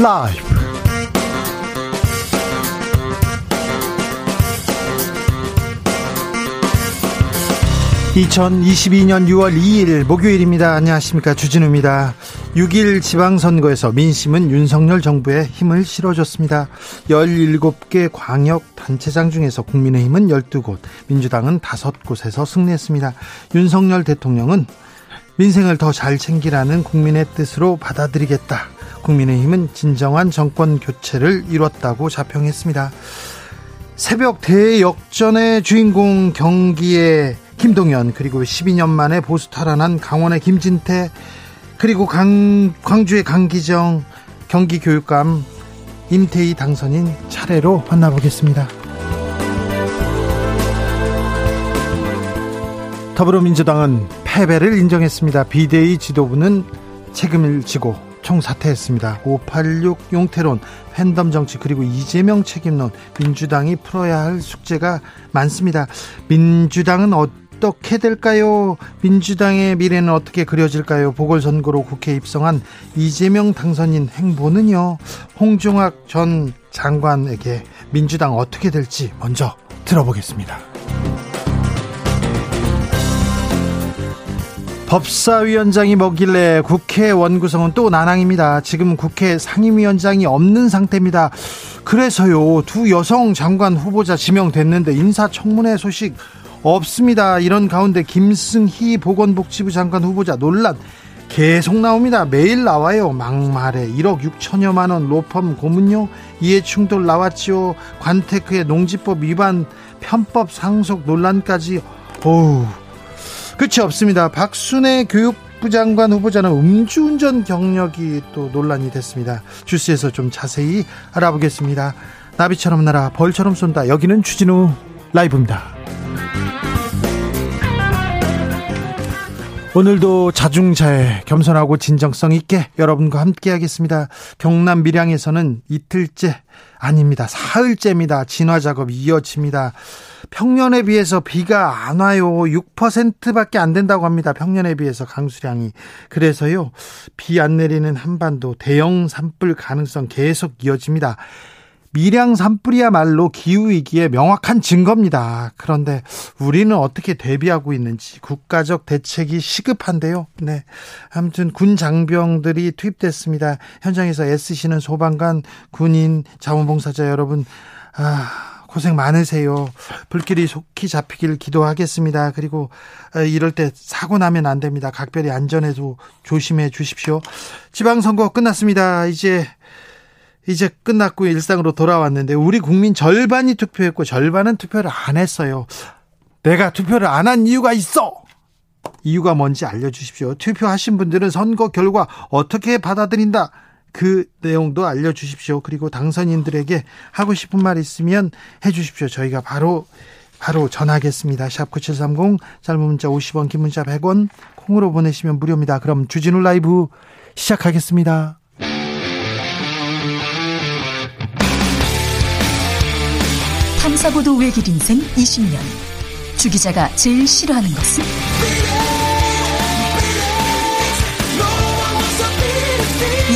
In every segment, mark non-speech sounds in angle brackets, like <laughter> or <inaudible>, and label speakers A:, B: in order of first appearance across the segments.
A: 라이브. 2022년 6월 2일 목요일입니다. 안녕하십니까. 주진우입니다. 6일 지방선거에서 민심은 윤석열 정부에 힘을 실어줬습니다. 17개 광역 단체장 중에서 국민의힘은 12곳, 민주당은 5곳에서 승리했습니다. 윤석열 대통령은 민생을 더 잘 챙기라는 국민의 뜻으로 받아들이겠다. 국민의힘은 진정한 정권 교체를 이뤘다고 자평했습니다. 새벽 대역전의 주인공 경기의 김동연 그리고 12년 만에 보수 탈환한 강원의 김진태 그리고 강, 광주의 강기정 경기교육감 임태희 당선인 차례로 만나보겠습니다. 더불어민주당은 패배를 인정했습니다. 비대위 지도부는 책임을 지고 총사퇴했습니다. 586 용태론, 팬덤 정치 그리고 이재명 책임론 민주당이 풀어야 할 숙제가 많습니다. 민주당은 어떻게 될까요? 민주당의 미래는 어떻게 그려질까요? 보궐선거로 국회 입성한 이재명 당선인 행보는요. 홍종학 전 장관에게 민주당 어떻게 될지 먼저 들어보겠습니다. 법사위원장이 뭐길래 국회 원구성은 또 난항입니다. 지금 국회 상임위원장이 없는 상태입니다. 그래서요, 두 여성 장관 후보자 지명됐는데 인사청문회 소식 없습니다. 이런 가운데 김승희 보건복지부 장관 후보자 논란 계속 나옵니다. 매일 나와요. 막말에 1억 6천여만 원 로펌 고문료 이해충돌 나왔지요. 관테크의 농지법 위반 편법 상속 논란까지 어우 끝이 없습니다. 박순애 교육부 장관 후보자는 음주운전 경력이 또 논란이 됐습니다. 주스에서 좀 자세히 알아보겠습니다. 나비처럼 날아 벌처럼 쏜다. 여기는 추진우 라이브입니다. 오늘도 자중자애 겸손하고 진정성 있게 여러분과 함께 하겠습니다. 경남 밀양에서는 이틀째 아닙니다. 사흘째입니다. 진화 작업이 이어집니다. 평년에 비해서 비가 안 와요. 6%밖에 안 된다고 합니다. 평년에 비해서 강수량이. 그래서요. 비 안 내리는 한반도 대형 산불 가능성 계속 이어집니다. 밀양 산불이야말로 기후위기의 명확한 증거입니다. 그런데 우리는 어떻게 대비하고 있는지 국가적 대책이 시급한데요. 네. 아무튼 군 장병들이 투입됐습니다. 현장에서 애쓰시는 소방관, 군인, 자원봉사자 여러분, 아, 고생 많으세요. 불길이 속히 잡히길 기도하겠습니다. 그리고 어, 이럴 때 사고 나면 안 됩니다. 각별히 안전에도 조심해 주십시오. 지방선거 끝났습니다. 이제 이제 끝났고 일상으로 돌아왔는데 우리 국민 절반이 투표했고 절반은 투표를 안 했어요. 내가 투표를 안 한 이유가 있어. 이유가 뭔지 알려주십시오. 투표하신 분들은 선거 결과 어떻게 받아들인다. 그 내용도 알려주십시오. 그리고 당선인들에게 하고 싶은 말 있으면 해주십시오. 저희가 바로 바로 전하겠습니다. 샵 9730 짧은 문자 50원 긴 문자 100원 콩으로 보내시면 무료입니다. 그럼 주진우 라이브 시작하겠습니다.
B: 탐사보도 외길 인생 20년 주 기자가 제일 싫어하는 것은?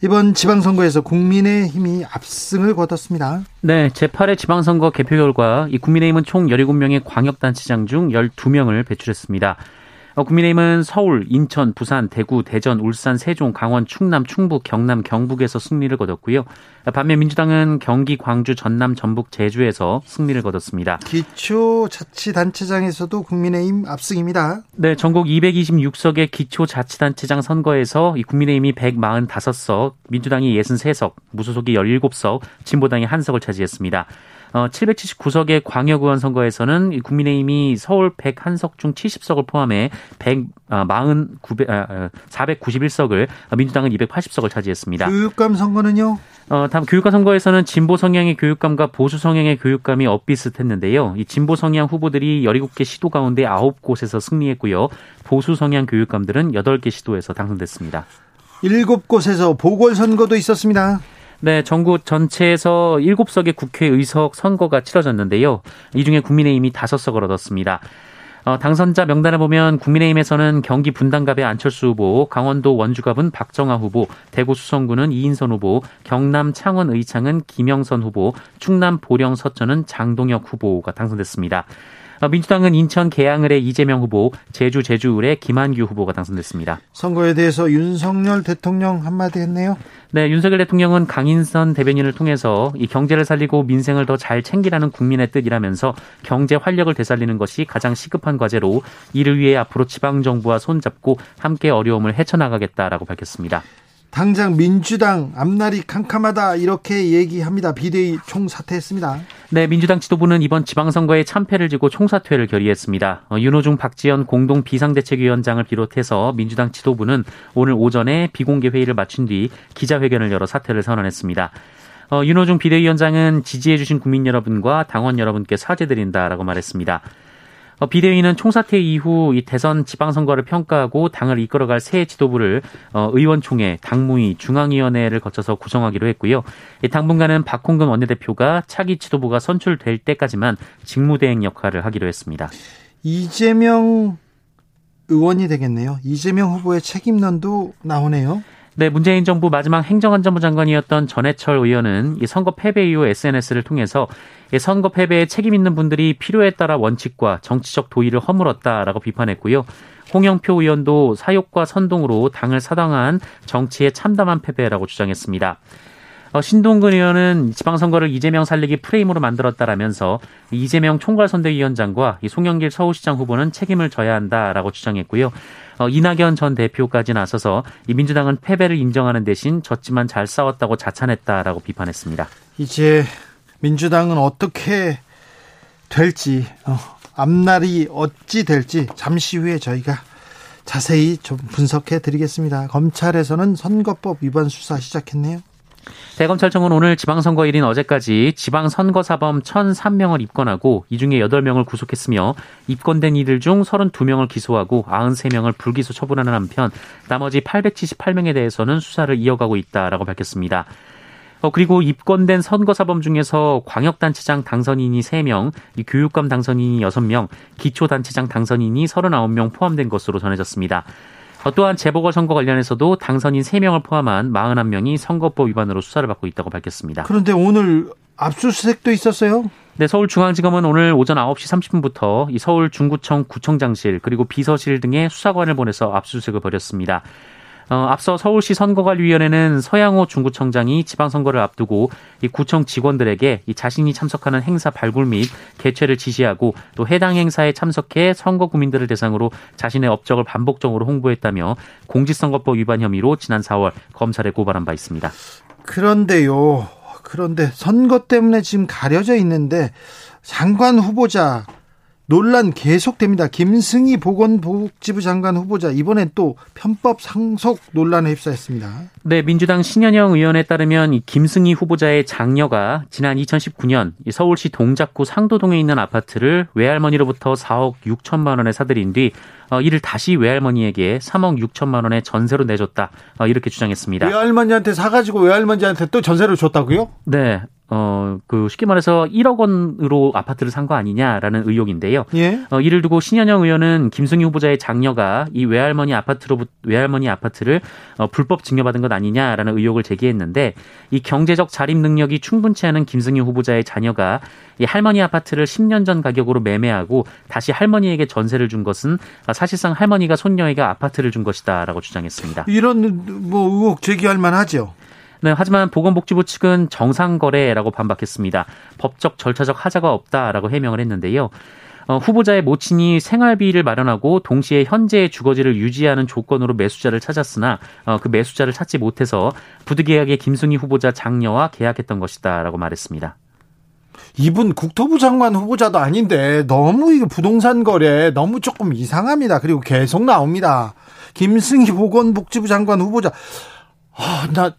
A: 이번 지방선거에서 국민의힘이 압승을 거뒀습니다.
C: 네, 제8회 지방선거 개표 결과 이 국민의힘은 총 17명의 광역단체장 중 12명을 배출했습니다. 어, 국민의힘은 서울, 인천, 부산, 대구, 대전, 울산, 세종, 강원, 충남, 충북, 경남, 경북에서 승리를 거뒀고요. 반면 민주당은 경기, 광주, 전남, 전북, 제주에서 승리를 거뒀습니다.
A: 기초자치단체장에서도 국민의힘 압승입니다.
C: 네, 전국 226석의 기초자치단체장 선거에서 이 국민의힘이 145석, 민주당이 63석, 무소속이 17석, 진보당이 1석을 차지했습니다. 어, 779석의 광역의원 선거에서는 국민의힘이 서울 101석 중 70석을 포함해 149, 아, 491석을 민주당은 280석을 차지했습니다.
A: 교육감 선거는요?
C: 어, 다음 교육감 선거에서는 진보 성향의 교육감과 보수 성향의 교육감이 엇비슷했는데요. 이 진보 성향 후보들이 17개 시도 가운데 9곳에서 승리했고요. 보수 성향 교육감들은 8개 시도에서 당선됐습니다.
A: 7곳에서 보궐선거도 있었습니다.
C: 네, 전국 전체에서 7석의 국회의석 선거가 치러졌는데요. 이 중에 국민의힘이 5석을 얻었습니다. 어, 당선자 명단을 보면 국민의힘에서는 경기 분당갑의 안철수 후보, 강원도 원주갑은 박정아 후보, 대구 수성구는 이인선 후보, 경남 창원 의창은 김영선 후보, 충남 보령 서천은 장동혁 후보가 당선됐습니다. 어, 민주당은 인천 계양을의 이재명 후보, 제주 제주을의 김한규 후보가 당선됐습니다.
A: 선거에 대해서 윤석열 대통령 한마디 했네요.
C: 네, 윤석열 대통령은 강인선 대변인을 통해서 이 경제를 살리고 민생을 더 잘 챙기라는 국민의 뜻이라면서 경제 활력을 되살리는 것이 가장 시급한 과제로 이를 위해 앞으로 지방 정부와 손잡고 함께 어려움을 헤쳐나가겠다라고 밝혔습니다.
A: 당장 민주당 앞날이 캄캄하다 이렇게 얘기합니다. 비대위 총사퇴했습니다.
C: 네, 민주당 지도부는 이번 지방선거에 참패를 지고 총사퇴를 결의했습니다. 어, 윤호중 박지원 공동 비상대책위원장을 비롯해서 민주당 지도부는 오늘 오전에 비공개 회의를 마친 뒤 기자회견을 열어 사퇴를 선언했습니다. 어, 윤호중 비대위원장은 지지해주신 국민 여러분과 당원 여러분께 사죄드린다라고 말했습니다. 어, 비대위는 총사퇴 이후 이 대선 지방선거를 평가하고 당을 이끌어갈 새 지도부를 어, 의원총회, 당무위, 중앙위원회를 거쳐서 구성하기로 했고요. 당분간은 박홍근 원내대표가 차기 지도부가 선출될 때까지만 직무대행 역할을 하기로 했습니다.
A: 이재명 의원이 되겠네요. 이재명 후보의 책임론도 나오네요.
C: 네, 문재인 정부 마지막 행정안전부 장관이었던 전해철 의원은 이 선거 패배 이후 SNS를 통해서 이 선거 패배에 책임 있는 분들이 필요에 따라 원칙과 정치적 도의를 허물었다라고 비판했고요. 홍영표 의원도 사욕과 선동으로 당을 사당한 정치의 참담한 패배라고 주장했습니다. 어, 신동근 의원은 지방선거를 이재명 살리기 프레임으로 만들었다라면서 이재명 총괄선대위원장과 이 송영길 서울시장 후보는 책임을 져야 한다라고 주장했고요. 어, 이낙연 전 대표까지 나서서 이 민주당은 패배를 인정하는 대신 졌지만 잘 싸웠다고 자찬했다라고 비판했습니다.
A: 이제 민주당은 어떻게 될지 어, 앞날이 어찌 될지 잠시 후에 저희가 자세히 좀 분석해 드리겠습니다. 검찰에서는 선거법 위반 수사 시작했네요.
C: 대검찰청은 오늘 지방선거일인 어제까지 지방선거사범 1,003명을 입건하고 이 중에 8명을 구속했으며 입건된 이들 중 32명을 기소하고 93명을 불기소 처분하는 한편 나머지 878명에 대해서는 수사를 이어가고 있다라고 밝혔습니다. 어, 그리고 입건된 선거사범 중에서 광역단체장 당선인이 3명, 교육감 당선인이 6명, 기초단체장 당선인이 39명 포함된 것으로 전해졌습니다. 어, 또한 재보궐선거 관련해서도 당선인 3명을 포함한 41명이 선거법 위반으로 수사를 받고 있다고 밝혔습니다.
A: 그런데 오늘 압수수색도 있었어요?
C: 네, 서울중앙지검은 오늘 오전 9시 30분부터 이 서울 중구청 구청장실 그리고 비서실 등의 수사관을 보내서 압수수색을 벌였습니다. 어, 앞서 서울시 선거관리위원회는 서양호 중구청장이 지방선거를 앞두고 이 구청 직원들에게 이 자신이 참석하는 행사 발굴 및 개최를 지시하고 또 해당 행사에 참석해 선거 구민들을 대상으로 자신의 업적을 반복적으로 홍보했다며 공직선거법 위반 혐의로 지난 4월 검찰에 고발한 바 있습니다.
A: 그런데요. 그런데 선거 때문에 지금 가려져 있는데 장관 후보자 논란 계속됩니다. 김승희 보건복지부 장관 후보자 이번엔 또 편법 상속 논란에 휩싸였습니다.
C: 네, 민주당 신현영 의원에 따르면 이 김승희 후보자의 장녀가 지난 2019년 서울시 동작구 상도동에 있는 아파트를 외할머니로부터 4억 6천만 원에 사들인 뒤 어, 이를 다시 외할머니에게 3억 6천만 원의 전세로 내줬다. 어, 이렇게 주장했습니다.
A: 외할머니한테 사가지고 외할머니한테 또 전세를 줬다고요?
C: 네. 어, 그 쉽게 말해서 1억 원으로 아파트를 산 거 아니냐라는 의혹인데요.
A: 예?
C: 어, 이를 두고 신현영 의원은 김승희 후보자의 장녀가 이 외할머니 아파트로 외할머니 아파트를 어, 불법 증여받은 것 아니냐라는 의혹을 제기했는데 이 경제적 자립 능력이 충분치 않은 김승희 후보자의 자녀가 이 할머니 아파트를 10년 전 가격으로 매매하고 다시 할머니에게 전세를 준 것은 사실상 할머니가 손녀에게 아파트를 준 것이다라고 주장했습니다.
A: 이런 뭐 의혹 제기할 만하죠.
C: 네, 하지만 보건복지부 측은 정상거래라고 반박했습니다. 법적 절차적 하자가 없다라고 해명을 했는데요. 어, 후보자의 모친이 생활비를 마련하고 동시에 현재의 주거지를 유지하는 조건으로 매수자를 찾았으나 어, 그 매수자를 찾지 못해서 부득이하게 김승희 후보자 장녀와 계약했던 것이다라고 말했습니다.
A: 이분 국토부 장관 후보자도 아닌데 너무 이거 부동산 거래 너무 조금 이상합니다. 그리고 계속 나옵니다. 김승희 보건복지부 장관 후보자. 아, 나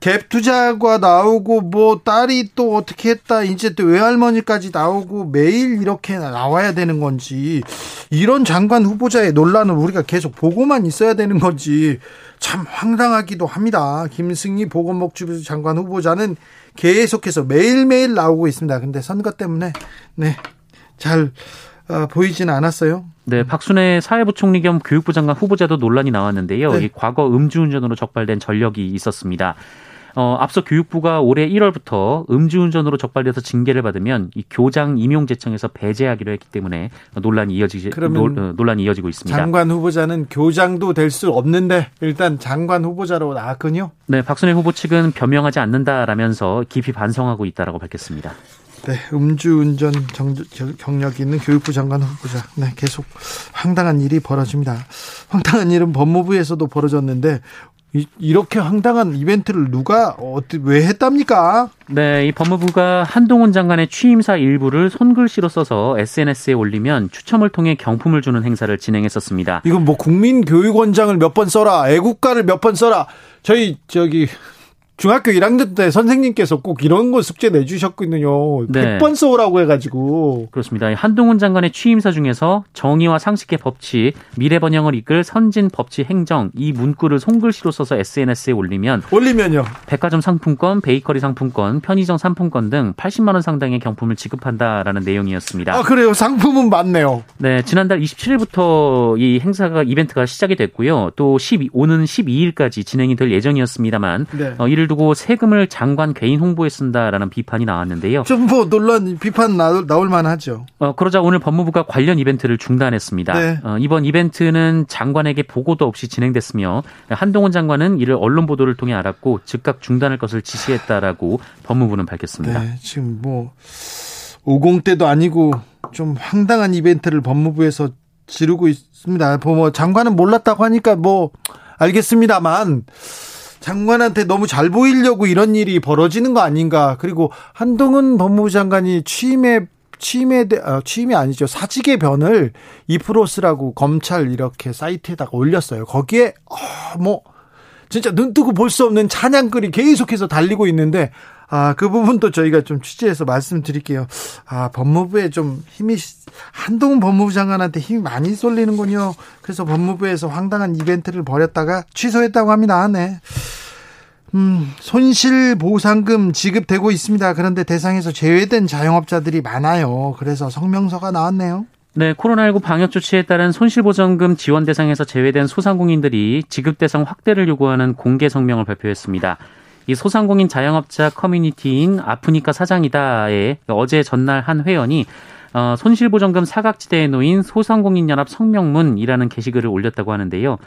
A: 갭 투자가 나오고 뭐 딸이 또 어떻게 했다 이제 또 외할머니까지 나오고 매일 이렇게 나와야 되는 건지 이런 장관 후보자의 논란을 우리가 계속 보고만 있어야 되는 건지 참 황당하기도 합니다. 김승희 보건복지부 장관 후보자는 계속해서 매일매일 나오고 있습니다. 근데 선거 때문에 네. 잘 어, 보이지는 않았어요.
C: 네, 박순애 사회부총리 겸 교육부 장관 후보자도 논란이 나왔는데요. 네. 이 과거 음주운전으로 적발된 전력이 있었습니다. 어, 앞서 교육부가 올해 1월부터 음주운전으로 적발돼서 징계를 받으면 이 교장 임용 제청에서 배제하기로 했기 때문에 논란이 이어지지 논, 어, 논란이 이어지고 있습니다.
A: 장관 후보자는 교장도 될 수 없는데 일단 장관 후보자로 나왔군요.
C: 네, 박순애 후보 측은 변명하지 않는다라면서 깊이 반성하고 있다라고 밝혔습니다.
A: 네, 음주운전 경력이 있는 교육부 장관 후보자. 네, 계속 황당한 일이 벌어집니다. 황당한 일은 법무부에서도 벌어졌는데 이렇게 황당한 이벤트를 누가 어떻게 왜 했답니까?
C: 네, 이 법무부가 한동훈 장관의 취임사 일부를 손글씨로 써서 SNS에 올리면 추첨을 통해 경품을 주는 행사를 진행했었습니다.
A: 이건 뭐 국민교육원장을 몇 번 써라, 애국가를 몇 번 써라. 저희 저기 중학교 1학년 때 선생님께서 꼭 이런 거 숙제 내주셨거든요. 네. 100번 써오라고 해가지고.
C: 그렇습니다. 한동훈 장관의 취임사 중에서 정의와 상식의 법칙, 미래 번영을 이끌 선진 법치 행정 이 문구를 손글씨로 써서 SNS에 올리면
A: 올리면요.
C: 백화점 상품권, 베이커리 상품권, 편의점 상품권 등 80만 원 상당의 경품을 지급한다라는 내용이었습니다.
A: 아 그래요. 상품은 많네요.
C: 네, 지난달 27일부터 이 행사가 이벤트가 시작이 됐고요. 또 12, 오는 12일까지 진행이 될 예정이었습니다만 네. 어, 이를 두고 세금을 장관 개인 홍보에 쓴다라는 비판이 나왔는데요.
A: 좀 뭐 논란 비판 나올, 나올 만하죠.
C: 어, 그러자 오늘 법무부가 관련 이벤트를 중단했습니다. 네. 어, 이번 이벤트는 장관에게 보고도 없이 진행됐으며 한동훈 장관은 이를 언론 보도를 통해 알았고 즉각 중단할 것을 지시했다라고 법무부는 밝혔습니다.
A: 네, 지금 뭐 50대도 아니고 좀 황당한 이벤트를 법무부에서 지르고 있습니다. 뭐 장관은 몰랐다고 하니까 뭐 알겠습니다만 장관한테 너무 잘 보이려고 이런 일이 벌어지는 거 아닌가. 그리고 한동훈 법무부 장관이 취임에 취임에 어, 취임이 아니죠 사직의 변을 2% 쓰라고 검찰 이렇게 사이트에다가 올렸어요. 거기에 어, 뭐 진짜 눈 뜨고 볼 수 없는 찬양글이 계속해서 달리고 있는데 아, 그 부분도 저희가 좀 취재해서 말씀드릴게요. 아, 법무부에 좀 힘이, 한동훈 법무부 장관한테 힘이 많이 쏠리는군요. 그래서 법무부에서 황당한 이벤트를 벌였다가 취소했다고 합니다. 네. 음, 손실 보상금 지급되고 있습니다. 그런데 대상에서 제외된 자영업자들이 많아요. 그래서 성명서가 나왔네요.
C: 네, 코로나19 방역 조치에 따른 손실보전금 지원 대상에서 제외된 소상공인들이 지급 대상 확대를 요구하는 공개 성명을 발표했습니다. 이 소상공인 자영업자 커뮤니티인 아프니까 사장이다에 어제 전날 한 회원이 어, 손실보전금 사각지대에 놓인 소상공인연합 성명문이라는 게시글을 올렸다고 하는데요.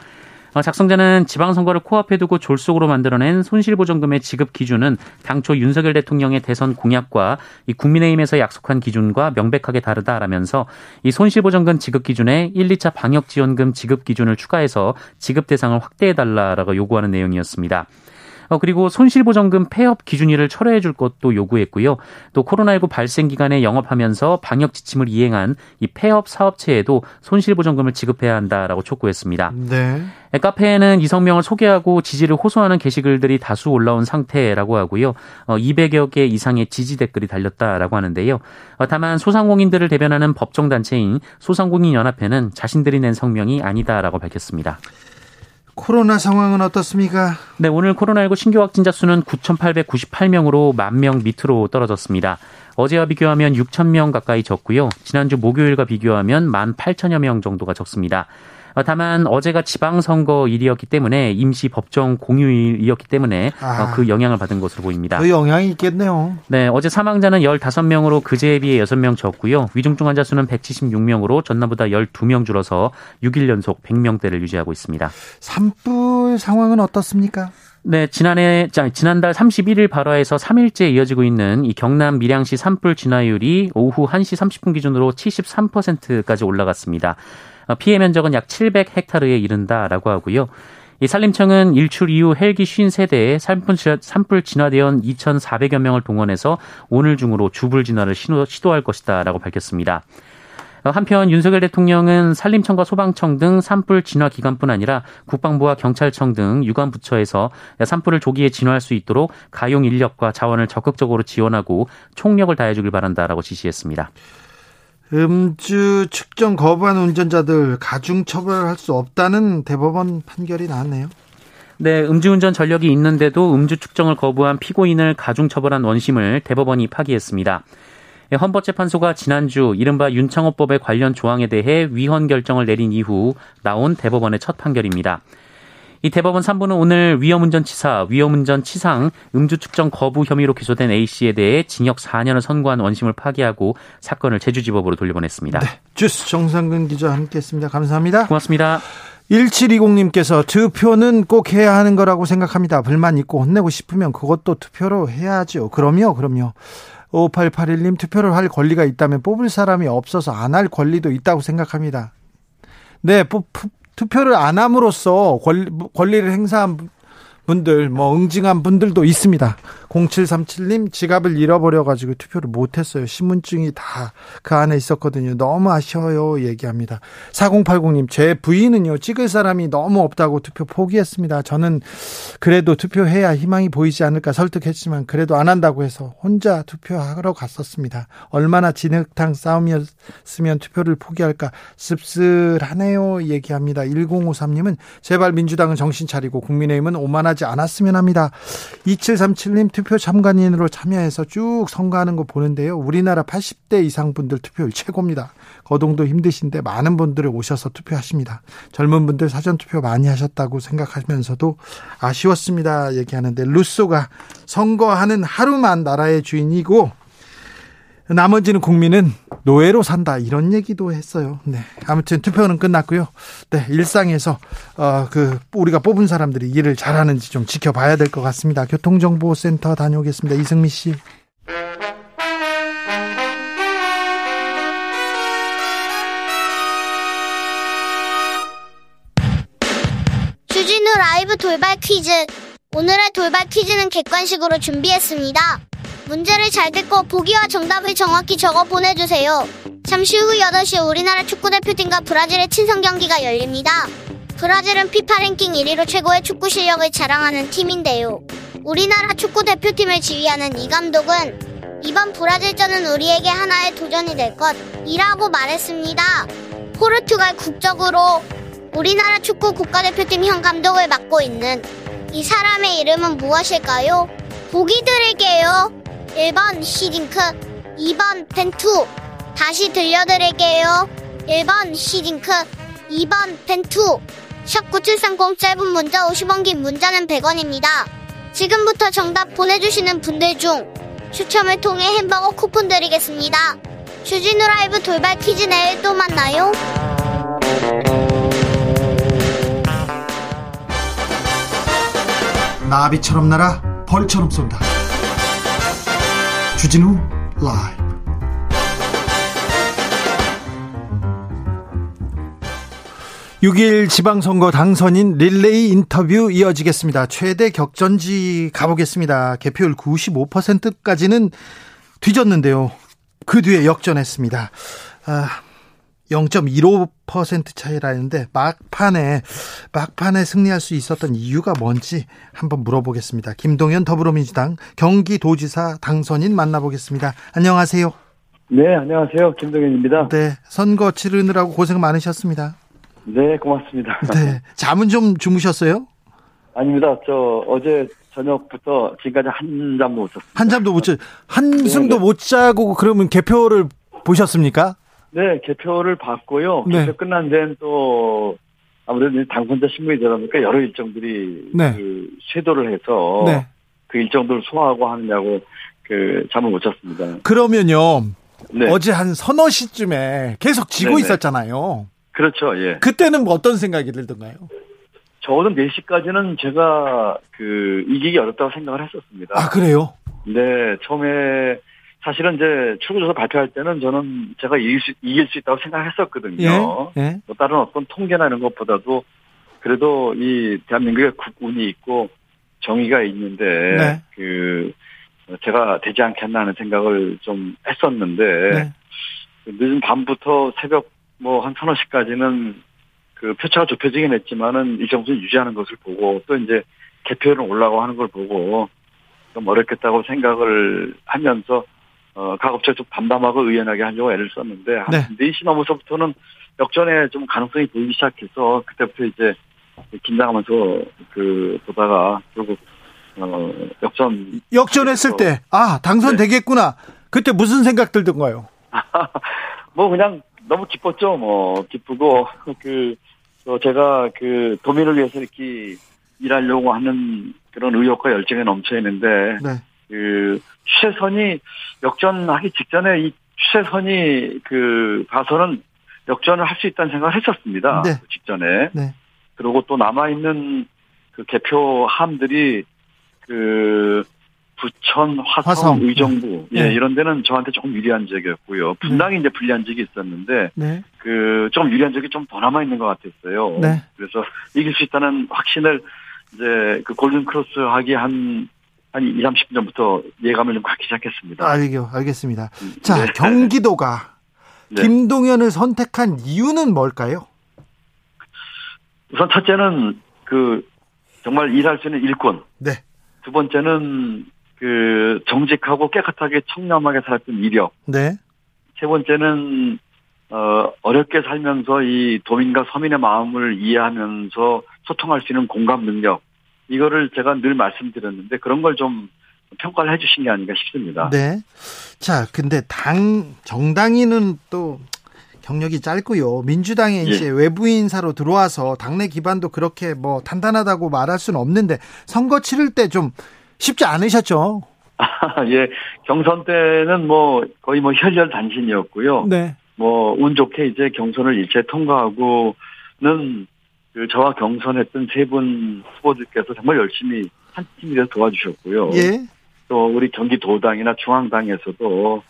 C: 어, 작성자는 지방선거를 코앞에 두고 졸속으로 만들어낸 손실보전금의 지급 기준은 당초 윤석열 대통령의 대선 공약과 이 국민의힘에서 약속한 기준과 명백하게 다르다라면서 이 손실보전금 지급 기준에 1, 2차 방역지원금 지급 기준을 추가해서 지급 대상을 확대해달라라고 요구하는 내용이었습니다. 어, 그리고 손실보전금 폐업 기준일을 철회해 줄 것도 요구했고요. 또 코로나19 발생 기간에 영업하면서 방역 지침을 이행한 이 폐업 사업체에도 손실보전금을 지급해야 한다라고 촉구했습니다. 네. 카페에는 이성명을 소개하고 지지를 호소하는 게시글들이 다수 올라온 상태라고 하고요. 어, 200여 개 이상의 지지 댓글이 달렸다라고 하는데요. 어, 다만 소상공인들을 대변하는 법정단체인 소상공인연합회는 자신들이 낸 성명이 아니다라고 밝혔습니다.
A: 코로나 상황은 어떻습니까?
C: 네, 오늘 코로나19 신규 확진자 수는 9,898명으로 만 명 밑으로 떨어졌습니다. 어제와 비교하면 6천 명 가까이 적고요. 지난주 목요일과 비교하면 1만 8천여 명 정도가 적습니다. 어, 다만 어제가 지방선거일이었기 때문에 임시 법정 공휴일이었기 때문에 어, 아, 그 영향을 받은 것으로 보입니다.
A: 그 영향이 있겠네요.
C: 네, 어제 사망자는 15명으로 그제에 비해 6명 적고요. 위중증 환자 수는 176명으로 전날보다 12명 줄어서 6일 연속 100명대를 유지하고 있습니다.
A: 산불 상황은 어떻습니까?
C: 네, 지난해 지난달 31일 발화에서 3일째 이어지고 있는 이 경남 밀양시 산불 진화율이 오후 1시 30분 기준으로 73%까지 올라갔습니다. 어, 피해 면적은 약 700헥타르에 이른다라고 하고요. 이 산림청은 일출 이후 헬기 53대에 산불, 진화대원 2,400여 명을 동원해서 오늘 중으로 주불 진화를 시도, 할 것이다라고 밝혔습니다. 한편 윤석열 대통령은 산림청과 소방청 등 산불 진화 기관뿐 아니라 국방부와 경찰청 등 유관 부처에서 산불을 조기에 진화할 수 있도록 가용 인력과 자원을 적극적으로 지원하고 총력을 다해주길 바란다라고 지시했습니다.
A: 음주 측정 거부한 운전자들 가중 처벌할 수 없다는 대법원 판결이 나왔네요.
C: 네, 음주운전 전력이 있는데도 음주 측정을 거부한 피고인을 가중 처벌한 원심을 대법원이 파기했습니다. 예, 헌법재판소가 지난주 이른바 윤창호법의 관련 조항에 대해 위헌 결정을 내린 이후 나온 대법원의 첫 판결입니다. 이 대법원 3부는 오늘 위험운전치사, 위험운전치상, 음주 측정 거부 혐의로 기소된 A씨에 대해 징역 4년을 선고한 원심을 파기하고 사건을 제주지법으로 돌려보냈습니다. 네,
A: 주스 정상근 기자 함께했습니다. 감사합니다.
C: 고맙습니다.
A: 1720님께서 투표는 꼭 해야 하는 거라고 생각합니다. 불만 있고 혼내고 싶으면 그것도 투표로 해야죠. 그럼요, 그럼요. 5881님 투표를 할 권리가 있다면 뽑을 사람이 없어서 안 할 권리도 있다고 생각합니다. 네, 투표를 안 함으로써 권리, 권리를 행사한 분들, 뭐 응징한 분들도 있습니다. 0737님 지갑을 잃어버려 가지고 투표를 못 했어요. 신분증이 다 그 안에 있었거든요. 너무 아쉬워요. 얘기합니다. 4080님 제 부인은요 찍을 사람이 너무 없다고 투표 포기했습니다. 저는 그래도 투표해야 희망이 보이지 않을까 설득했지만 그래도 안 한다고 해서 혼자 투표하러 갔었습니다. 얼마나 진흙탕 싸움이었으면 투표를 포기할까 씁쓸하네요. 얘기합니다. 1053님은 제발 민주당은 정신 차리고 국민의힘은 오만하 지 않았으면 합니다. 2737님 투표 투표 참관인으로 참여해서 쭉 선거하는 거 보는데요. 우리나라 80대 이상 분들 투표율 최고입니다. 거동도 힘드신데 많은 분들이 오셔서 투표하십니다. 젊은 분들 사전 투표 많이 하셨다고 생각하면서도 아쉬웠습니다. 얘기하는데 루소가 선거하는 하루만 나라의 주인이고 나머지는 국민은 노예로 산다 이런 얘기도 했어요. 네. 아무튼 투표는 끝났고요. 네, 일상에서 어 그 우리가 뽑은 사람들이 일을 잘하는지 좀 지켜봐야 될 것 같습니다. 교통정보센터 다녀오겠습니다. 이승미 씨.
D: 주진우 라이브 돌발 퀴즈. 오늘의 돌발 퀴즈는 객관식으로 준비했습니다. 문제를 잘 듣고 보기와 정답을 정확히 적어 보내주세요. 잠시 후 8시 우리나라 축구대표팀과 브라질의 친선 경기가 열립니다. 브라질은 피파 랭킹 1위로 최고의 축구 실력을 자랑하는 팀인데요. 우리나라 축구 대표팀을 지휘하는 이 감독은 이번 브라질전은 우리에게 하나의 도전이 될 것이라고 말했습니다. 포르투갈 국적으로 우리나라 축구 국가대표팀 현 감독을 맡고 있는 이 사람의 이름은 무엇일까요? 보기 드릴게요. 1번 시딩크, 2번 펜투. 다시 들려드릴게요. 1번 시딩크, 2번 펜투. 샵9730 짧은 문자 50원 긴 문자는 100원입니다. 지금부터 정답 보내주시는 분들 중 추첨을 통해 햄버거 쿠폰 드리겠습니다. 주진우 라이브 돌발 퀴즈 내일 또 만나요.
A: 나비처럼 날아 벌처럼 쏜다. 주진우 라이브 6일 지방선거 당선인 릴레이 인터뷰 이어지겠습니다. 최대 격전지 가보겠습니다. 개표율 95%까지는 뒤졌는데요. 그 뒤에 역전했습니다. 아, 0.15% 차이라는데 막판에 막판에 승리할 수 있었던 이유가 뭔지 한번 물어보겠습니다. 김동연 더불어민주당 경기도지사 당선인 만나보겠습니다. 안녕하세요.
E: 네, 안녕하세요. 김동연입니다.
A: 네, 선거 치르느라고 고생 많으셨습니다.
E: 네, 고맙습니다.
A: 네, 잠은 좀 주무셨어요?
E: 아닙니다. 저 어제 저녁부터 지금까지 한 잠도 못 잤어요.
A: 한 잠도 못 자, 한숨도 네, 네. 못 자고 그러면 개표를 보셨습니까?
E: 네, 개표를 봤고요. 네. 개표 끝난 데는 또 아무래도 당선자 신문이 되다 보니까 여러 일정들이 네. 그 쇄도를 해서 네. 그 일정들을 소화하고 하느냐고 그 잠을 못 잤습니다.
A: 그러면요. 네. 어제 한 서너 시쯤에 계속 지고 네네. 있었잖아요.
E: 그렇죠. 예.
A: 그때는 뭐 어떤 생각이 들던가요?
E: 저는 4시까지는 제가 그 이기기 어렵다고 생각을 했었습니다.
A: 아, 그래요?
E: 네, 처음에 사실은 이제 출구조사 발표할 때는 저는 제가 이길 수, 이길 수 있다고 생각했었거든요. 예? 예? 뭐 다른 어떤 통계나 이런 것보다도 그래도 이 대한민국에 국운이 있고 정의가 있는데 네. 그 제가 되지 않겠나 하는 생각을 좀 했었는데 네. 늦은 밤부터 새벽 뭐 한 서너 시까지는 그 표차가 좁혀지긴 했지만은 일정 수준 유지하는 것을 보고 또 이제 개표율은 올라가고 하는 걸 보고 좀 어렵겠다고 생각을 하면서 어, 각 업체 좀 담담하고 의연하게 하려고 애를 썼는데 한 네. 4시 넘어서부터는 역전에 좀 가능성이 보이기 시작해서 그때부터 이제 긴장하면서 그 보다가 결국 어, 역전
A: 역전했을 때 아 당선되겠구나 네. 그때 무슨 생각 들던가요? <laughs>
E: 뭐 그냥 너무 기뻤죠 뭐 기쁘고 <laughs> 그 어, 제가 그 도민을 위해서 이렇게 일하려고 하는 그런 의욕과 열정이 넘쳐 있는데 네. 그 최선이 역전하기 직전에 이 최선이 그 봐서는 역전을 할 수 있다는 생각을 했었습니다. 네. 그 직전에. 네. 그리고 또 남아 있는 그 개표함들이 그 부천, 화성, 화성. 의정부 네. 예, 네. 이런 데는 저한테 조금 유리한 적이었고요. 분당이 네. 이제 불리한 적이 있었는데 네. 그좀 유리한 적이 좀 더 남아 있는 것 같았어요. 네. 그래서 이길 수 있다는 확신을 이제 그 골든 크로스 하기 한, 한 2, 30분 전부터 예감을 좀 갖기 시작했습니다.
A: 알겠, 알겠습니다. 자, 네. 경기도가 <laughs> 네. 김동연을 선택한 이유는 뭘까요?
E: 우선 첫째는 그 정말 일할 수 있는 일꾼. 네. 두 번째는 그 정직하고 깨끗하게 청렴하게 살았던 이력. 네. 세 번째는 어 어렵게 살면서 이 도민과 서민의 마음을 이해하면서 소통할 수 있는 공감 능력. 이거를 제가 늘 말씀드렸는데 그런 걸 좀 평가를 해주신 게 아닌가 싶습니다.
A: 네. 자, 근데 당 정당인은 또 경력이 짧고요. 민주당에 예. 이제 외부 인사로 들어와서 당내 기반도 그렇게 뭐 탄탄하다고 말할 수는 없는데 선거 치를 때 좀 쉽지 않으셨죠?
E: 아, <laughs> 예. 경선 때는 뭐 거의 뭐 혈혈 단신이었고요. 네. 뭐 운 좋게 이제 경선을 일체 통과하고는 그 저와 경선했던 세 분 후보들께서 정말 열심히 한 팀이 돼서 도와주셨고요. 예. 또 우리 경기도당이나 중앙당에서도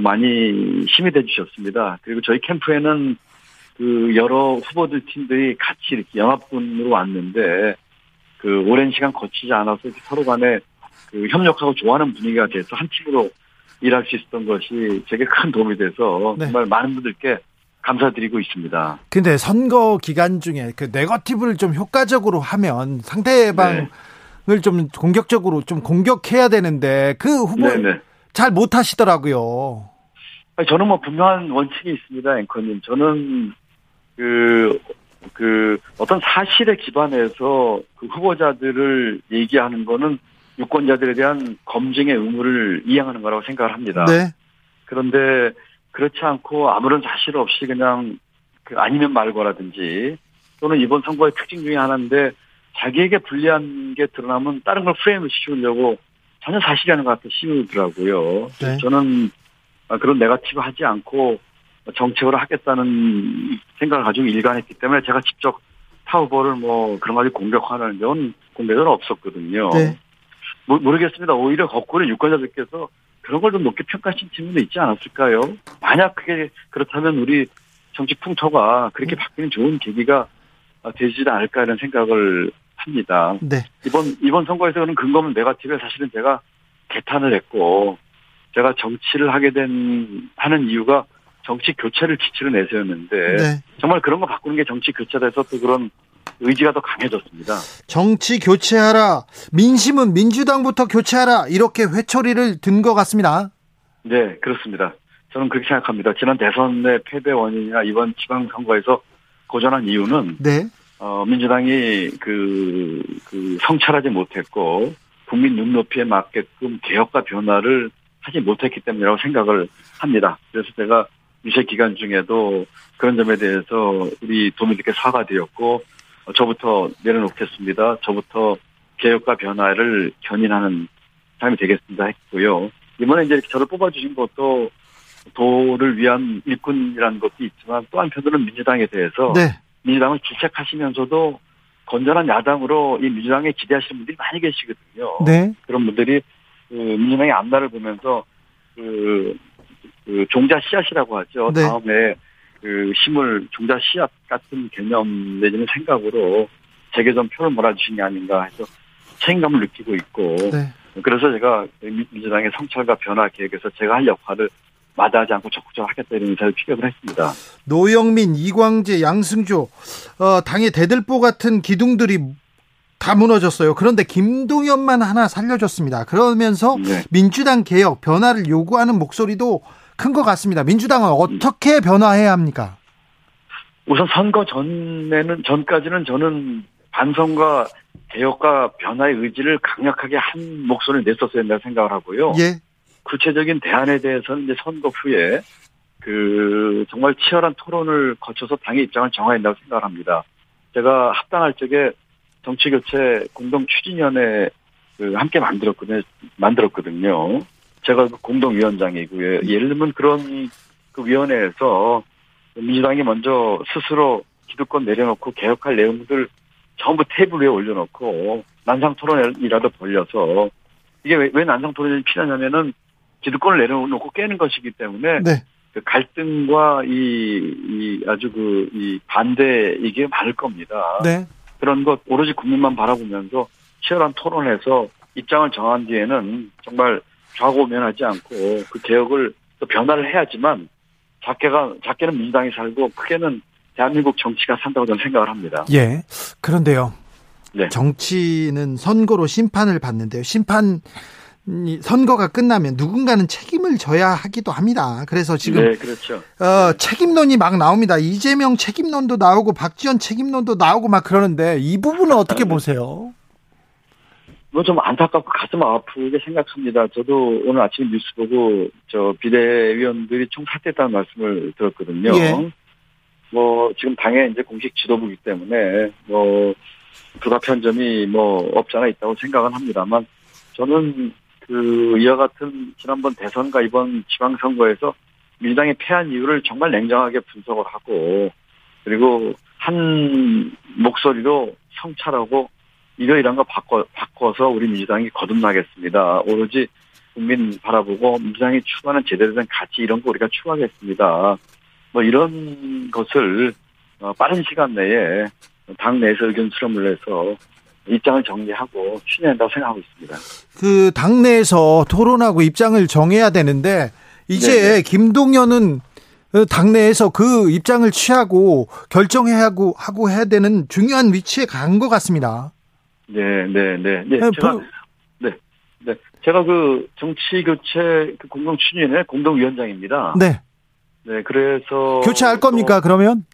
E: 많이 힘이 돼 주셨습니다. 그리고 저희 캠프에는 그 여러 후보들 팀들이 같이 이렇게 연합군으로 왔는데 그 오랜 시간 거치지 않아서 서로 간에 그 협력하고 좋아하는 분위기가 돼서 한 팀으로 일할 수 있었던 것이 제게 큰 도움이 돼서 네. 정말 많은 분들께 감사드리고 있습니다.
A: 근데 선거 기간 중에 그 네거티브를 좀 효과적으로 하면 상대방을 네. 좀 공격적으로 좀 공격해야 되는데 그 후보 네, 네. 잘 못하시더라고요.
E: 저는 뭐 분명한 원칙이 있습니다, 앵커님. 저는 그, 그, 어떤 사실에 기반해서 그 후보자들을 얘기하는 거는 유권자들에 대한 검증의 의무를 이행하는 거라고 생각을 합니다. 네. 그런데 그렇지 않고 아무런 사실 없이 그냥 그 아니면 말거라든지 또는 이번 선거의 특징 중에 하나인데 자기에게 불리한 게 드러나면 다른 걸 프레임을 씌우려고 전혀 사실이 아닌 것 같아 씌우더라고요. 네. 저는 그런 네가티브 하지 않고 정책으로 하겠다는 생각을 가지고 일관했기 때문에 제가 직접 타 후보를 뭐 그런 가지 공격하는 건 공개는 없었거든요. 네. 모르겠습니다. 오히려 거꾸로 유권자들께서 그런 걸 좀 높게 평가하신 측면도 있지 않았을까요? 만약 그게 그렇다면 우리 정치 풍토가 그렇게 음. 바뀌는 좋은 계기가 되지 않을까 이런 생각을 합니다. 네. 이번 이번 선거에서 는 근거는 네가티브에 사실은 제가 개탄을 했고 제가 정치를 하게 된 하는 이유가 정치 교체를 기치로 내세웠는데 네. 정말 그런 거 바꾸는 게 정치 교체돼서 또 그런 의지가 더 강해졌습니다.
A: 정치 교체하라. 민심은 민주당부터 교체하라. 이렇게 회초리를 든 것 같습니다.
E: 네, 그렇습니다. 저는 그렇게 생각합니다. 지난 대선의 패배 원인이나 이번 지방선거에서 고전한 이유는 네. 어, 민주당이 그, 그 성찰하지 못했고 국민 눈높이에 맞게끔 개혁과 변화를 하지 못했기 때문이라고 생각을 합니다. 그래서 제가 유세 기간 중에도 그런 점에 대해서 우리 도민들께 사과드렸고 어, 저부터 내려놓겠습니다. 저부터 개혁과 변화를 견인하는 사람이 되겠습니다 했고요. 이번에 이제 저를 뽑아주신 것도 도를 위한 일꾼이라는 것도 있지만 또 한편으로는 민주당에 대해서 네. 민주당을 질책하시면서도 건전한 야당으로 이 민주당에 기대하시는 분들이 많이 계시거든요. 네. 그런 분들이 그 민주당의 앞날을 보면서 그, 그 종자 씨앗이라고 하죠. 네. 다음에 그 힘을 종자 씨앗 같은 개념 내지는 생각으로 제게 좀 표를 몰아주신 게 아닌가 해서 책임감을 느끼고 있고 네. 그래서 제가 민주당의 성찰과 변화 계획에서 제가 할 역할을 마다하지 않고 적극적으로 하겠다 이런 의사를 피력을 했습니다.
A: 노영민, 이광재, 양승조 어, 당의 대들보 같은 기둥들이 다 무너졌어요. 그런데 김동연만 하나 살려줬습니다. 그러면서 네. 민주당 개혁 변화를 요구하는 목소리도 큰 것 같습니다. 민주당은 어떻게 변화해야 합니까?
E: 우선 선거 전에는 전까지는 저는 반성과 개혁과 변화의 의지를 강력하게 한 목소리를 냈었어야 된다고 생각을 하고요. 예. 구체적인 대안에 대해서는 이제 선거 후에 그 정말 치열한 토론을 거쳐서 당의 입장을 정해야 된다고 생각을 합니다. 제가 합당할 적에 정치교체 공동 추진위원회 그 함께 만들었거든요. 만들었거든요. 제가 그 공동위원장이고요. 예를 들면 그런 그 위원회에서 민주당이 먼저 스스로 기득권 내려놓고 개혁할 내용들 전부 테이블 위에 올려놓고 난상 토론이라도 벌려서 이게 왜, 왜 난상 토론이 필요하냐면은 기득권을 내려놓고 깨는 것이기 때문에 네. 그 갈등과 이, 이 아주 그 이 반대 이게 많을 겁니다. 네. 그런 것 오로지 국민만 바라보면서 치열한 토론에서 입장을 정한 뒤에는 정말 좌고 면하지 않고 그 개혁을 또 변화를 해야지만 작게가 작게는 민주당이 살고 크게는 대한민국 정치가 산다고 저는 생각을 합니다.
A: 예. 그런데요. 네. 정치는 선거로 심판을 받는데요. 심판 선거가 끝나면 누군가는 책임을 져야 하기도 합니다. 그래서 지금
E: 네, 그렇죠.
A: 어, 책임론이 막 나옵니다. 이재명 책임론도 나오고 박지원 책임론도 나오고 막 그러는데 이 부분은 어떻게 보세요?
E: 뭐좀 안타깝고 가슴 아프게 생각합니다. 저도 오늘 아침 뉴스 보고 저 비대위원들이 총 사퇴했다는 말씀을 들었거든요. 예. 뭐 지금 당의 이제 공식 지도부이기 때문에 뭐 불가피한 점이 뭐 없지 않아 있다고 생각은 합니다만 저는 그 이와 같은 지난번 대선과 이번 지방선거에서 민주당이 패한 이유를 정말 냉정하게 분석을 하고 그리고 한 목소리로 성찰하고 이러이러한 거 바꿔, 바꿔서 우리 민주당이 거듭나겠습니다. 오로지 국민 바라보고 민주당이 추구하는 제대로 된 가치 이런 거 우리가 추구하겠습니다. 뭐 이런 것을 어, 빠른 시간 내에 당 내에서 의견 수렴을 해서 입장을 정리하고 추진한다고 생각하고 있습니다.
A: 그 당내에서 토론하고 입장을 정해야 되는데 이제 네네. 김동연은 당내에서 그 입장을 취하고 결정해야 하고 하고 해야 되는 중요한 위치에 간 것 같습니다.
E: 네, 네, 네. 네, 네 제가 네, 네. 제가 그 정치 교체 그 공동 추진의 공동위원장입니다. 네. 네, 그래서
A: 교체할 겁니까? 그러면?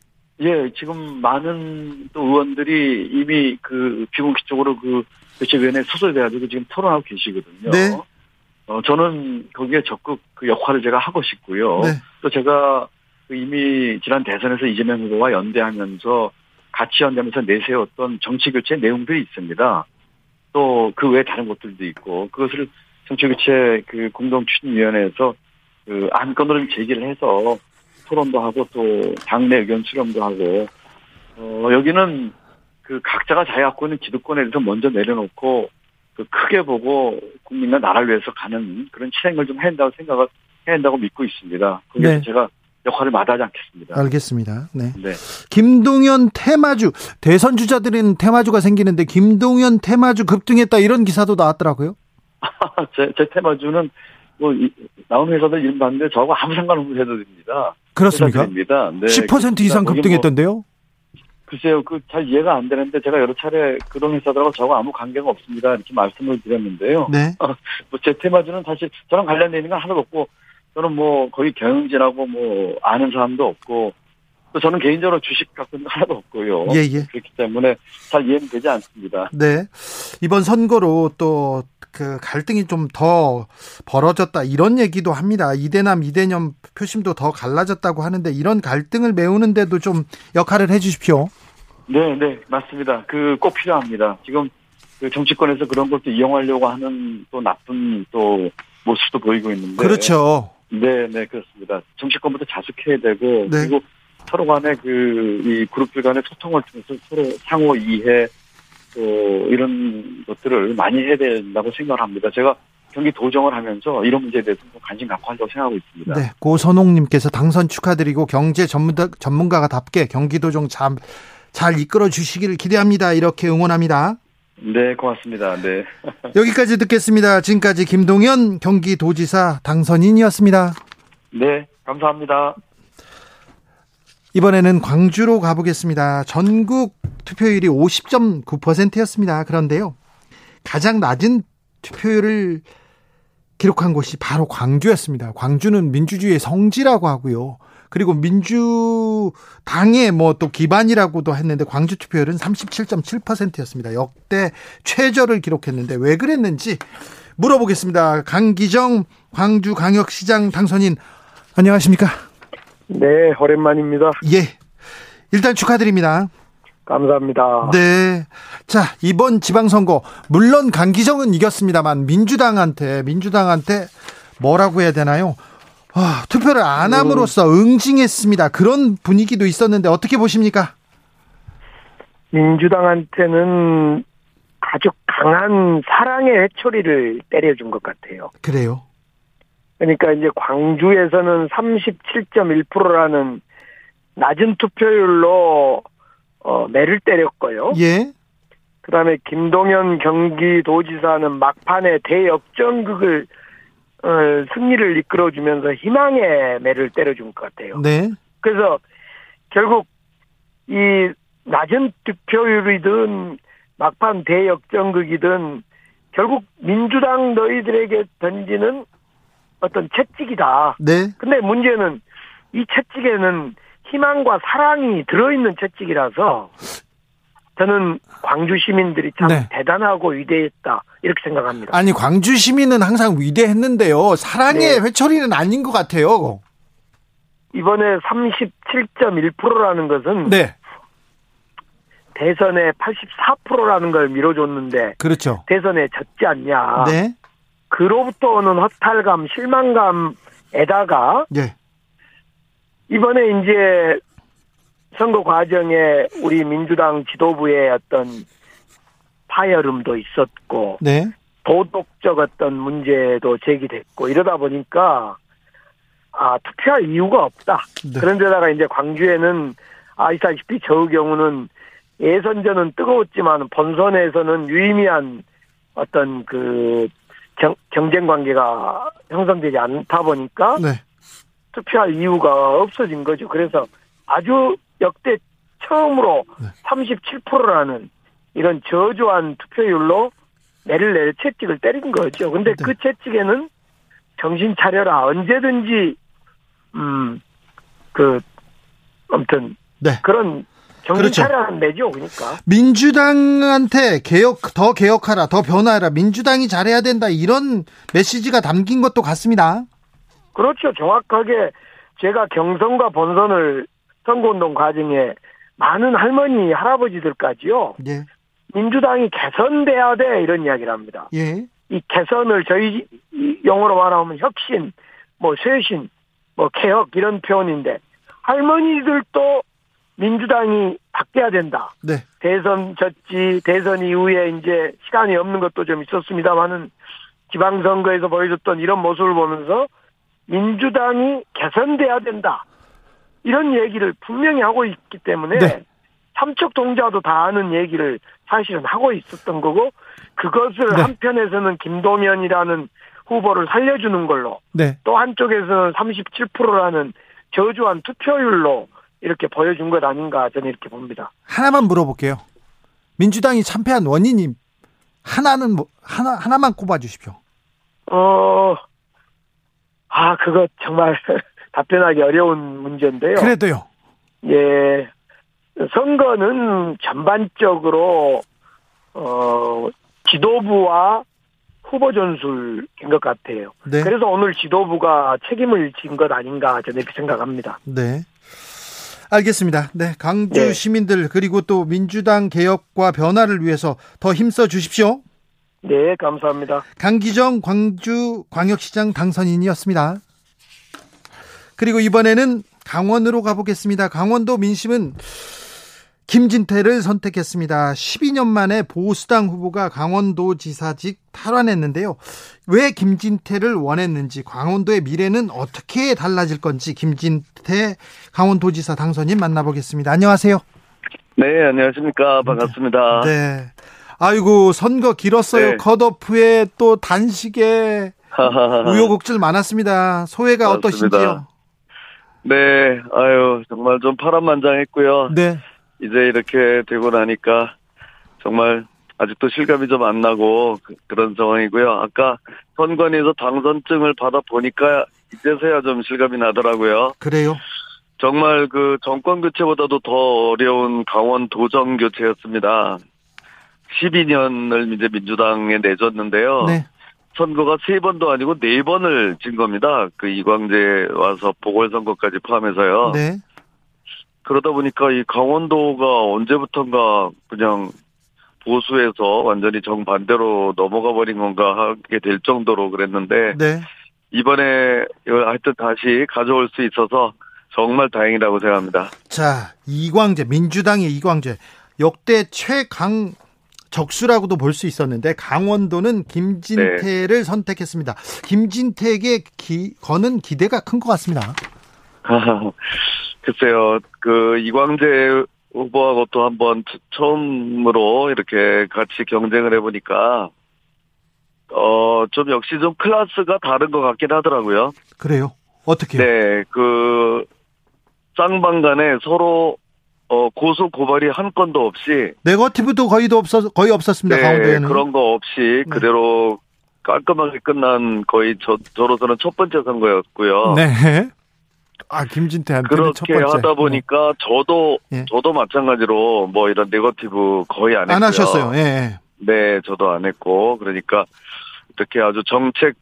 E: 예, 지금 많은 또 의원들이 이미 그 비공식적으로 그 교체위원회 소속돼가지고 지금 토론하고 계시거든요. 네. 어, 저는 거기에 적극 그 역할을 제가 하고 싶고요. 네. 또 제가 그 이미 지난 대선에서 이재명 후보와 연대하면서 같이 연대하면서 내세웠던 정치 교체 내용들이 있습니다. 또 그 외에 다른 것들도 있고 그것을 정치 교체 그 공동 추진위원회에서 그 안건으로 제기를 해서 토론도 하고 또 당내 의견 수렴도 하고 어 여기는 그 각자가 자기 갖고 있는 기득권에 대해서 먼저 내려놓고 그 크게 보고 국민과 나라를 위해서 가는 그런 실행을 좀 해야 한다고 생각을 해야 한다고 믿고 있습니다. 그래서 네. 제가 역할을 마다하지 않겠습니다.
A: 알겠습니다. 네. 네. 김동연 테마주 대선 주자들은 테마주가 생기는데 김동연 테마주 급등했다 이런 기사도 나왔더라고요. <laughs>
E: 제, 제 테마주는 뭐 이, 나온 회사들 이름 봤는데 저하고 아무 상관없는 회사들입니다.
A: 그렇습니까? 회사들입니다. 네, 10% 이상 뭐 급등했던데요? 뭐,
E: 글쎄요, 그 잘 이해가 안 되는데 제가 여러 차례 그런 회사들하고 저하고 아무 관계가 없습니다. 이렇게 말씀을 드렸는데요. 네. <laughs> 어, 뭐제 테마주는 사실 저랑 관련되어 있는 건 하나도 없고 저는 뭐 거의 경영진하고 뭐 아는 사람도 없고 또 저는 개인적으로 주식 갖고 있는 거 하나도 없고요. 예, 예. 그렇기 때문에 잘 이해는 되지 않습니다.
A: 네. 이번 선거로 또 그 갈등이 좀 더 벌어졌다 이런 얘기도 합니다. 이대남 이대념 표심도 더 갈라졌다고 하는데 이런 갈등을 메우는데도 좀 역할을 해 주십시오.
E: 네, 네, 맞습니다. 그 꼭 필요합니다. 지금 그 정치권에서 그런 것도 이용하려고 하는 또 나쁜 또 모습도 보이고 있는데.
A: 그렇죠.
E: 네, 네, 그렇습니다. 정치권부터 자숙해야 되고 네. 그리고 서로 간의 그이 그룹들 간의 소통을 통해서 서로 상호 이해 또 이런 것들을 많이 해야 된다고 생각을 합니다. 제가 경기 도정을 하면서 이런 문제에 대해서 관심 갖고 한다고 생각하고 있습니다.
A: 네, 고선홍님께서 당선 축하드리고 경제 전문가, 전문가가답게 경기도정 잘, 잘 이끌어 주시기를 기대합니다. 이렇게 응원합니다.
E: 네, 고맙습니다. 네. <laughs>
A: 여기까지 듣겠습니다. 지금까지 김동연 경기도지사 당선인이었습니다.
E: 네, 감사합니다.
A: 이번에는 광주로 가보겠습니다. 전국 투표율이 50.9%였습니다. 그런데요. 가장 낮은 투표율을 기록한 곳이 바로 광주였습니다. 광주는 민주주의의 성지라고 하고요. 그리고 민주당의 뭐 또 기반이라고도 했는데 광주 투표율은 37.7%였습니다. 역대 최저를 기록했는데 왜 그랬는지 물어보겠습니다. 강기정 광주 광역시장 당선인 안녕하십니까?
F: 네, 오랜만입니다.
A: 예. 일단 축하드립니다.
F: 감사합니다.
A: 네. 자, 이번 지방선거, 물론 강기정은 이겼습니다만, 민주당한테, 민주당한테 뭐라고 해야 되나요? 아, 투표를 안 함으로써 응징했습니다. 그런 분위기도 있었는데, 어떻게 보십니까?
F: 민주당한테는 아주 강한 사랑의 회초리를 때려준 것 같아요.
A: 그래요?
F: 그러니까 이제 광주에서는 37.1%라는 낮은 투표율로 어, 매를 때렸고요.
A: 예.
F: 그다음에 김동연 경기도지사는 막판에 대역전극을 어, 승리를 이끌어주면서 희망의 매를 때려준 것 같아요.
A: 네.
F: 그래서 결국 이 낮은 득표율이든 막판 대역전극이든 결국 민주당 너희들에게 던지는 어떤 채찍이다.
A: 네.
F: 근데 문제는 이 채찍에는 희망과 사랑이 들어있는 채찍이라서 저는 광주 시민들이 참 네. 대단하고 위대했다 이렇게 생각합니다.
A: 아니 광주 시민은 항상 위대했는데요. 사랑의 네. 회초리는 아닌 것 같아요.
F: 이번에 37.1%라는 것은 네. 대선에 84%라는 걸 밀어줬는데
A: 그렇죠.
F: 대선에 졌지 않냐.
A: 네.
F: 그로부터 오는 허탈감, 실망감에다가 네. 이번에 이제 선거 과정에 우리 민주당 지도부의 어떤 파열음도 있었고
A: 네.
F: 도덕적 어떤 문제도 제기됐고 이러다 보니까 아 투표할 이유가 없다. 네. 그런데다가 이제 광주에는 아시다시피 저의 경우는 예선전은 뜨거웠지만 본선에서는 유의미한 어떤 그 경, 경쟁 관계가 형성되지 않다 보니까 네. 투표할 이유가 없어진 거죠. 그래서 아주 역대 처음으로 네. 37%라는 이런 저조한 투표율로 매를 내려 채찍을 때린 거죠. 근데 네. 그 채찍에는 정신 차려라. 언제든지, 음, 그, 아무튼, 네. 그런 정신 그렇죠. 차려라는 매죠. 그러니까.
A: 민주당한테 개혁, 더 개혁하라, 더 변화하라, 민주당이 잘해야 된다, 이런 메시지가 담긴 것도 같습니다.
F: 그렇죠. 정확하게 제가 경선과 본선을 선거운동 과정에 많은 할머니, 할아버지들까지요.
A: 예.
F: 민주당이 개선돼야 돼 이런 이야기를 합니다.
A: 예.
F: 이 개선을 저희 용어로 말하면 혁신, 뭐 쇄신, 뭐 개혁 이런 표현인데 할머니들도 민주당이 바뀌어야 된다.
A: 네.
F: 대선 졌지 대선 이후에 이제 시간이 없는 것도 좀 있었습니다만은 지방선거에서 보여줬던 이런 모습을 보면서 민주당이 개선돼야 된다. 이런 얘기를 분명히 하고 있기 때문에 네. 삼척 동자도 다 아는 얘기를 사실은 하고 있었던 거고 그것을 네. 한편에서는 김동연이라는 후보를 살려주는 걸로
A: 네.
F: 또 한쪽에서는 37%라는 저조한 투표율로 이렇게 보여준 것 아닌가 저는 이렇게 봅니다.
A: 하나만 물어볼게요. 민주당이 참패한 원인이 하나는 뭐 하나 하나만 꼽아 주십시오.
F: 어 아, 그거 정말 답변하기 어려운 문제인데요.
A: 그래도요.
F: 예. 선거는 전반적으로, 어, 지도부와 후보 전술인 것 같아요.
A: 네.
F: 그래서 오늘 지도부가 책임을 진 것 아닌가 저는 이렇게 생각합니다.
A: 네. 알겠습니다. 네. 강주 네. 시민들 그리고 또 민주당 개혁과 변화를 위해서 더 힘써 주십시오.
F: 네, 감사합니다.
A: 강기정 광주 광역시장 당선인이었습니다. 그리고 이번에는 강원으로 가보겠습니다. 강원도 민심은 김진태를 선택했습니다. 12년 만에 보수당 후보가 강원도 지사직 탈환했는데요. 왜 김진태를 원했는지, 강원도의 미래는 어떻게 달라질 건지 김진태 강원도지사 당선인 만나보겠습니다. 안녕하세요.
G: 네, 안녕하십니까. 반갑습니다.
A: 네. 아이고 선거 길었어요. 네. 컷오프에 또 단식에 우여곡절 많았습니다. 소회가 맞습니다. 어떠신지요?
G: 네, 아유 정말 좀 파란만장했고요.
A: 네.
G: 이제 이렇게 되고 나니까 정말 아직도 실감이 좀 안 나고 그, 런 상황이고요. 아까 선관위에서 당선증을 받아 보니까 이제서야 좀 실감이 나더라고요.
A: 그래요?
G: 정말 그 정권 교체보다도 더 어려운 강원 도정 교체였습니다. 12년을 이제 민주당에 내줬는데요.
A: 네.
G: 선거가 세 번도 아니고 네 번을 진 겁니다. 그 이광재 와서 보궐선거까지 포함해서요.
A: 네.
G: 그러다 보니까 이 강원도가 언제부턴가 그냥 보수에서 완전히 정반대로 넘어가 버린 건가 하게 될 정도로 그랬는데
A: 네.
G: 이번에 하여튼 다시 가져올 수 있어서 정말 다행이라고 생각합니다.
A: 자, 이광재 민주당의 이광재 역대 최강 적수라고도 볼 수 있었는데 강원도는 김진태를 네. 선택했습니다. 김진태에게 기, 거는 기대가 큰 것 같습니다. <laughs>
G: 글쎄요, 그 이광재 후보하고 또 한번 처음으로 이렇게 같이 경쟁을 해보니까 어 좀 역시 좀 클래스가 다른 것 같긴 하더라고요.
A: 그래요? 어떻게?
G: 네, 그 쌍방 간에 서로 어, 고소 고발이 한 건도 없이
A: 네거티브도 거의도 없었 거의 없었습니다.
G: 네,
A: 가운데에는
G: 그런 거 없이 네. 그대로 깔끔하게 끝난 거의 저 저로서는 첫 번째 선거였고요.
A: 네. 아 김진태한테
G: 그렇게 하다 보니까 네. 저도 예. 저도 마찬가지로 뭐 이런 네거티브 거의 안 했고요.
A: 안 하셨어요. 예.
G: 네, 저도 안 했고 그러니까 이렇게 아주 정책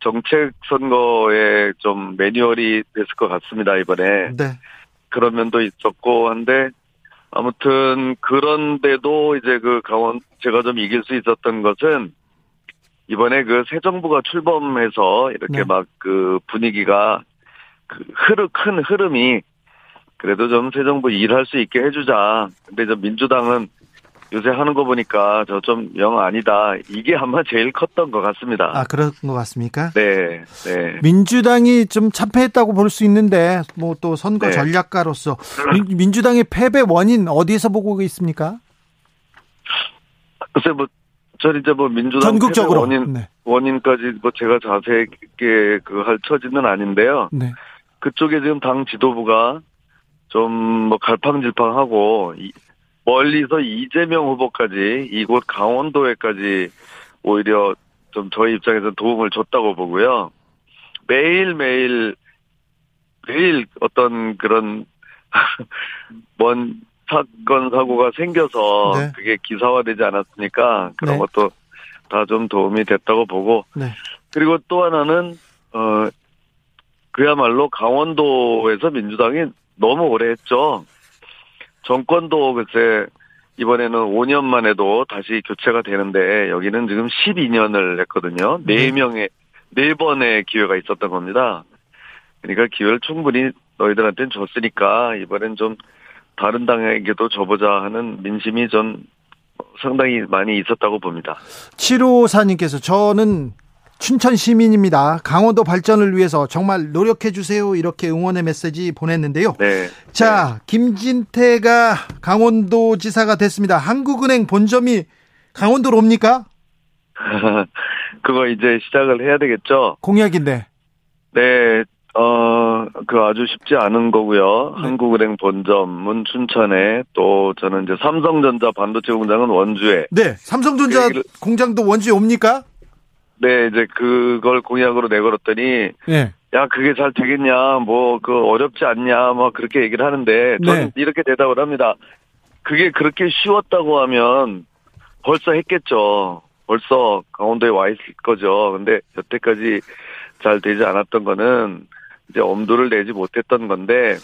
G: 정책 선거에 좀 매뉴얼이 됐을 것 같습니다 이번에.
A: 네.
G: 그런 면도 있었고 한데 아무튼 그런데도 이제 그 강원 제가 좀 이길 수 있었던 것은 이번에 그 새 정부가 출범해서 이렇게 네. 막그 분위기가 그 흐르 큰 흐름이 그래도 좀 새 정부 일할 수 있게 해주자. 근데 저 민주당은 요새 하는 거 보니까 저 좀 영 아니다. 이게 아마 제일 컸던 것 같습니다.
A: 아 그런 것 같습니까?
G: 네, 네.
A: 민주당이 좀 참패했다고 볼 수 있는데 뭐 또 선거 네. 전략가로서 민, 주당의 패배 원인 어디에서 보고 있습니까?
G: 글쎄 뭐. 전 이제 뭐 민주당
A: 전국적으로
G: 원인 네. 원인까지 뭐 제가 자세하게 그 할 처지는 아닌데요.
A: 네.
G: 그쪽에 지금 당 지도부가 좀뭐 갈팡질팡하고 멀리서 이재명 후보까지 이곳 강원도에까지 오히려 좀 저희 입장에서 도움을 줬다고 보고요. 매일매일 매일 어떤 그런 <laughs> 먼 사건 사고가 생겨서 네. 그게 기사화되지 않았으니까 그런 네. 것도 다 좀 도움이 됐다고 보고
A: 네.
G: 그리고 또 하나는 어 그야말로 강원도에서 민주당이 너무 오래 했죠. 정권도 글쎄 이번에는 5년 만에도 다시 교체가 되는데 여기는 지금 12년을 했거든요. 네 명의 네 번의 기회가 있었던 겁니다. 그러니까 기회를 충분히 너희들한테는 줬으니까 이번엔 좀 다른 당에게도 줘보자 하는 민심이 전 상당히 많이 있었다고 봅니다.
A: 7호사님께서 저는 춘천 시민입니다. 강원도 발전을 위해서 정말 노력해 주세요. 이렇게 응원의 메시지 보냈는데요.
G: 네.
A: 자,
G: 네.
A: 김진태가 강원도 지사가 됐습니다. 한국은행 본점이 강원도로 옵니까? <laughs>
G: 그거 이제 시작을 해야 되겠죠.
A: 공약인데.
G: 네. 어, 그 아주 쉽지 않은 거고요. 네. 한국은행 본점은 춘천에 또 저는 이제 삼성전자 반도체 공장은 원주에.
A: 네. 삼성전자 그 공장도 원주에 옵니까?
G: 네, 이제 그걸 공약으로 내걸었더니
A: 네.
G: 야 그게 잘 되겠냐, 뭐 그 어렵지 않냐, 뭐 그렇게 얘기를 하는데 저는 네. 이렇게 대답을 합니다. 그게 그렇게 쉬웠다고 하면 벌써 했겠죠. 벌써 강원도에 와 있을 거죠. 근데 여태까지 잘 되지 않았던 거는 이제 엄두를 내지 못했던 건데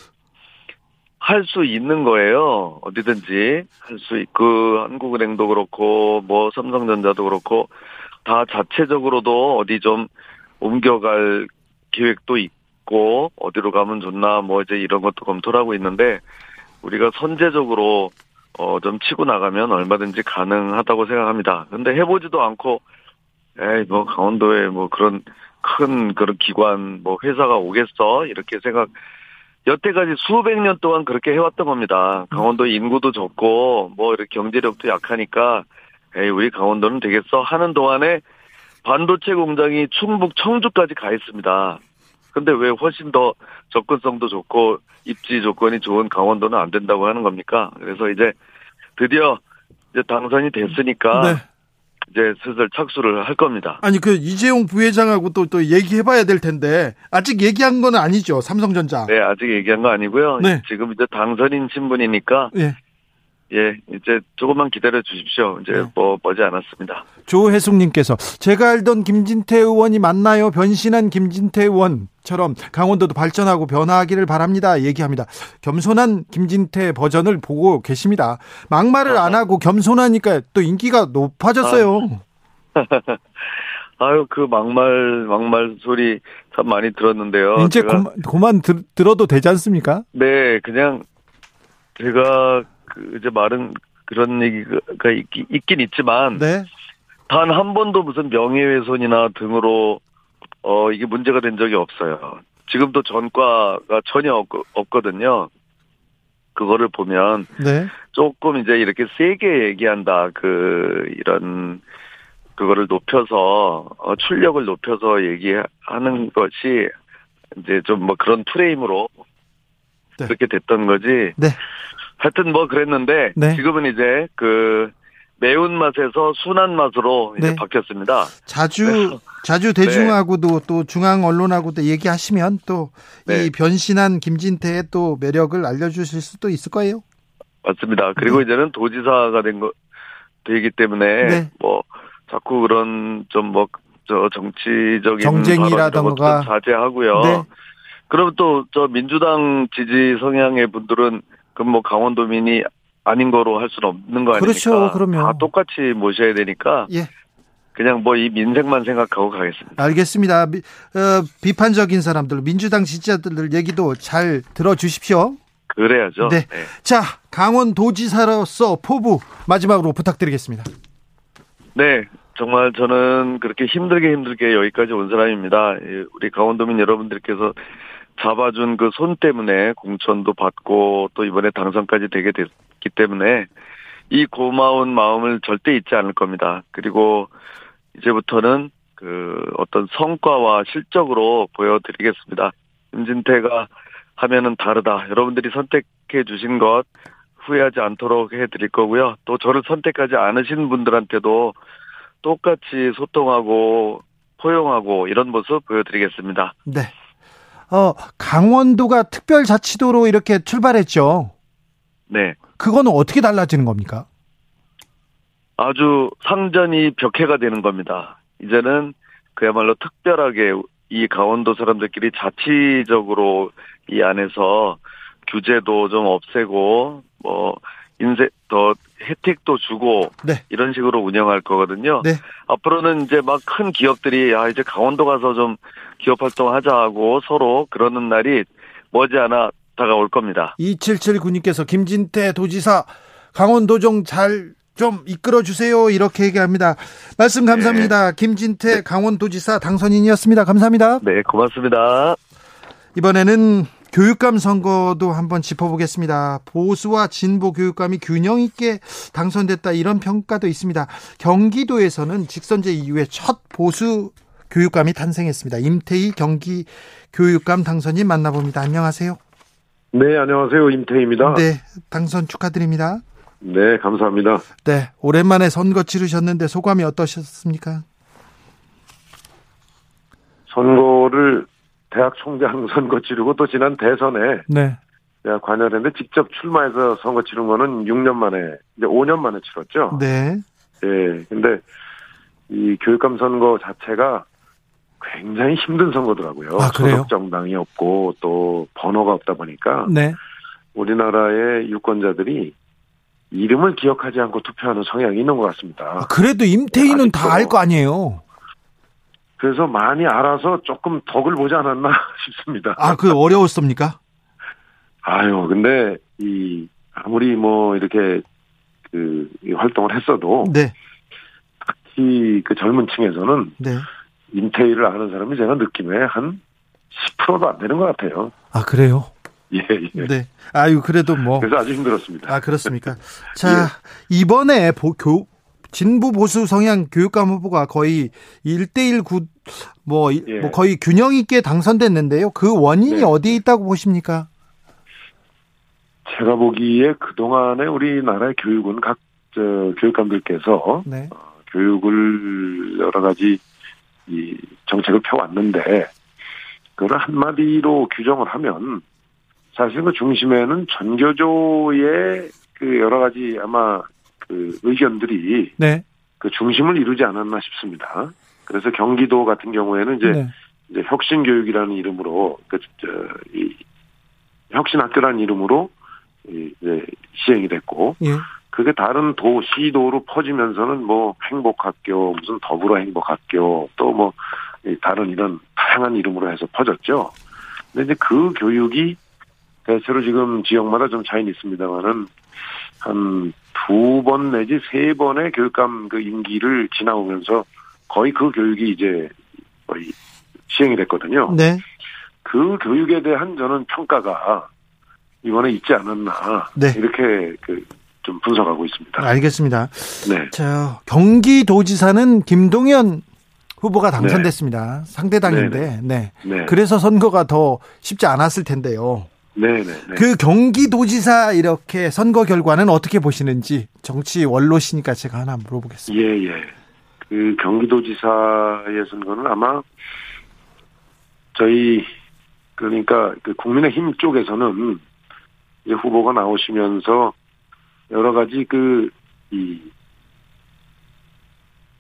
G: 할 수 있는 거예요. 어디든지 할 수 있고 한국은행도 그렇고 뭐 삼성전자도 그렇고 다 자체적으로도 어디 좀 옮겨갈 계획도 있고 어디로 가면 좋나 뭐 이제 이런 것도 검토를 하고 있는데 우리가 선제적으로 어 좀 치고 나가면 얼마든지 가능하다고 생각합니다. 근데 해보지도 않고 에이 뭐 강원도에 뭐 그런 큰 그런 기관 뭐 회사가 오겠어 이렇게 생각 여태까지 수백 년 동안 그렇게 해왔던 겁니다. 강원도 인구도 적고 뭐 이렇게 경제력도 약하니까 에이, 우리 강원도는 되겠어 하는 동안에 반도체 공장이 충북 청주까지 가 있습니다. 근데 왜 훨씬 더 접근성도 좋고 입지 조건이 좋은 강원도는 안 된다고 하는 겁니까? 그래서 이제 드디어 이제 당선이 됐으니까 네. 이제 슬슬 착수를 할 겁니다.
A: 아니 그 이재용 부회장하고 또또 얘기해봐야 될 텐데 아직 얘기한 건 아니죠 삼성전자.
G: 네 아직 얘기한 거 아니고요. 네. 지금 이제 당선인 신분이니까 네. 예, 이제 조금만 기다려 주십시오. 이제 네. 뭐 머지 않았습니다.
A: 조혜숙님께서 제가 알던 김진태 의원이 맞나요? 변신한 김진태 의원처럼 강원도도 발전하고 변화하기를 바랍니다. 얘기합니다. 겸손한 김진태 버전을 보고 계십니다. 막말을 안 하고 겸손하니까 또 인기가 높아졌어요.
G: 아. <laughs> 유 그 막말 막말 소리 참 많이 들었는데요.
A: 이제 제가, 고만, 고만 들, 들어도 되지 않습니까?
G: 네, 그냥 제가 그 이제 말은 그런 얘기가 있긴, 있긴 있지만 네. 단 한 번도 무슨 명예훼손이나 등으로 어 이게 문제가 된 적이 없어요. 지금도 전과가 전혀 없, 없거든요. 그거를 보면 네. 조금 이제 이렇게 세게 얘기한다 그 이런 그거를 높여서 어, 출력을 높여서 얘기하는 것이 이제 좀 뭐 그런 프레임으로 네. 그렇게 됐던 거지. 네. 하여튼 뭐 그랬는데 네. 지금은 이제 그 매운 맛에서 순한 맛으로 이제 네. 바뀌었습니다.
A: 자주 네. 자주 대중하고도 네. 또 중앙 언론하고도 얘기하시면 또이 네. 변신한 김진태의 또 매력을 알려주실 수도 있을 거예요.
G: 맞습니다. 그리고 네. 이제는 도지사가 된 거 되기 때문에 뭐 자꾸 그런 좀뭐저 정치적인
A: 정쟁이라던가
G: 자제하고요. 그럼 또 저 민주당 지지 성향의 분들은 그럼 뭐 강원도민이 아닌 거로 할 수는 없는 거 아닙니까?
A: 그렇죠. 그러면
G: 다 똑같이 모셔야 되니까. 예. 그냥 뭐 이 민생만 생각하고 가겠습니다.
A: 알겠습니다. 미, 어, 비판적인 사람들, 민주당 지지자들 얘기도 잘 들어주십시오.
G: 그래야죠.
A: 네. 네. 자, 강원도지사로서 포부 마지막으로 부탁드리겠습니다.
G: 네. 정말 저는 그렇게 힘들게 힘들게 여기까지 온 사람입니다. 우리 강원도민 여러분들께서 잡아준 그 손 때문에 공천도 받고 또 이번에 당선까지 되게 됐기 때문에 이 고마운 마음을 절대 잊지 않을 겁니다. 그리고 이제부터는 그 어떤 성과와 실적으로 보여드리겠습니다. 임진태가 하면은 다르다. 여러분들이 선택해 주신 것 후회하지 않도록 해드릴 거고요. 또 저를 선택하지 않으신 분들한테도 똑같이 소통하고 포용하고 이런 모습 보여드리겠습니다.
A: 네. 어, 강원도가 특별자치도로 이렇게 출발했죠.
G: 네.
A: 그거는 어떻게 달라지는 겁니까?
G: 아주 상전이 벽해가 되는 겁니다. 이제는 그야말로 특별하게 이 강원도 사람들끼리 자치적으로 이 안에서 규제도 좀 없애고 뭐 인쇄 더 혜택도 주고 네. 이런 식으로 운영할 거거든요. 네. 앞으로는 이제 막 큰 기업들이 아 이제 강원도 가서 좀 기업 활동하자 하고 서로 그러는 날이 머지않아 다가올 겁니다.
A: 2779님께서 김진태 도지사 강원도정 잘 좀 이끌어 주세요. 이렇게 얘기합니다. 말씀 감사합니다. 네. 김진태 강원도지사 당선인이었습니다. 감사합니다.
G: 네, 고맙습니다.
A: 이번에는 교육감 선거도 한번 짚어보겠습니다. 보수와 진보 교육감이 균형 있게 당선됐다 이런 평가도 있습니다. 경기도에서는 직선제 이후에 첫 보수 교육감이 탄생했습니다. 임태희 경기 교육감 당선인 만나봅니다. 안녕하세요.
H: 네, 안녕하세요. 임태희입니다.
A: 네, 당선 축하드립니다.
H: 네, 감사합니다.
A: 네, 오랜만에 선거 치르셨는데 소감이 어떠셨습니까?
H: 선거를 대학 총장 <laughs> 선거 치르고 또 지난 대선에 네. 제가 관여했는데 직접 출마해서 선거 치른 거는 6년 만에 이제 5년 만에 치렀죠.
A: 네.
H: 예. 근데 이 교육감 선거 자체가 굉장히 힘든 선거더라고요.
A: 아, 소속
H: 정당이 없고 또 번호가 없다 보니까
A: 네.
H: 우리나라의 유권자들이 이름을 기억하지 않고 투표하는 성향이 있는 것 같습니다.
A: 아, 그래도 임태희는 네, 다알 거 아니에요.
H: 그래서 많이 알아서 조금 덕을 보지 않았나 <laughs> 싶습니다.
A: 아, 그 어려웠습니까?
H: 아유, 근데 이 아무리 뭐 이렇게 그 활동을 했어도
A: 네.
H: 특히 그 젊은 층에서는
A: 네.
H: 임태희를 아는 사람이 제가 느낌에 한 10%도 안 되는 것 같아요.
A: 아, 그래요?
H: 예, 예.
A: 네. 아유, 그래도 뭐.
H: 그래서 아주 힘들었습니다.
A: 아, 그렇습니까? <laughs> 자, 예. 이번에 보, 교, 진보 보수 성향 교육감 후보가 거의 1대1 구, 뭐, 예. 뭐 거의 균형 있게 당선됐는데요. 그 원인이 네. 어디에 있다고 보십니까?
H: 제가 보기에 그동안에 우리나라의 교육은 각 저, 교육감들께서 네. 어, 교육을 여러 가지 이 정책을 펴왔는데 그걸 한마디로 규정을 하면 사실 그 중심에는 전교조의 그 여러 가지 아마 그 의견들이 네. 그 중심을 이루지 않았나 싶습니다. 그래서 경기도 같은 경우에는 이제, 네. 이제 혁신 교육이라는 이름으로 그 저이 혁신 학교라는 이름으로 이제 시행이 됐고 예. 그게 다른 도 시도로 퍼지면서는 뭐 행복학교 무슨 더불어 행복학교 또 뭐 다른 이런 다양한 이름으로 해서 퍼졌죠. 근데 이제 그 교육이 대체로 지금 지역마다 좀 차이는 있습니다만은 한 두 번 내지 세 번의 교육감 그 임기를 지나오면서 거의 그 교육이 이제 거의 시행이 됐거든요. 네. 그 교육에 대한 저는 평가가 이번에 있지 않았나 네. 이렇게 그 좀 분석하고 있습니다.
A: 알겠습니다. 네. 자 경기도지사는 김동연 후보가 당선됐습니다. 네. 상대당인데, 네. 네. 그래서 선거가 더 쉽지 않았을 텐데요. 네 네. 네. 그 경기도지사 이렇게 선거 결과는 어떻게 보시는지 정치 원로시니까 제가 하나 물어보겠습니다.
H: 예, 예. 그 경기도지사의 선거는 아마 저희 그러니까 그 국민의힘 쪽에서는 이제 후보가 나오시면서 여러 가지 그 이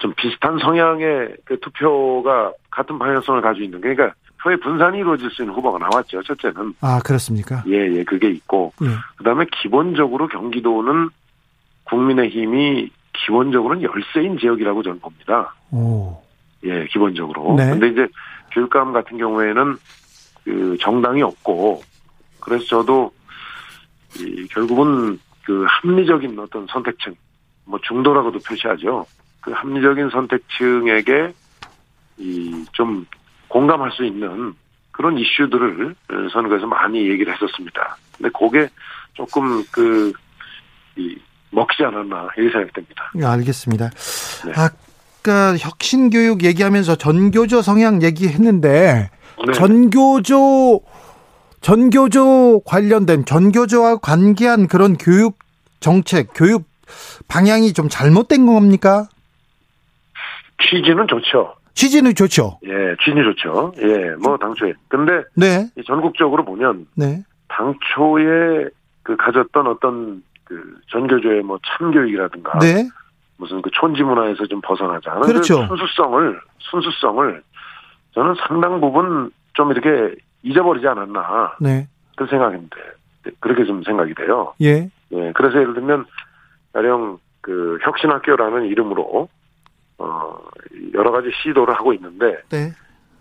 H: 좀 비슷한 성향의 그 투표가 같은 방향성을 가지고 있는 그러니까 표의 분산이 이루어질 수 있는 후보가 나왔죠. 첫째는
A: 아 그렇습니까?
H: 예, 예, 그게 있고 예. 그다음에 기본적으로 경기도는 국민의힘이 기본적으로는 열세인 지역이라고 저는 봅니다. 오. 예, 기본적으로. 네. 근데 이제 교육감 같은 경우에는 그 정당이 없고 그래서 저도 이 결국은 그 합리적인 어떤 선택층, 뭐 중도라고도 표시하죠. 그 합리적인 선택층에게 이 좀 공감할 수 있는 그런 이슈들을 선거에서 많이 얘기를 했었습니다. 근데 그게 조금 그, 이, 먹지 않았나, 이렇게 생각됩니다.
A: 네, 알겠습니다. 네. 아까 혁신교육 얘기하면서 전교조 성향 얘기했는데, 네. 전교조 전교조 관련된 전교조와 관계한 그런 교육 정책, 교육 방향이 좀 잘못된 겁니까?
H: 취지는 좋죠.
A: 취지는 좋죠.
H: 예, 취지는 좋죠. 예, 뭐 당초에. 근데 네. 전국적으로 보면 네. 당초에 그 가졌던 어떤 그 전교조의 뭐 참교육이라든가 네. 무슨 그 촌지 문화에서 좀 벗어나자 하는 그렇죠. 그 순수성을 순수성을 저는 상당 부분 좀 이렇게 잊어버리지 않았나. 네. 그 생각인데 그렇게 좀 생각이 돼요. 예. 예. 그래서 예를 들면 가령 그 혁신학교라는 이름으로 어 여러 가지 시도를 하고 있는데 네.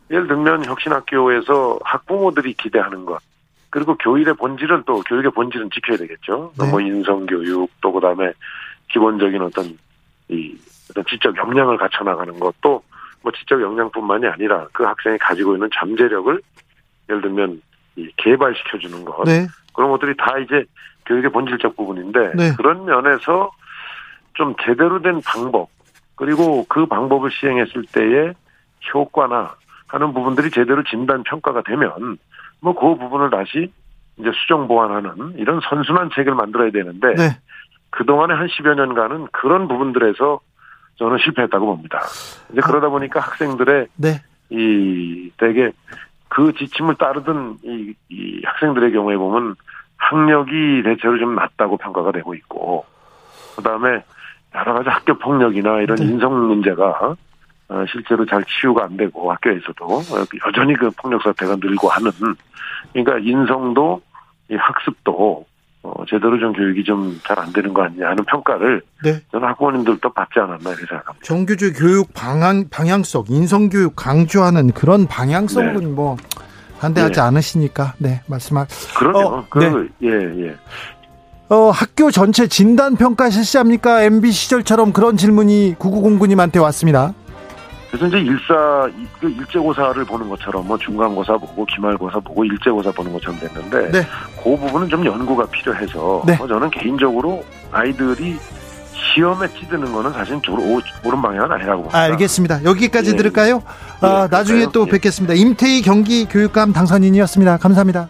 H: 예를 들면 혁신학교에서 학부모들이 기대하는 것 그리고 교육의 본질은 또 교육의 본질은 지켜야 되겠죠. 네. 뭐 인성 교육 또 그다음에 기본적인 어떤 이 어떤 지적 역량을 갖춰 나가는 것도 뭐 지적 역량뿐만이 아니라 그 학생이 가지고 있는 잠재력을 예를 들면 이 개발시켜 주는 것 네. 그런 것들이 다 이제 교육의 본질적 부분인데 네. 그런 면에서 좀 제대로 된 방법 그리고 그 방법을 시행했을 때의 효과나 하는 부분들이 제대로 진단 평가가 되면 뭐 그 부분을 다시 이제 수정 보완하는 이런 선순환 책을 만들어야 되는데 네. 그동안에 한 10여 년간은 그런 부분들에서 저는 실패했다고 봅니다. 이제 그러다 보니까 학생들의 네. 이 되게 그 지침을 따르던 이, 이 학생들의 경우에 보면 학력이 대체로 좀 낮다고 평가가 되고 있고 그다음에 여러 가지 학교 폭력이나 이런 네. 인성 문제가 어, 실제로 잘 치유가 안 되고 학교에서도 여전히 그 폭력 사태가 늘고 하는 그러니까 인성도 이 학습도 어, 제대로 좀 교육이 좀 잘 안 되는 거 아니냐 하는 평가를 네. 저는 학부모님들도 받지 않았나 이렇게 생각합니다.
A: 정규직 교육 방향, 방향성, 인성교육 강조하는 그런 방향성은 네. 뭐 반대하지 네. 않으시니까 네 말씀할.
H: 그럼요. 어, 그, 네. 예 예.
A: 어, 학교 전체 진단 평가 실시합니까? MB 시절처럼 그런 질문이 9909님한테 왔습니다.
H: 그래서 이제 일사 그 일제고사를 보는 것처럼 뭐 중간고사 보고 기말고사 보고 일제고사 보는 것처럼 됐는데 네. 그 부분은 좀 연구가 필요해서 네. 뭐 저는 개인적으로 아이들이 시험에 치드는 거는 사실 옳은 방향은 아니라고 봅니다.
A: 알겠습니다. 여기까지 예. 들을까요? 예, 아, 나중에 또 예. 뵙겠습니다. 임태희 경기 교육감 당선인이었습니다. 감사합니다.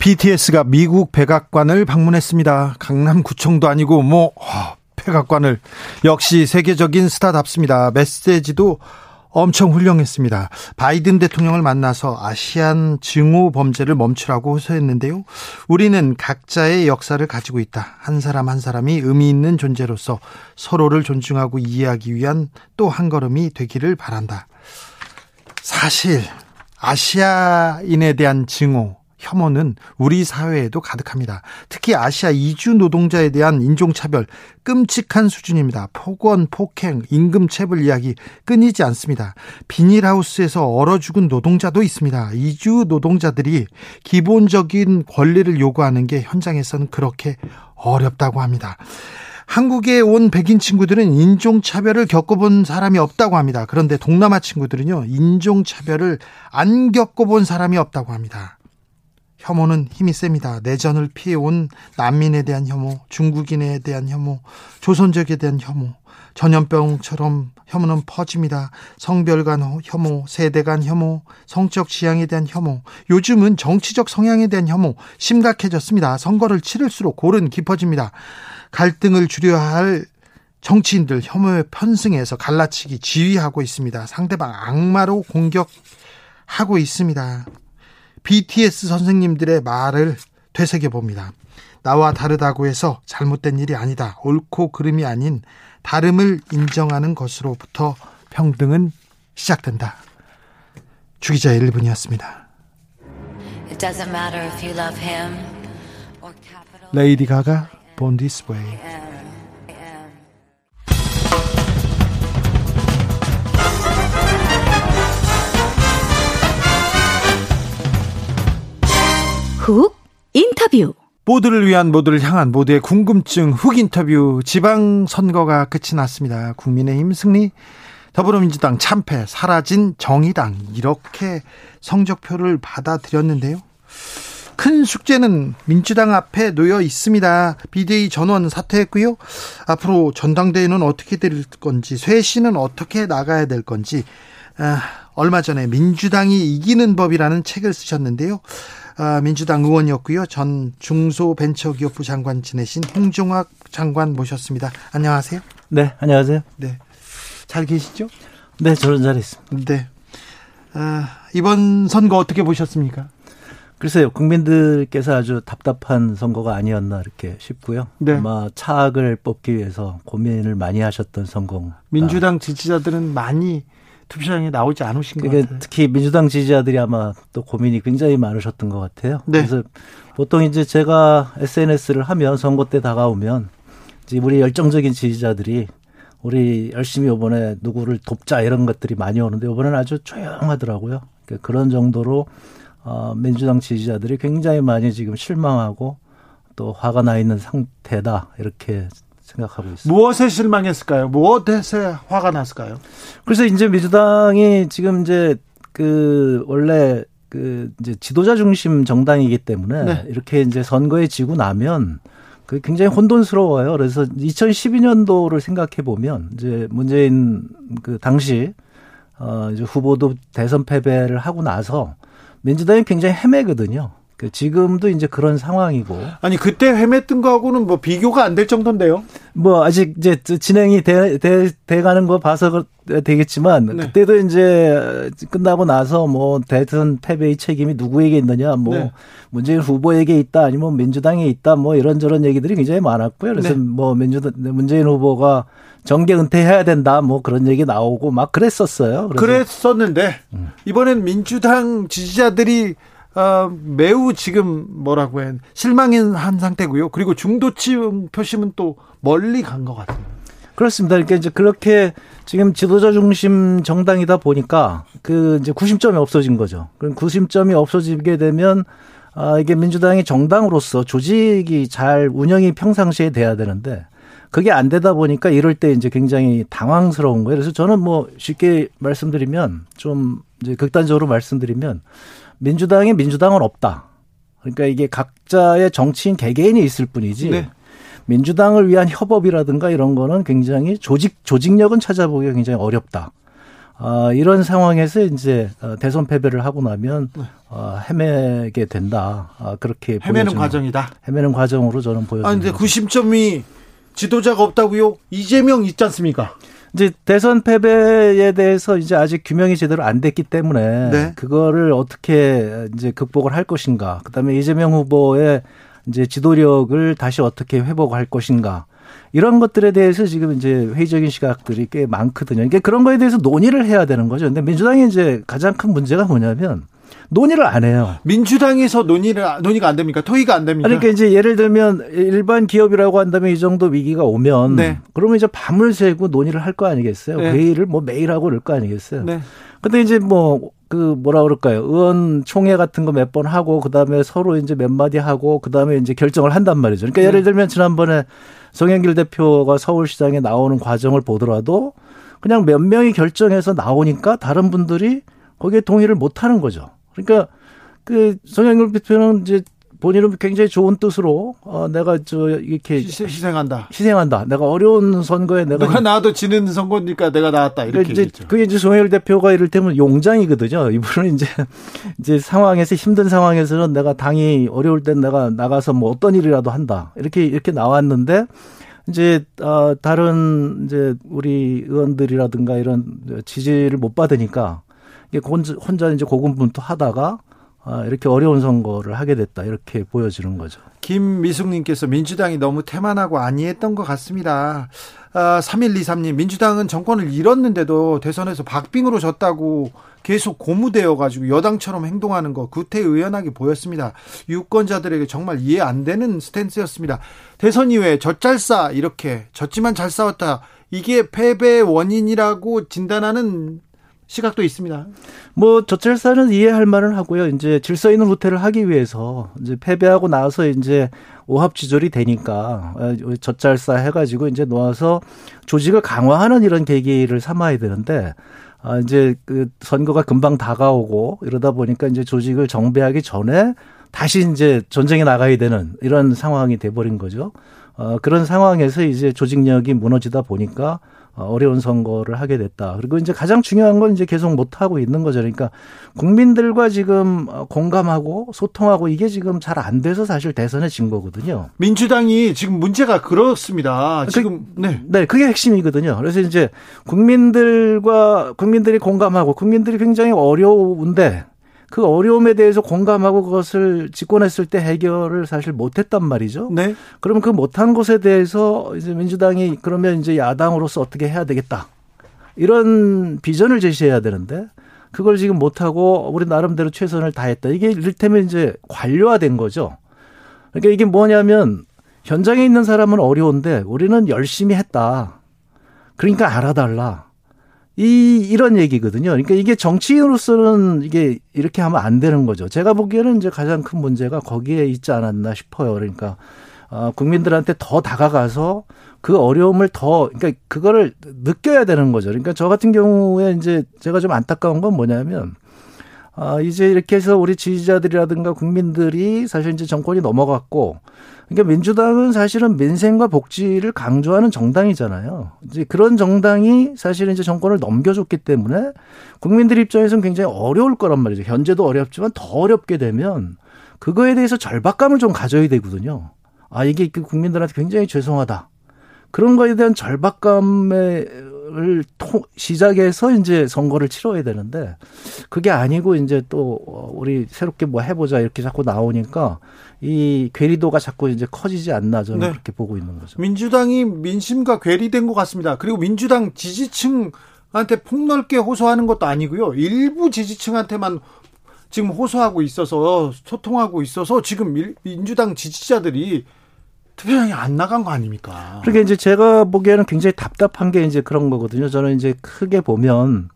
A: BTS가 미국 백악관을 방문했습니다. 강남구청도 아니고 뭐 백악관을 역시 세계적인 스타답습니다. 메시지도 엄청 훌륭했습니다. 바이든 대통령을 만나서 아시안 증오 범죄를 멈추라고 호소했는데요. 우리는 각자의 역사를 가지고 있다. 한 사람 한 사람이 의미 있는 존재로서 서로를 존중하고 이해하기 위한 또 한 걸음이 되기를 바란다. 사실 아시아인에 대한 증오 혐오는 우리 사회에도 가득합니다. 특히 아시아 이주 노동자에 대한 인종차별 끔찍한 수준입니다. 폭언, 폭행, 임금체불 이야기 끊이지 않습니다. 비닐하우스에서 얼어 죽은 노동자도 있습니다. 이주 노동자들이 기본적인 권리를 요구하는 게 현장에서는 그렇게 어렵다고 합니다. 한국에 온 백인 친구들은 인종차별을 겪어본 사람이 없다고 합니다. 그런데 동남아 친구들은요, 인종차별을 안 겪어본 사람이 없다고 합니다. 혐오는 힘이 셉니다. 내전을 피해온 난민에 대한 혐오, 중국인에 대한 혐오, 조선족에 대한 혐오, 전염병처럼 혐오는 퍼집니다. 성별 간 혐오, 세대 간 혐오, 성적 지향에 대한 혐오, 요즘은 정치적 성향에 대한 혐오 심각해졌습니다. 선거를 치를수록 골은 깊어집니다. 갈등을 줄여야 할 정치인들 혐오에 편승해서 갈라치기 지휘하고 있습니다. 상대방 악마로 공격하고 있습니다. BTS 선생님들의 말을 되새겨 봅니다. 나와 다르다고 해서 잘못된 일이 아니다. 옳고 그름이 아닌 다름을 인정하는 것으로부터 평등은 시작된다. 주기자 1분이었습니다. 레이디 가가 Born This Way
B: 훅 인터뷰
A: 모두를 위한 모두를 향한 모두의 궁금증 훅 인터뷰 지방선거가 끝이 났습니다. 국민의힘 승리 더불어민주당 참패 사라진 정의당 이렇게 성적표를 받아들였는데요. 큰 숙제는 민주당 앞에 놓여 있습니다. 비대위 전원 사퇴했고요. 앞으로 전당대회는 어떻게 될 건지, 쇄신은 어떻게 나가야 될 건지, 아, 얼마 전에 민주당이 이기는 법이라는 책을 쓰셨는데요. 아, 민주당 의원이었고요. 전 중소벤처기업부 장관 지내신 홍종학 장관 모셨습니다. 안녕하세요.
I: 네, 안녕하세요.
A: 네. 잘 계시죠?
I: 네, 저는 잘 있습니다.
A: 네. 아, 이번 선거 어떻게 보셨습니까?
I: 글쎄요, 국민들께서 아주 답답한 선거가 아니었나 이렇게 싶고요. 네. 아마 차악을 뽑기 위해서 고민을 많이 하셨던 선거.
A: 민주당 지지자들은 많이 투표장에 나오지 않으신 것 같아요.
I: 특히 민주당 지지자들이 아마 또 고민이 굉장히 많으셨던 것 같아요. 네. 그래서 보통 이제 제가 SNS를 하면 선거 때 다가오면 이제 우리 열정적인 지지자들이 우리 열심히 이번에 누구를 돕자 이런 것들이 많이 오는데 이번에는 아주 조용하더라고요. 그러니까 그런 정도로 어, 민주당 지지자들이 굉장히 많이 지금 실망하고 또 화가 나 있는 상태다 이렇게 생각하고 있습니다.
A: 무엇에 실망했을까요? 무엇에 화가 났을까요?
I: 그래서 이제 민주당이 지금 이제 그 원래 그 이제 지도자 중심 정당이기 때문에 네. 이렇게 이제 선거에 지고 나면 그 굉장히 혼돈스러워요. 그래서 2012년도를 생각해 보면 이제 문재인 그 당시 어 이제 후보도 대선 패배를 하고 나서 민주당이 굉장히 헤매거든요. 그 지금도 이제 그런 상황이고.
A: 아니 그때 헤맸던 거하고는 뭐 비교가 안 될 정도인데요.
I: 뭐 아직 이제 진행이 돼, 돼, 돼 가는 거 봐서 되겠지만 네. 그때도 이제 끝나고 나서 뭐 대선 패배의 책임이 누구에게 있느냐 뭐 네. 문재인 후보에게 있다 아니면 민주당에 있다 뭐 이런저런 얘기들이 굉장히 많았고요. 그래서 네. 뭐 민주당 문재인 후보가 정계 은퇴해야 된다 뭐 그런 얘기 나오고 막 그랬었어요.
A: 그랬었는데 음. 이번엔 민주당 지지자들이 어, 매우 지금 뭐라고 해 실망한 상태고요. 그리고 중도층 표심은 또 멀리 간 것 같아요.
I: 그렇습니다. 그러니까 이제 그렇게 지금 지도자 중심 정당이다 보니까 그 이제 구심점이 없어진 거죠. 그럼 구심점이 없어지게 되면 아 이게 민주당이 정당으로서 조직이 잘 운영이 평상시에 돼야 되는데 그게 안 되다 보니까 이럴 때 이제 굉장히 당황스러운 거예요. 그래서 저는 뭐 쉽게 말씀드리면 좀 이제 극단적으로 말씀드리면 민주당이 민주당은 없다. 그러니까 이게 각자의 정치인 개개인이 있을 뿐이지. 네. 민주당을 위한 협업이라든가 이런 거는 굉장히 조직 조직력은 찾아보기가 굉장히 어렵다. 아, 이런 상황에서 이제 어, 대선 패배를 하고 나면 네. 어, 헤매게 된다. 아, 그렇게
A: 헤매는 과정이다.
I: 헤매는 과정으로 저는 보여집니다.
A: 아, 근데 구심점이 지도자가 없다고요? 이재명 있지 않습니까?
I: 이제 대선 패배에 대해서 이제 아직 규명이 제대로 안 됐기 때문에 네. 그거를 어떻게 이제 극복을 할 것인가. 그다음에 이재명 후보의 이제 지도력을 다시 어떻게 회복할 것인가. 이런 것들에 대해서 지금 이제 회의적인 시각들이 꽤 많거든요. 그러니까 그런 거에 대해서 논의를 해야 되는 거죠. 근데 민주당이 이제 가장 큰 문제가 뭐냐면 논의를 안 해요.
A: 민주당에서 논의를 논의가 안 됩니까? 토의가 안 됩니까?
I: 그러니까 이제 예를 들면 일반 기업이라고 한다면 이 정도 위기가 오면 네. 그러면 이제 밤을 새고 논의를 할 거 아니겠어요? 네. 회의를 뭐 매일 하고 그럴 거 아니겠어요? 네. 근데 이제 뭐 그 뭐라 그럴까요? 의원 총회 같은 거 몇 번 하고 그다음에 서로 이제 몇 마디 하고 그다음에 이제 결정을 한단 말이죠. 그러니까 네. 예를 들면 지난번에 송영길 대표가 서울시장에 나오는 과정을 보더라도 그냥 몇 명이 결정해서 나오니까 다른 분들이 거기에 동의를 못 하는 거죠. 그러니까 그 송영길 대표는 이제 본인은 굉장히 좋은 뜻으로 어 내가 저 이렇게
A: 희생한다.
I: 희생한다. 내가 어려운 선거에 내가
A: 누가 나와도 지는 선거니까 내가 나왔다. 이렇게 그러니까
I: 이제 그게 이제 송영길 대표가 이를테면 용장이거든요. 이분은 이제 이제 상황에서 힘든 상황에서는 내가 당이 어려울 땐 내가 나가서 뭐 어떤 일이라도 한다. 이렇게 이렇게 나왔는데 이제 어 다른 이제 우리 의원들이라든가 이런 지지를 못 받으니까 혼자 이제 고군분투하다가 아, 이렇게 어려운 선거를 하게 됐다 이렇게 보여지는 거죠.
A: 김미숙님께서 민주당이 너무 태만하고 안이했던 것 같습니다. 아, 3123님 민주당은 정권을 잃었는데도 대선에서 박빙으로 졌다고 계속 고무되어 가지고 여당처럼 행동하는 거 구태의연하게 보였습니다. 유권자들에게 정말 이해 안 되는 스탠스였습니다. 대선 이후에 젖잘싸 이렇게 졌지만 잘 싸웠다. 이게 패배의 원인이라고 진단하는 시각도 있습니다.
I: 뭐 저철사는 이해할 만은 하고요. 이제 질서 있는 후퇴를 하기 위해서 이제 패배하고 나서 이제 오합지졸이 되니까 젖잘싸 해가지고 이제 놓아서 조직을 강화하는 이런 계기를 삼아야 되는데 아 이제 그 선거가 금방 다가오고 이러다 보니까 이제 조직을 정비하기 전에 다시 이제 전쟁에 나가야 되는 이런 상황이 돼버린 거죠. 어 그런 상황에서 이제 조직력이 무너지다 보니까 어, 어려운 선거를 하게 됐다. 그리고 이제 가장 중요한 건 이제 계속 못 하고 있는 거죠. 그러니까 국민들과 지금 어, 공감하고 소통하고 이게 지금 잘 안 돼서 사실 대선에 진 거거든요.
A: 민주당이 지금 문제가 그렇습니다. 그 지금
I: 네. 네, 그게 핵심이거든요. 그래서 이제 국민들과 국민들이 공감하고 국민들이 굉장히 어려운데 그 어려움에 대해서 공감하고 그것을 집권했을 때 해결을 사실 못했단 말이죠. 네. 그러면 그 못한 것에 대해서 이제 민주당이 그러면 이제 야당으로서 어떻게 해야 되겠다. 이런 비전을 제시해야 되는데 그걸 지금 못하고 우리 나름대로 최선을 다했다. 이게 이를테면 이제 관료화된 거죠. 그러니까 이게 뭐냐면 현장에 있는 사람은 어려운데 우리는 열심히 했다. 그러니까 알아달라. 이 이런 얘기거든요. 그러니까 이게 정치인으로서는 이게 이렇게 하면 안 되는 거죠. 제가 보기에는 이제 가장 큰 문제가 거기에 있지 않았나 싶어요. 그러니까 어, 국민들한테 더 다가가서 그 어려움을 더 그러니까 그거를 느껴야 되는 거죠. 그러니까 저 같은 경우에 이제 제가 좀 안타까운 건 뭐냐면 아, 이제 이렇게 해서 우리 지지자들이라든가 국민들이 사실 이제 정권이 넘어갔고 그러니까 민주당은 사실은 민생과 복지를 강조하는 정당이잖아요. 이제 그런 정당이 사실은 이제 정권을 넘겨줬기 때문에 국민들 입장에서는 굉장히 어려울 거란 말이죠. 현재도 어렵지만 더 어렵게 되면 그거에 대해서 절박감을 좀 가져야 되거든요. 아, 이게 그 국민들한테 굉장히 죄송하다. 그런 거에 대한 절박감을 시작해서 이제 선거를 치러야 되는데 그게 아니고 이제 또 우리 새롭게 뭐 해보자 이렇게 자꾸 나오니까 이 괴리도가 자꾸 이제 커지지 않나 저는 네. 그렇게 보고 있는 거죠.
A: 민주당이 민심과 괴리된 것 같습니다. 그리고 민주당 지지층한테 폭넓게 호소하는 것도 아니고요. 일부 지지층한테만 지금 호소하고 있어서 소통하고 있어서 지금 민주당 지지자들이 투표장에 안 나간 거 아닙니까?
I: 그러니까 이제 제가 보기에는 굉장히 답답한 게 이제 그런 거거든요. 저는 이제 크게 보면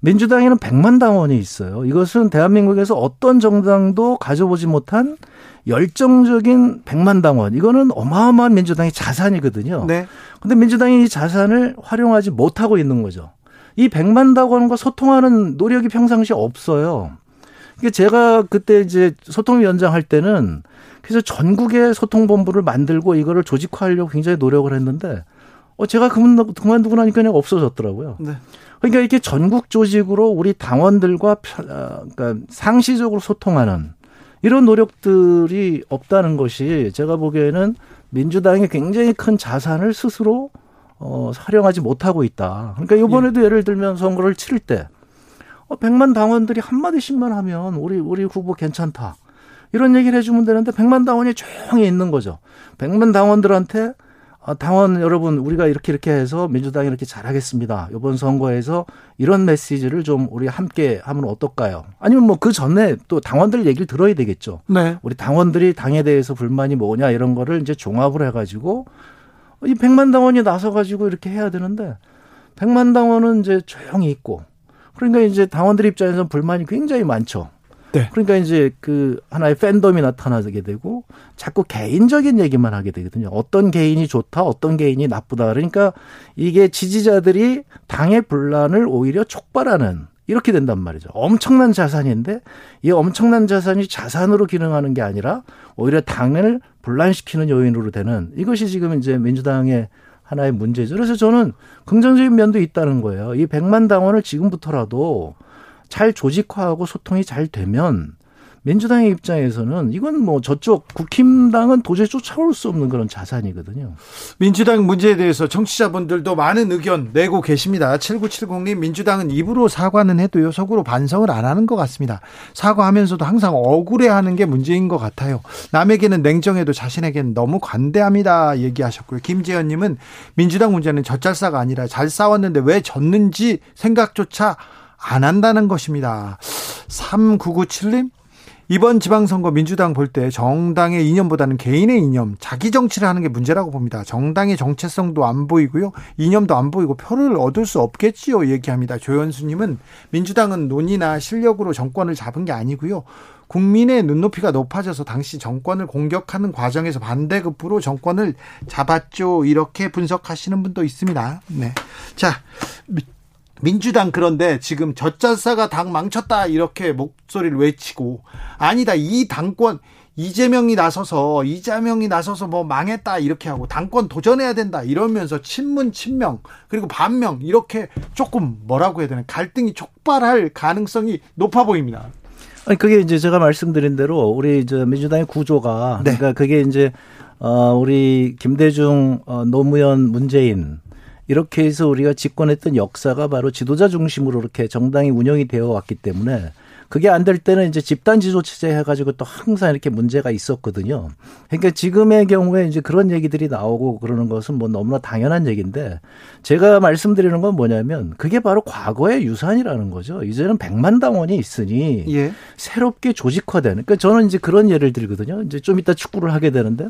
I: 민주당에는 100만 당원이 있어요. 이것은 대한민국에서 어떤 정당도 가져보지 못한 열정적인 100만 당원. 이거는 어마어마한 민주당의 자산이거든요. 네. 근데 민주당이 이 자산을 활용하지 못하고 있는 거죠. 이 100만 당원과 소통하는 노력이 평상시에 없어요. 이게 제가 그때 이제 소통위원장 할 때는 그래서 전국의 소통본부를 만들고 이거를 조직화하려고 굉장히 노력을 했는데 어 제가 그만 그만두고 나니까 그냥 없어졌더라고요. 네. 그러니까 이게 전국 조직으로 우리 당원들과 어, 그러니까 상시적으로 소통하는 이런 노력들이 없다는 것이 제가 보기에는 민주당이 굉장히 큰 자산을 스스로 어, 활용하지 못하고 있다. 그러니까 이번에도 예. 예를 들면 선거를 치를 때 어, 100만 당원들이 한마디씩만 하면 우리 우리 후보 괜찮다. 이런 얘기를 해주면 되는데 100만 당원이 조용히 있는 거죠. 100만 당원들한테 아, 당원 여러분 우리가 이렇게 이렇게 해서 민주당이 이렇게 잘하겠습니다. 이번 선거에서 이런 메시지를 좀 우리 함께 하면 어떨까요? 아니면 뭐 그 전에 또 당원들 얘기를 들어야 되겠죠. 네. 우리 당원들이 당에 대해서 불만이 뭐냐 이런 거를 이제 종합을 해가지고 이 백만 당원이 나서가지고 이렇게 해야 되는데 백만 당원은 이제 조용히 있고 그러니까 이제 당원들 입장에서는 불만이 굉장히 많죠. 네. 그러니까 이제 그 하나의 팬덤이 나타나게 되고 자꾸 개인적인 얘기만 하게 되거든요. 어떤 개인이 좋다, 어떤 개인이 나쁘다. 그러니까 이게 지지자들이 당의 분란을 오히려 촉발하는 이렇게 된단 말이죠. 엄청난 자산인데 이 엄청난 자산이 자산으로 기능하는 게 아니라 오히려 당을 분란시키는 요인으로 되는 이것이 지금 이제 민주당의 하나의 문제죠. 그래서 저는 긍정적인 면도 있다는 거예요. 이 백만 당원을 지금부터라도 잘 조직화하고 소통이 잘 되면 민주당의 입장에서는 이건 뭐 저쪽 국힘당은 도저히 쫓아올 수 없는 그런 자산이거든요.
A: 민주당 문제에 대해서 정치자분들도 많은 의견 내고 계십니다. 7970님 민주당은 입으로 사과는 해도요 속으로 반성을 안 하는 것 같습니다. 사과하면서도 항상 억울해하는 게 문제인 것 같아요. 남에게는 냉정해도 자신에게는 너무 관대합니다. 얘기하셨고요. 김재현님은 민주당 문제는 젖잘싸가 아니라 잘 싸웠는데 왜 졌는지 생각조차 안 한다는 것입니다. 3997님 이번 지방선거 민주당 볼 때 정당의 이념보다는 개인의 이념, 자기 정치를 하는 게 문제라고 봅니다. 정당의 정체성도 안 보이고요. 이념도 안 보이고 표를 얻을 수 없겠지요. 얘기합니다. 조현수님은 민주당은 논의나 실력으로 정권을 잡은 게 아니고요. 국민의 눈높이가 높아져서 당시 정권을 공격하는 과정에서 반대급부로 정권을 잡았죠. 이렇게 분석하시는 분도 있습니다. 네. 자, 민주당 그런데 지금 젖잘싸가 당 망쳤다 이렇게 목소리를 외치고 아니다 이 당권 이재명이 나서서 이재명이 나서서 뭐 망했다 이렇게 하고 당권 도전해야 된다 이러면서 친문 친명 그리고 반명 이렇게 조금 뭐라고 해야 되나 갈등이 촉발할 가능성이 높아 보입니다.
I: 아니 그게 이제 제가 말씀드린 대로 우리 저 민주당의 구조가 네. 그러니까 그게 이제 어 우리 김대중 어 노무현 문재인 이렇게 해서 우리가 집권했던 역사가 바로 지도자 중심으로 이렇게 정당이 운영이 되어 왔기 때문에 그게 안 될 때는 이제 집단 지도 체제 해가지고 또 항상 이렇게 문제가 있었거든요. 그러니까 지금의 경우에 이제 그런 얘기들이 나오고 그러는 것은 뭐 너무나 당연한 얘기인데 제가 말씀드리는 건 뭐냐면 그게 바로 과거의 유산이라는 거죠. 이제는 백만 당원이 있으니 예. 새롭게 조직화되는. 그러니까 저는 이제 그런 예를 들거든요. 이제 좀 이따 축구를 하게 되는데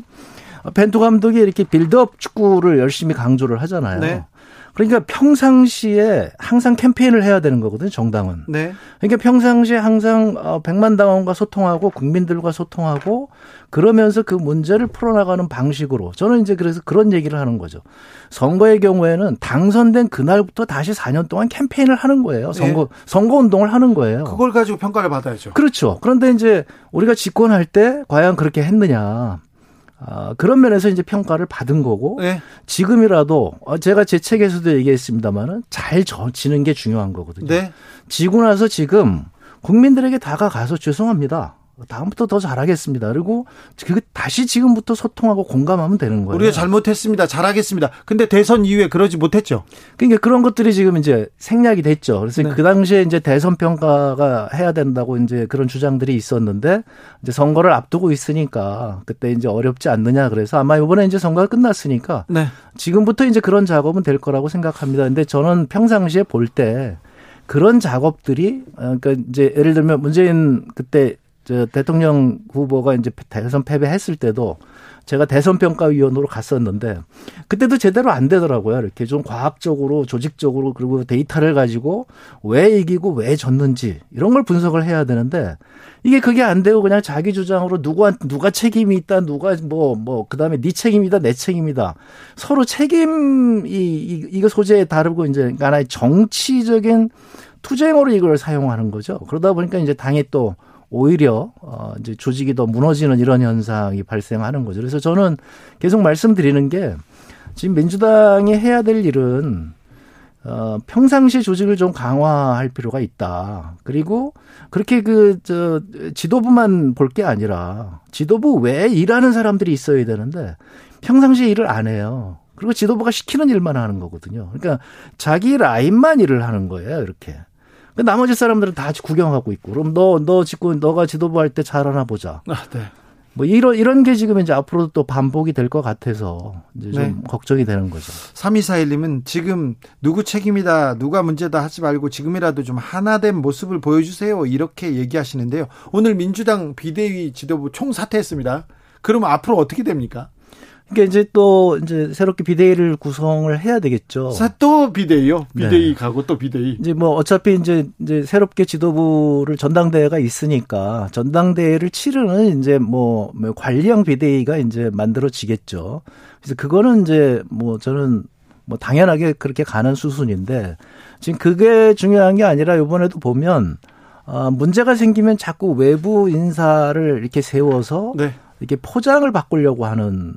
I: 벤투 감독이 이렇게 빌드업 축구를 열심히 강조를 하잖아요. 네. 그러니까 평상시에 항상 캠페인을 해야 되는 거거든요, 정당은. 네. 그러니까 평상시에 항상 어, 백만 당원과 소통하고 국민들과 소통하고 그러면서 그 문제를 풀어나가는 방식으로 저는 이제 그래서 그런 얘기를 하는 거죠. 선거의 경우에는 당선된 그날부터 다시 4년 동안 캠페인을 하는 거예요. 선거 네. 선거 운동을 하는 거예요.
A: 그걸 가지고 평가를 받아야죠.
I: 그렇죠. 그런데 이제 우리가 집권할 때 과연 그렇게 했느냐? 아, 그런 면에서 이제 평가를 받은 거고 네. 지금이라도 어, 제가 제 책에서도 얘기했습니다만은 잘 지는 게 중요한 거거든요. 네. 지고 나서 지금 국민들에게 다가가서 죄송합니다. 다음부터 더 잘하겠습니다. 그리고 그 다시 지금부터 소통하고 공감하면 되는 거예요.
A: 우리가 잘못했습니다. 잘하겠습니다. 근데 대선 이후에 그러지 못했죠.
I: 그러니까 그런 것들이 지금 이제 생략이 됐죠. 그래서 네. 그 당시에 이제 대선 평가가 해야 된다고 이제 그런 주장들이 있었는데 이제 선거를 앞두고 있으니까 그때 이제 어렵지 않느냐 그래서 아마 이번에 이제 선거가 끝났으니까 네. 지금부터 이제 그런 작업은 될 거라고 생각합니다. 근데 저는 평상시에 볼때 그런 작업들이 어, 그러니까 이제 예를 들면 문재인 그때 저 대통령 후보가 이제 대선 패배했을 때도 제가 대선 평가위원으로 갔었는데 그때도 제대로 안 되더라고요. 이렇게 좀 과학적으로 조직적으로 그리고 데이터를 가지고 왜 이기고 왜 졌는지 이런 걸 분석을 해야 되는데 이게 그게 안 되고 그냥 자기 주장으로 누가 누가 책임이 있다 누가 뭐뭐 뭐 그다음에 네 책임이다 내 책임이다 서로 책임 이 이거 소재에 다르고 이제 하나의 정치적인 투쟁으로 이걸 사용하는 거죠. 그러다 보니까 이제 당이 또 오히려 어 이제 조직이 더 무너지는 이런 현상이 발생하는 거죠. 그래서 저는 계속 말씀드리는 게 지금 민주당이 해야 될 일은 어 평상시 조직을 좀 강화할 필요가 있다. 그리고 그렇게 그 저 지도부만 볼 게 아니라 지도부 외에 일하는 사람들이 있어야 되는데 평상시에 일을 안 해요. 그리고 지도부가 시키는 일만 하는 거거든요. 그러니까 자기 라인만 일을 하는 거예요, 이렇게. 그 나머지 사람들은 다 구경하고 있고 그럼 너너 짓고 너가 지도부 할 때 잘하나 보자. 아, 네. 뭐 이런 이런 게 지금 이제 앞으로도 또 반복이 될 것 같아서 이제 좀 네. 걱정이 되는 거죠.
A: 3241님은 지금 누구 책임이다, 누가 문제다 하지 말고 지금이라도 좀 하나된 모습을 보여주세요. 이렇게 얘기하시는데요. 오늘 민주당 비대위 지도부 총사퇴했습니다. 그러면 앞으로 어떻게 됩니까?
I: 그러니까 이제 또 이제 새롭게 비대위를 구성을 해야 되겠죠.
A: 또 비대위요? 비대위 네. 가고 또 비대위.
I: 이제 뭐 어차피 이제 이제 새롭게 지도부를 전당대회가 있으니까 전당대회를 치르는 이제 뭐, 뭐 관리형 비대위가 이제 만들어지겠죠. 그래서 그거는 이제 뭐 저는 뭐 당연하게 그렇게 가는 수순인데 지금 그게 중요한 게 아니라 이번에도 보면 어, 문제가 생기면 자꾸 외부 인사를 이렇게 세워서 네. 이렇게 포장을 바꾸려고 하는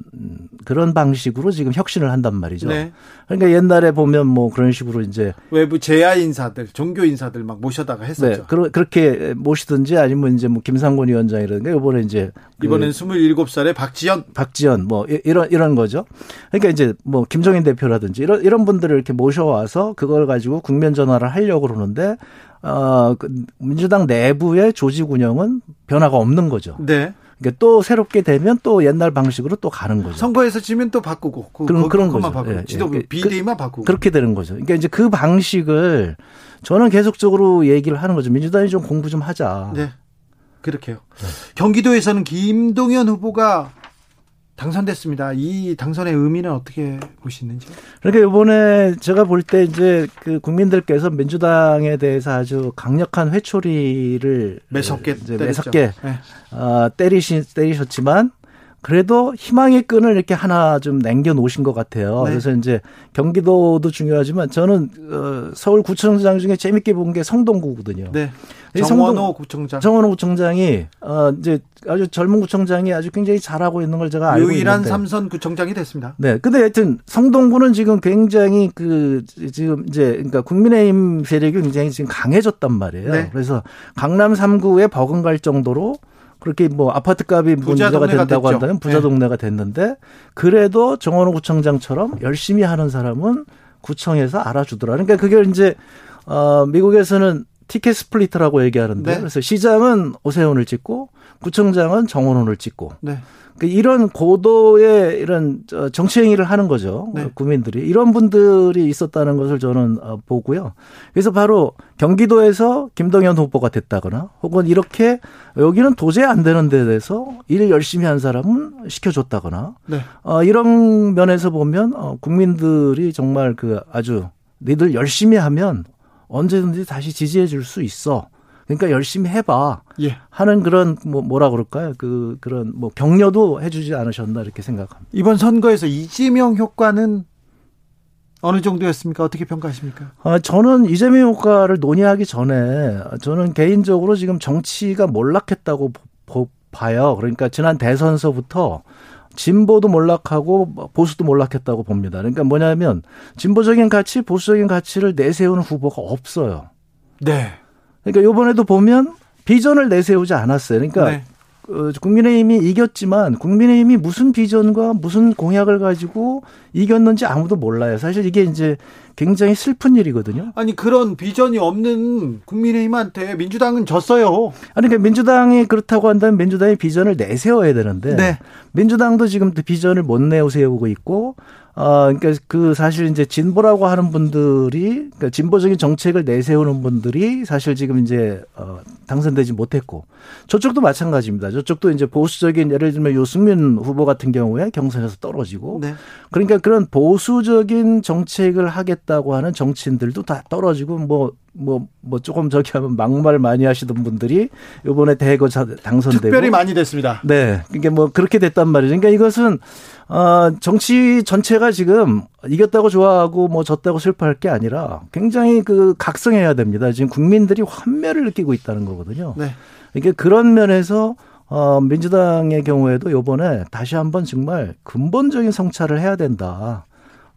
I: 그런 방식으로 지금 혁신을 한단 말이죠. 네. 그러니까 옛날에 보면 뭐 그런 식으로 이제
A: 외부 제야 인사들, 종교 인사들 막 모셔다가 했었죠. 네.
I: 그러, 그렇게 모시든지 아니면 이제 뭐 김상곤 위원장이라든가 이번에 이제
A: 그 이번엔 27살의 박지연
I: 박지연 뭐 이런 이런 거죠. 그러니까 이제 뭐 김종인 대표라든지 이런 이런 분들을 이렇게 모셔와서 그걸 가지고 국면 전환을 하려고 그러는데 어, 그 민주당 내부의 조직 운영은 변화가 없는 거죠. 네. 그러니까 또 새롭게 되면 또 옛날 방식으로 또 가는 거죠.
A: 선거에서 지면 또 바꾸고 그,
I: 그런 그런 거죠.
A: 바꾸고 예, 지도부 예. 비대위만 바꾸고
I: 그렇게 되는 거죠. 그러니까 이제 그 방식을 저는 계속적으로 얘기를 하는 거죠. 민주당이 좀 공부 좀 하자.
A: 네. 그렇게요. 네. 경기도에서는 김동연 후보가 당선됐습니다. 이 당선의 의미는 어떻게 보시는지?
I: 그러니까 이번에 제가 볼 때 이제 그 국민들께서 민주당에 대해서 아주 강력한 회초리를
A: 매섭게
I: 이제 매섭게 네. 어, 때리시 때리셨지만 그래도 희망의 끈을 이렇게 하나 좀 남겨 놓으신 것 같아요. 네. 그래서 이제 경기도도 중요하지만 저는 어, 서울 구청장 중에 재밌게 본 게 성동구거든요. 네.
A: 정원호 구청장.
I: 정원호 구청장이 어 이제 아주 젊은 구청장이 아주 굉장히 잘하고 있는 걸 제가 알고
A: 유일한
I: 있는데.
A: 삼선 구청장이 됐습니다.
I: 네. 근데 하여튼 성동구는 지금 굉장히 그 지금 이제 그러니까 국민의힘 세력이 굉장히 지금 강해졌단 말이에요. 네. 그래서 강남 3구에 버금갈 정도로 그렇게 뭐 아파트 값이 문제가 된다고 한다면 부자 네. 동네가 됐는데 그래도 정원오 구청장처럼 열심히 하는 사람은 구청에서 알아주더라. 그러니까 그게 이제 어 미국에서는 ticket splitter라고 얘기하는데 네. 그래서 시장은 오세훈을 찍고 구청장은 정원오를 찍고 네. 그 이런 고도의 이런 정치 행위를 하는 거죠. 네. 국민들이 이런 분들이 있었다는 것을 저는 어, 보고요. 그래서 바로 경기도에서 김동연 후보가 됐다거나 혹은 이렇게 여기는 도저히 안 되는 데 대해서 일 열심히 한 사람은 시켜줬다거나 네. 어, 이런 면에서 보면 어, 국민들이 정말 그 아주 니들 열심히 하면 언제든지 다시 지지해 줄 수 있어. 그러니까 열심히 해봐. 예. 하는 그런 뭐 뭐라 그럴까요? 그 그런 뭐 격려도 해주지 않으셨나 이렇게 생각합니다.
A: 이번 선거에서 이재명 효과는 어느 정도였습니까? 어떻게 평가하십니까?
I: 아, 저는 이재명 효과를 논의하기 전에 저는 개인적으로 지금 정치가 몰락했다고 봐요. 그러니까 지난 대선서부터 진보도 몰락하고 보수도 몰락했다고 봅니다. 그러니까 뭐냐면 진보적인 가치, 보수적인 가치를 내세우는 후보가 없어요.
A: 네.
I: 그러니까 요번에도 보면 비전을 내세우지 않았어요. 그러니까 네. 어, 국민의힘이 이겼지만 국민의힘이 무슨 비전과 무슨 공약을 가지고 이겼는지 아무도 몰라요. 사실 이게 이제 굉장히 슬픈 일이거든요.
A: 아니 그런 비전이 없는 국민의힘한테 민주당은 졌어요.
I: 아니 그러니까 민주당이 그렇다고 한다면 민주당이 비전을 내세워야 되는데 네. 민주당도 지금 비전을 못 내세우고 있고 어, 그러니까 그 사실 이제 진보라고 하는 분들이 그러니까 진보적인 정책을 내세우는 분들이 사실 지금 이제 어, 당선되지 못했고 저쪽도 마찬가지입니다. 저쪽도 이제 보수적인 예를 들면 요승민 후보 같은 경우에 경선에서 떨어지고 네. 그러니까 그런 보수적인 정책을 하겠다고 하는 정치인들도 다 떨어지고 뭐 뭐, 뭐 조금 저기 하면 막말 많이 하시던 분들이 요번에 대거 당선되고.
A: 특별히 많이 됐습니다.
I: 네. 그러니까 뭐 그렇게 됐단 말이죠. 그러니까 이것은 어, 정치 전체가 지금 이겼다고 좋아하고 뭐 졌다고 슬퍼할 게 아니라 굉장히 그 각성해야 됩니다. 지금 국민들이 환멸을 느끼고 있다는 거거든요. 네. 이게 그런 면에서 어, 민주당의 경우에도 요번에 다시 한번 정말 근본적인 성찰을 해야 된다.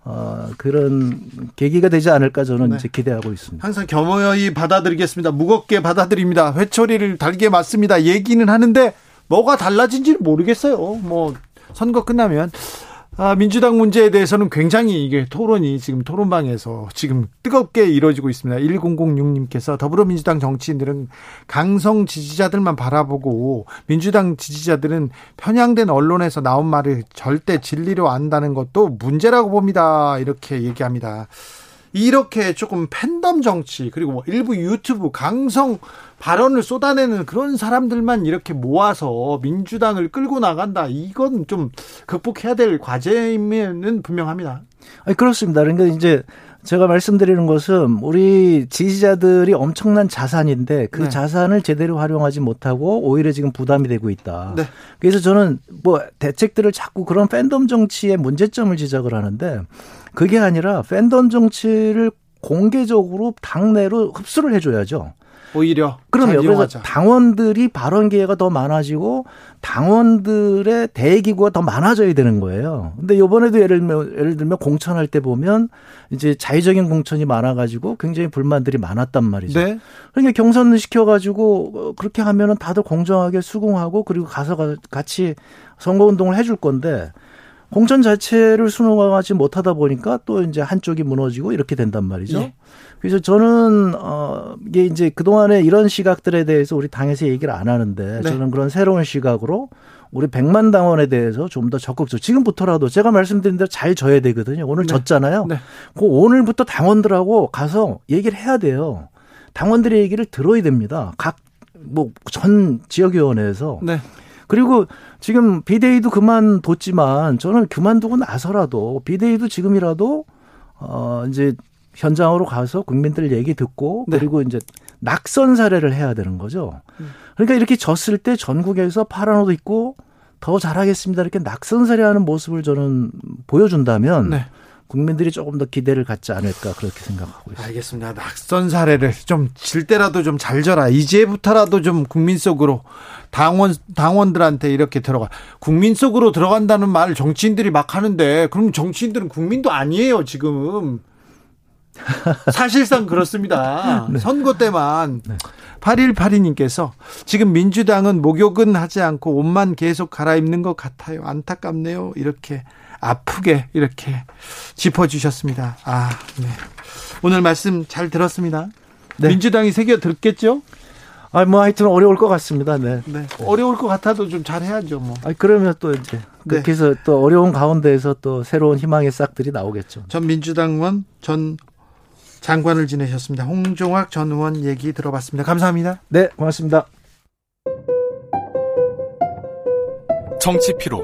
I: 어, 그런 계기가 되지 않을까 저는 네. 이제 기대하고 있습니다.
A: 항상 겸허히 받아들이겠습니다. 무겁게 받아들입니다. 회초리를 달게 맞습니다. 얘기는 하는데 뭐가 달라진지는 모르겠어요. 뭐 선거 끝나면 아, 민주당 문제에 대해서는 굉장히 이게 토론이 지금 토론방에서 지금 뜨겁게 이루어지고 있습니다. 1006님께서 더불어민주당 정치인들은 강성 지지자들만 바라보고 민주당 지지자들은 편향된 언론에서 나온 말을 절대 진리로 안다는 것도 문제라고 봅니다. 이렇게 얘기합니다. 이렇게 조금 팬덤 정치 그리고 뭐 일부 유튜브 강성 발언을 쏟아내는 그런 사람들만 이렇게 모아서 민주당을 끌고 나간다. 이건 좀 극복해야 될 과제임은 분명합니다.
I: 아니, 그렇습니다. 그러니까 이제 제가 말씀드리는 것은 우리 지지자들이 엄청난 자산인데 그 네. 자산을 제대로 활용하지 못하고 오히려 지금 부담이 되고 있다. 네. 그래서 저는 뭐 대책들을 자꾸 그런 팬덤 정치의 문제점을 지적을 하는데 그게 아니라 팬덤 정치를 공개적으로 당내로 흡수를 해줘야죠.
A: 오히려
I: 그럼요. 그래서 당원들이 발언 기회가 더 많아지고 당원들의 대기구가 더 많아져야 되는 거예요. 근데 요번에도 예를 들면 예를 들면 공천할 때 보면 이제 자의적인 공천이 많아 가지고 굉장히 불만들이 많았단 말이죠. 네. 그러니까 경선을 시켜 가지고 그렇게 하면은 다들 공정하게 수긍하고 그리고 가서 같이 선거 운동을 해줄 건데 공천 자체를 수능하지 못하다 보니까 또 이제 한쪽이 무너지고 이렇게 된단 말이죠. 예. 그래서 저는 어 이게 이제 그동안에 이런 시각들에 대해서 우리 당에서 얘기를 안 하는데 네. 저는 그런 새로운 시각으로 우리 백만 당원에 대해서 좀 더 적극적 지금부터라도 제가 말씀드린 대로 잘 져야 되거든요. 오늘 네. 졌잖아요. 네. 그 오늘부터 당원들하고 가서 얘기를 해야 돼요. 당원들의 얘기를 들어야 됩니다. 각 뭐 전 지역위원회에서 네. 그리고 지금 비대위도 그만뒀지만 저는 그만두고 나서라도 비대위도 지금이라도 어 이제 현장으로 가서 국민들 얘기 듣고 네. 그리고 이제 낙선 사례를 해야 되는 거죠. 그러니까 이렇게 졌을 때 전국에서 파란 옷 입고 더 잘하겠습니다. 이렇게 낙선 사례하는 모습을 저는 보여준다면 네. 국민들이 조금 더 기대를 갖지 않을까 그렇게 생각하고 있습니다.
A: 알겠습니다. 낙선 사례를 좀 질 때라도 좀 잘 져라. 이제부터라도 좀 국민 속으로 당원 당원들한테 이렇게 들어가. 국민 속으로 들어간다는 말 정치인들이 막 하는데 그럼 정치인들은 국민도 아니에요, 지금. <laughs> 사실상 그렇습니다. 네. 선거 때만 네. 8182님께서 지금 민주당은 목욕은 하지 않고 옷만 계속 갈아입는 것 같아요. 안타깝네요. 이렇게 아프게 이렇게 짚어주셨습니다. 아, 네. 오늘 말씀 잘 들었습니다. 네. 민주당이 새겨 듣겠죠?
I: 아, 뭐 하여튼 어려울 것 같습니다. 네. 네.
A: 어려울 것 같아도 좀 잘해야죠, 뭐.
I: 아, 그러면 또 이제 네. 그렇게 해서 또 어려운 가운데에서 또 새로운 희망의 싹들이 나오겠죠.
A: 전 민주당원 전 장관을 지내셨습니다. 홍종학 전 의원 얘기 들어봤습니다. 감사합니다.
I: 네, 고맙습니다.
J: 정치 피로,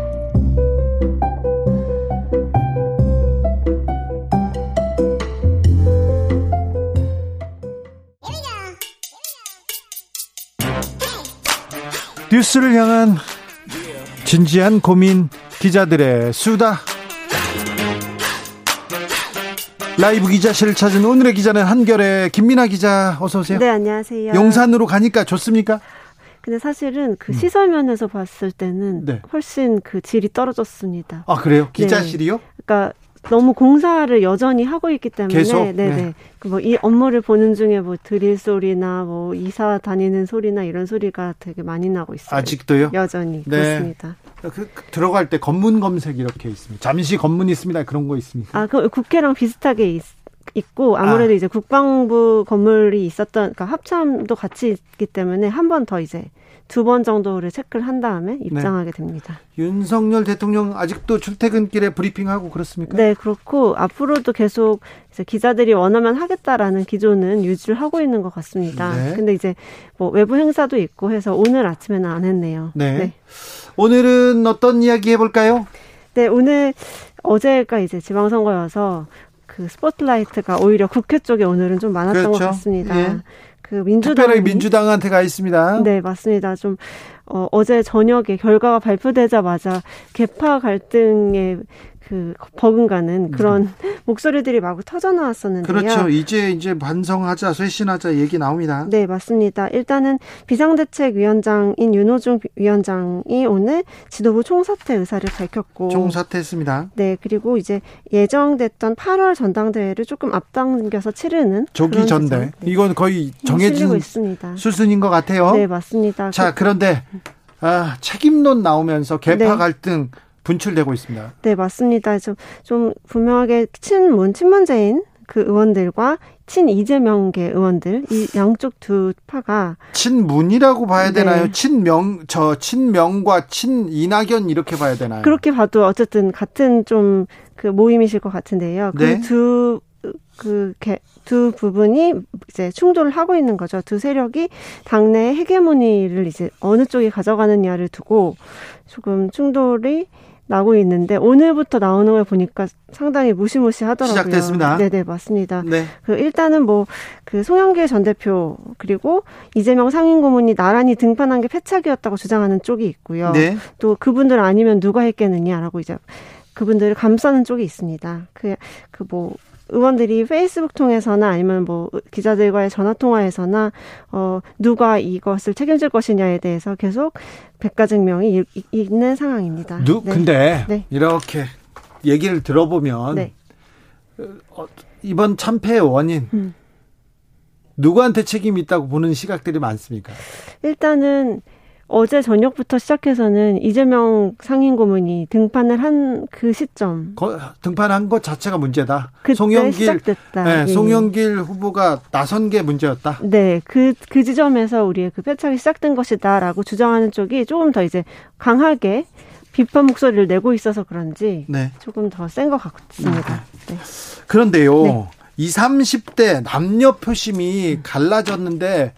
A: 뉴스를 향한 진지한 고민 기자들의 수다. 라이브 기자실을 찾은 오늘의 기자는 한결의 김민아 기자 어서 오세요.
K: 네 안녕하세요.
A: 용산으로 가니까 좋습니까?
K: 근데 사실은 그 음. 시설 면에서 봤을 때는 네. 훨씬 그 질이 떨어졌습니다.
A: 아 그래요? 기자실이요? 네.
K: 그러니까 너무 공사를 여전히 하고 있기 때문에
A: 계속?
K: 네네 네. 그뭐이 업무를 보는 중에 뭐 드릴 소리나 뭐 이사 다니는 소리나 이런 소리가 되게 많이 나고 있어요.
A: 아직도요?
K: 여전히 네. 그렇습니다.
A: 그, 그, 들어갈 때 검문 검색 이렇게 있습니다. 잠시 검문 있습니다. 그런 거 있습니까?
K: 아, 그 국회랑 비슷하게 있, 있고 아무래도 아. 이제 국방부 건물이 있었던 그러니까 합참도 같이 있기 때문에 한 번 더 이제 두 번 정도를 체크를 한 다음에 네. 입장하게 네. 됩니다.
A: 윤석열 대통령 아직도 출퇴근길에 브리핑하고 그렇습니까?
K: 네, 그렇고 앞으로도 계속 기자들이 원하면 하겠다라는 기조는 유지를 하고 있는 것 같습니다. 네. 근데 이제 뭐 외부 행사도 있고 해서 오늘 아침에는 안 했네요.
A: 네. 네. 오늘은 어떤 이야기 해볼까요?
K: 네, 오늘 어제가 이제 지방선거여서 그 스포트라이트가 오히려 국회 쪽에 오늘은 좀 많았던 그렇죠. 것 같습니다. 예.
A: 그 민주당 특별히 민주당한테 가 있습니다.
K: 네, 맞습니다. 좀 어, 어제 저녁에 결과가 발표되자마자 개파 갈등의 그 버금가는 그런 음. 목소리들이 마구 터져 나왔었는데요.
A: 그렇죠. 이제 이제 반성하자, 쇄신하자 얘기 나옵니다.
K: 네, 맞습니다. 일단은 비상대책위원장인 윤호중 위원장이 오늘 지도부 총사퇴 의사를 밝혔고
A: 총사퇴했습니다.
K: 네, 그리고 이제 예정됐던 8월 전당대회를 조금 앞당겨서 치르는
A: 조기 전대. 네. 이건 거의 정해진 있습니다. 수순인 것 같아요.
K: 네, 맞습니다.
A: 자, 그런데 아, 책임론 나오면서 개파 네. 갈등 분출되고 있습니다.
K: 네, 맞습니다. 좀, 좀 분명하게 친문, 친문제인 그 의원들과 친 이재명계 의원들 이 양쪽 두 파가
A: 친문이라고 봐야 네. 되나요? 친명 저 친명과 친 이낙연 이렇게 봐야 되나요?
K: 그렇게 봐도 어쨌든 같은 좀 그 모임이실 것 같은데요. 그 네. 그두 그, 두 부분이 이제 충돌을 하고 있는 거죠. 두 세력이 당내 헤게모니를 이제 어느 쪽이 가져가느냐를 두고 조금 충돌이 나고 있는데 오늘부터 나오는 걸 보니까 상당히 무시무시 하더라고요.
A: 시작됐습니다.
K: 네네 맞습니다. 네. 그 일단은 뭐 그 송영길 전 대표 그리고 이재명 상임고문이 나란히 등판한 게 패착이었다고 주장하는 쪽이 있고요. 네. 또 그분들 아니면 누가 했겠느냐라고 이제 그분들을 감싸는 쪽이 있습니다. 그 그 뭐 의원들이 페이스북 통해서나 아니면 뭐 기자들과의 전화 통화에서나 어 누가 이것을 책임질 것이냐에 대해서 계속 백가증명이 있는 상황입니다.
A: 누, 네. 근데 네. 이렇게 얘기를 들어보면 네. 어, 이번 참패의 원인 음. 누구한테 책임이 있다고 보는 시각들이 많습니까?
K: 일단은 어제 저녁부터 시작해서는 이재명 상임고문이 등판을 한 그 시점
A: 거, 등판한 것 자체가 문제다.
K: 송영길 시작됐다.
A: 네, 예. 송영길 후보가 나선 게 문제였다.
K: 네, 그그 그 지점에서 우리의 그 패착이 시작된 것이다라고 주장하는 쪽이 조금 더 이제 강하게 비판 목소리를 내고 있어서 그런지 네. 조금 더 센 것 같습니다. 네.
A: 그런데요. 네. 20, 30대 남녀 표심이 갈라졌는데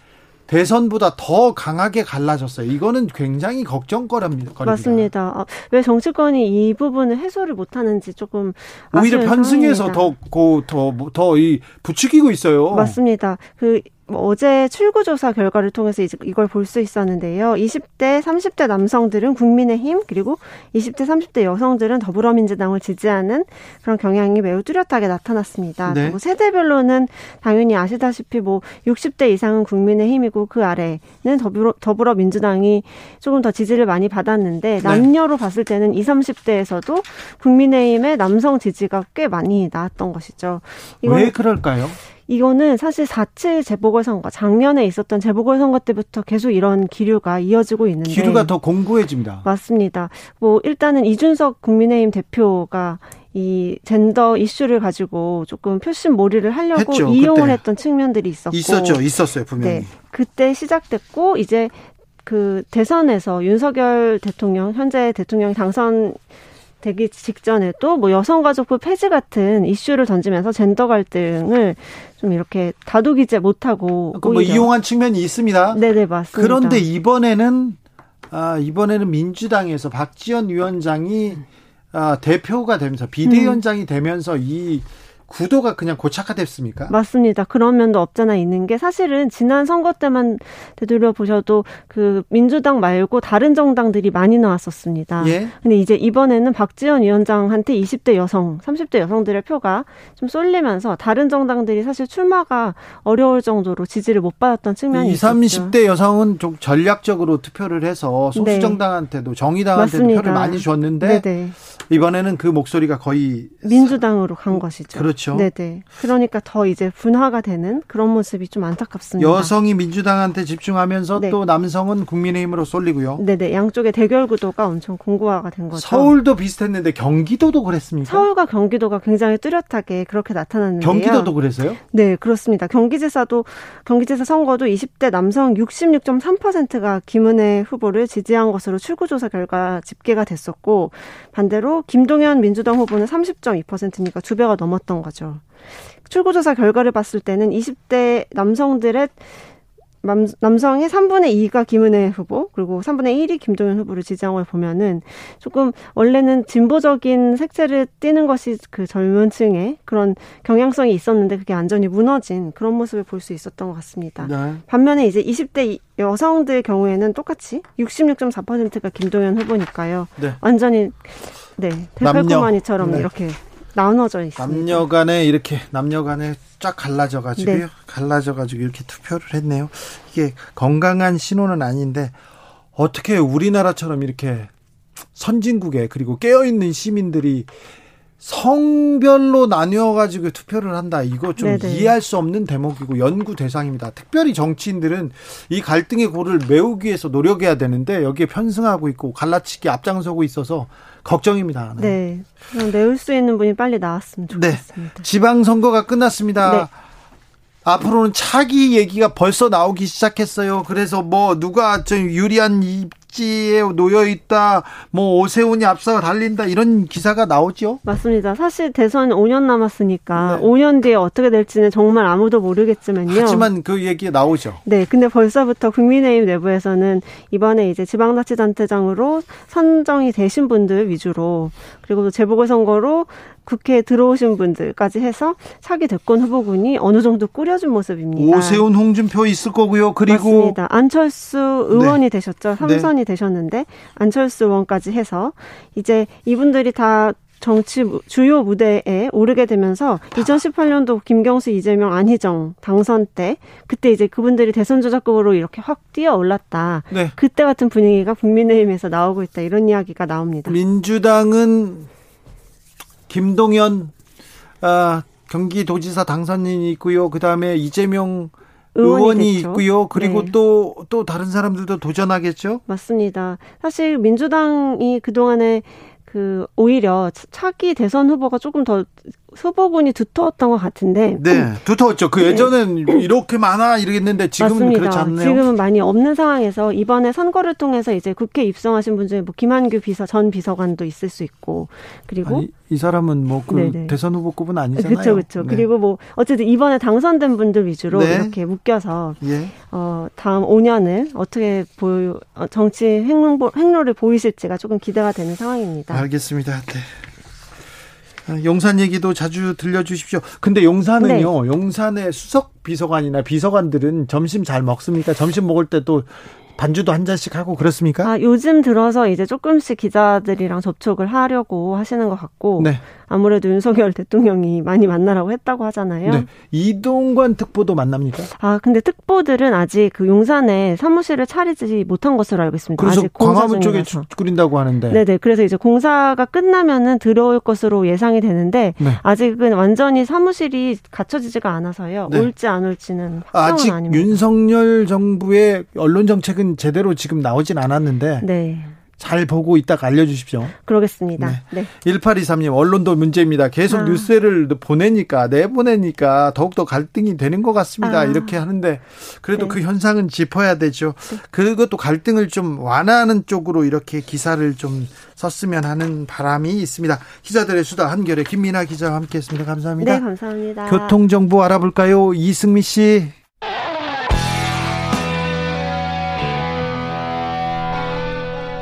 A: 대선보다 더 강하게 갈라졌어요. 이거는 굉장히 걱정거리입니다.
K: 맞습니다. 아, 왜 정치권이 이 부분을 해소를 못하는지 조금
A: 오히려 편승해서 더더더이 부추기고 있어요.
K: 맞습니다. 그뭐 어제 출구조사 결과를 통해서 이걸 볼 수 있었는데요. 20대, 30대 남성들은 국민의힘 그리고 20대, 30대 여성들은 더불어민주당을 지지하는 그런 경향이 매우 뚜렷하게 나타났습니다. 네. 뭐 세대별로는 당연히 아시다시피 뭐 60대 이상은 국민의힘이고 그 아래는 더불어, 더불어민주당이 조금 더 지지를 많이 받았는데 네. 남녀로 봤을 때는 20, 30대에서도 국민의힘의 남성 지지가 꽤 많이 나왔던 것이죠.
A: 왜 그럴까요?
K: 이거는 사실 4.7 재보궐선거, 작년에 있었던 재보궐선거 때부터 계속 이런 기류가 이어지고 있는데.
A: 기류가 더 공고해집니다.
K: 맞습니다. 뭐, 일단은 이준석 국민의힘 대표가 이 젠더 이슈를 가지고 조금 표심 몰이를 하려고 했죠, 이용을 그때. 했던 측면들이 있었고.
A: 있었죠. 있었어요. 분명히. 네.
K: 그때 시작됐고, 이제 그 대선에서 윤석열 대통령, 현재 대통령 당선 되기 직전에도 뭐 여성가족부 폐지 같은 이슈를 던지면서 젠더 갈등을 좀 이렇게 다독이지 못하고
A: 뭐 이용한 측면이 있습니다.
K: 네네 맞습니다.
A: 그런데 이번에는 아 이번에는 민주당에서 박지원 위원장이 아, 대표가 되면서 비대위원장이 음. 되면서 이 구도가 그냥 고착화됐습니까?
K: 맞습니다. 그런 면도 없잖아 있는 게 사실은 지난 선거 때만 되돌려 보셔도 그 민주당 말고 다른 정당들이 많이 나왔었습니다. 예. 근데 이제 이번에는 박지원 위원장한테 20대 여성, 30대 여성들의 표가 좀 쏠리면서 다른 정당들이 사실 출마가 어려울 정도로 지지를 못 받았던 측면이 20, 있었죠.
A: 30대 여성은 좀 전략적으로 투표를 해서 소수 네. 정당한테도 정의당한테도 네. 표를 많이 줬는데 네네. 이번에는 그 목소리가 거의
K: 민주당으로 간 것이죠.
A: 그렇죠. 그렇죠.
K: 네네. 그러니까 더 이제 분화가 되는 그런 모습이 좀 안타깝습니다.
A: 여성이 민주당한테 집중하면서 네. 또 남성은 국민의힘으로 쏠리고요.
K: 네네. 양쪽의 대결 구도가 엄청 공고화가 된 거죠.
A: 서울도 비슷했는데 경기도도 그랬습니까?
K: 서울과 경기도가 굉장히 뚜렷하게 그렇게 나타났는데요.
A: 경기도도 그랬어요?
K: 네, 그렇습니다. 경기지사도 경기지사 선거도 20대 남성 66.3%가 김은혜 후보를 지지한 것으로 출구조사 결과 집계가 됐었고 반대로 김동연 민주당 후보는 30.2%니까 두 배가 넘었던 거죠. 출구조사 결과를 봤을 때는 20대 남성들의 남, 남성의 3분의 2가 김은혜 후보, 그리고 3분의 1이 김동연 후보를 지지한 걸 보면은 조금 원래는 진보적인 색채를 띠는 것이 그 젊은 층의 그런 경향성이 있었는데 그게 완전히 무너진 그런 모습을 볼 수 있었던 것 같습니다. 네. 반면에 이제 20대 여성들 경우에는 똑같이 66.4%가 김동연 후보니까요. 네. 완전히 네, 대팔코마니처럼 네. 이렇게 나눠져 있습니다.
A: 남녀 간에 이렇게 남녀 간에 쫙 갈라져 가지고요. 네. 갈라져 가지고 이렇게 투표를 했네요. 이게 건강한 신호는 아닌데 어떻게 우리나라처럼 이렇게 선진국에 그리고 깨어 있는 시민들이 성별로 나뉘어 가지고 투표를 한다. 이거 좀 네네. 이해할 수 없는 대목이고 연구 대상입니다. 특별히 정치인들은 이 갈등의 고를 메우기 위해서 노력해야 되는데 여기에 편승하고 있고 갈라치기 앞장서고 있어서 걱정입니다.
K: 네. 네. 메울 수 있는 분이 빨리 나왔으면 네. 좋겠습니다.
A: 네. 지방 선거가 끝났습니다. 네. 앞으로는 차기 얘기가 벌써 나오기 시작했어요. 그래서 뭐 누가 좀 유리한 입지에 놓여 있다, 뭐 오세훈이 앞서 달린다 이런 기사가 나오죠.
K: 맞습니다. 사실 대선 5년 남았으니까 네. 5년 뒤에 어떻게 될지는 정말 아무도 모르겠지만요.
A: 하지만 그 얘기 나오죠.
K: 네, 근데 벌써부터 국민의힘 내부에서는 이번에 이제 지방자치단체장으로 선정이 되신 분들 위주로 그리고 재보궐선거로 국회에 들어오신 분들까지 해서 차기 대권 후보군이 어느 정도 꾸려진 모습입니다.
A: 오세훈, 홍준표 있을 거고요. 그리고
K: 맞습니다. 안철수 의원이 네. 되셨죠. 3선이 네. 되셨는데 안철수 의원까지 해서 이제 이분들이 다 정치 주요 무대에 오르게 되면서 2018년도 김경수, 이재명, 안희정 당선 때 그때 이제 그분들이 대선 조작급으로 이렇게 확 뛰어 올랐다. 네. 그때 같은 분위기가 국민의힘에서 나오고 있다. 이런 이야기가 나옵니다.
A: 민주당은 김동연 아, 경기도지사 당선인이 있고요. 그다음에 이재명 의원이 됐죠. 있고요. 그리고 또또 네. 또 다른 사람들도 도전하겠죠?
K: 맞습니다. 사실 민주당이 그 동안에 그 오히려 차기 대선 후보가 조금 더 후보군이 두터웠던 것 같은데.
A: 네, 두터웠죠. 그 네. 예전엔 네. 이렇게 많아 이러겠는데 지금은 맞습니다. 그렇지 않네요.
K: 지금은 많이 없는 상황에서 이번에 선거를 통해서 이제 국회 입성하신 분 중에 뭐 김한규 비서 전 비서관도 있을 수 있고 그리고
A: 아니, 이 사람은 뭐 그 대선 후보급은 아니잖아요.
K: 그렇죠, 그렇죠. 네. 그리고 뭐 어쨌든 이번에 당선된 분들 위주로 네. 이렇게 묶여서 예. 어 다음 5년을 어떻게 보여 어, 정치 행로 행로를 보이실지가 조금 기대가 되는 상황입니다.
A: 알겠습니다. 네. 아, 용산 얘기도 자주 들려주십시오. 근데 용산은요, 네. 용산의 수석 비서관이나 비서관들은 점심 잘 먹습니까? 점심 먹을 때도 반주도 한 잔씩 하고 그렇습니까?
K: 아, 요즘 들어서 이제 조금씩 기자들이랑 접촉을 하려고 하시는 것 같고 네. 아무래도 윤석열 대통령이 많이 만나라고 했다고 하잖아요. 네.
A: 이동관 특보도 만납니까?
K: 아, 근데 특보들은 아직 그 용산에 사무실을 차리지 못한 것으로 알고 있습니다.
A: 그래서 아직 광화문 쪽에 꾸린다고 하는데.
K: 네네. 그래서 이제 공사가 끝나면은 들어올 것으로 예상이 되는데 네. 아직은 완전히 사무실이 갖춰지지가 않아서요. 네. 올지 안 올지는 확정은 아직 아닙니다.
A: 윤석열 정부의 언론 정책은 제대로 지금 나오진 않았는데. 네. 잘 보고 있다가 알려주십시오.
K: 그러겠습니다. 네. 네.
A: 1823님, 언론도 문제입니다. 계속 아. 뉴스를 보내니까, 내보내니까 더욱더 갈등이 되는 것 같습니다. 아. 이렇게 하는데, 그래도 네. 그 현상은 짚어야 되죠. 네. 그것도 갈등을 좀 완화하는 쪽으로 이렇게 기사를 좀 썼으면 하는 바람이 있습니다. 기자들의 수다 한결의 김민아 기자와 함께 했습니다. 감사합니다.
K: 네, 감사합니다.
A: 교통정보 알아볼까요? 이승미 씨.